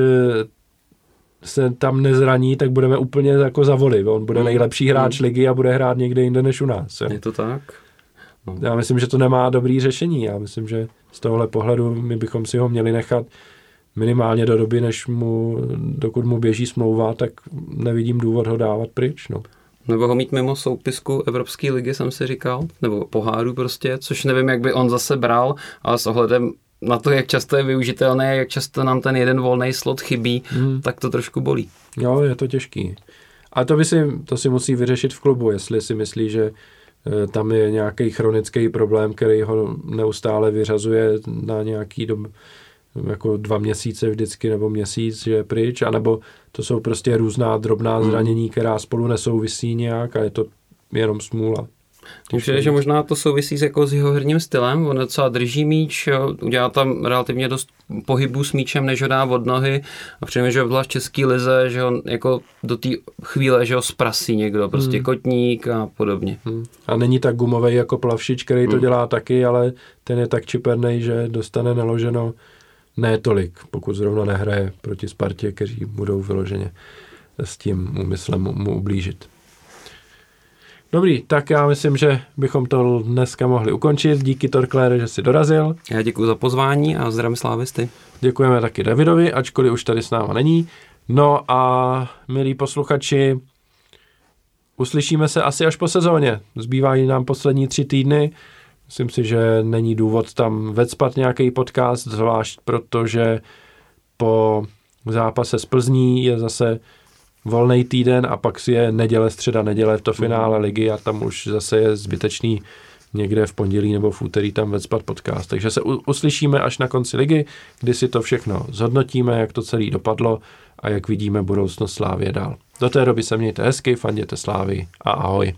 se tam nezraní, tak budeme úplně jako za voli. On bude mm. nejlepší hráč mm. ligy a bude hrát někde jinde než u nás. Jo. Je to tak? No. Já myslím, že to nemá dobrý řešení. Já myslím, že z tohohle pohledu my bychom si ho měli nechat minimálně do doby, než mu, dokud mu běží smlouva, tak nevidím důvod ho dávat pryč. No. Nebo ho mít mimo soupisku Evropské ligy, jsem si říkal, nebo poháru prostě, což nevím, jak by on zase bral, ale s ohledem na to, jak často je využitelné, jak často nám ten jeden volný slot chybí, hmm. tak to trošku bolí. Jo, je to těžký. A to, by si, to si musí vyřešit v klubu, jestli si myslí, že eh, tam je nějaký chronický problém, který ho neustále vyřazuje na nějaký dob, jako dva měsíce vždycky nebo měsíc, že je pryč, anebo to jsou prostě různá drobná hmm. zranění, která spolu nesouvisí nějak a je to jenom smůla. Myslím, že možná to souvisí s, jako s jeho herním stylem. On docela drží míč, jo, udělá tam relativně dost pohybu s míčem, než ho dá od nohy. A přijeme, že byla v české lize, že on jako do té chvíle, že ho zprasí někdo, prostě hmm. kotník a podobně. Hmm. A není tak gumový jako Plavšič, který to hmm. dělá taky, ale ten je tak čiperný, že dostane naloženo ne tolik, pokud zrovna nehraje proti Spartě, kteří budou vyloženě s tím úmyslem mu, mu ublížit. Dobrý, tak já myslím, že bychom to dneska mohli ukončit. Díky Torklére, že jsi dorazil. Já děkuji za pozvání a zdravím slávisty. Děkujeme taky Davidovi, ačkoliv už tady s náma není. No a milí posluchači, uslyšíme se asi až po sezóně. Zbývají nám poslední tři týdny. Myslím si, že není důvod tam vecpat nějaký podcast, zvlášť protože po zápase z Plzní je zase volný týden a pak si je neděle, středa, neděle v to finále mhm. ligy a tam už zase je zbytečný někde v pondělí nebo v úterý tam vecpat podcast. Takže se uslyšíme až na konci ligy, kdy si to všechno zhodnotíme, jak to celé dopadlo a jak vidíme budoucnost Slávě dál. Do té doby se mějte hezky, fanděte Slávy a ahoj.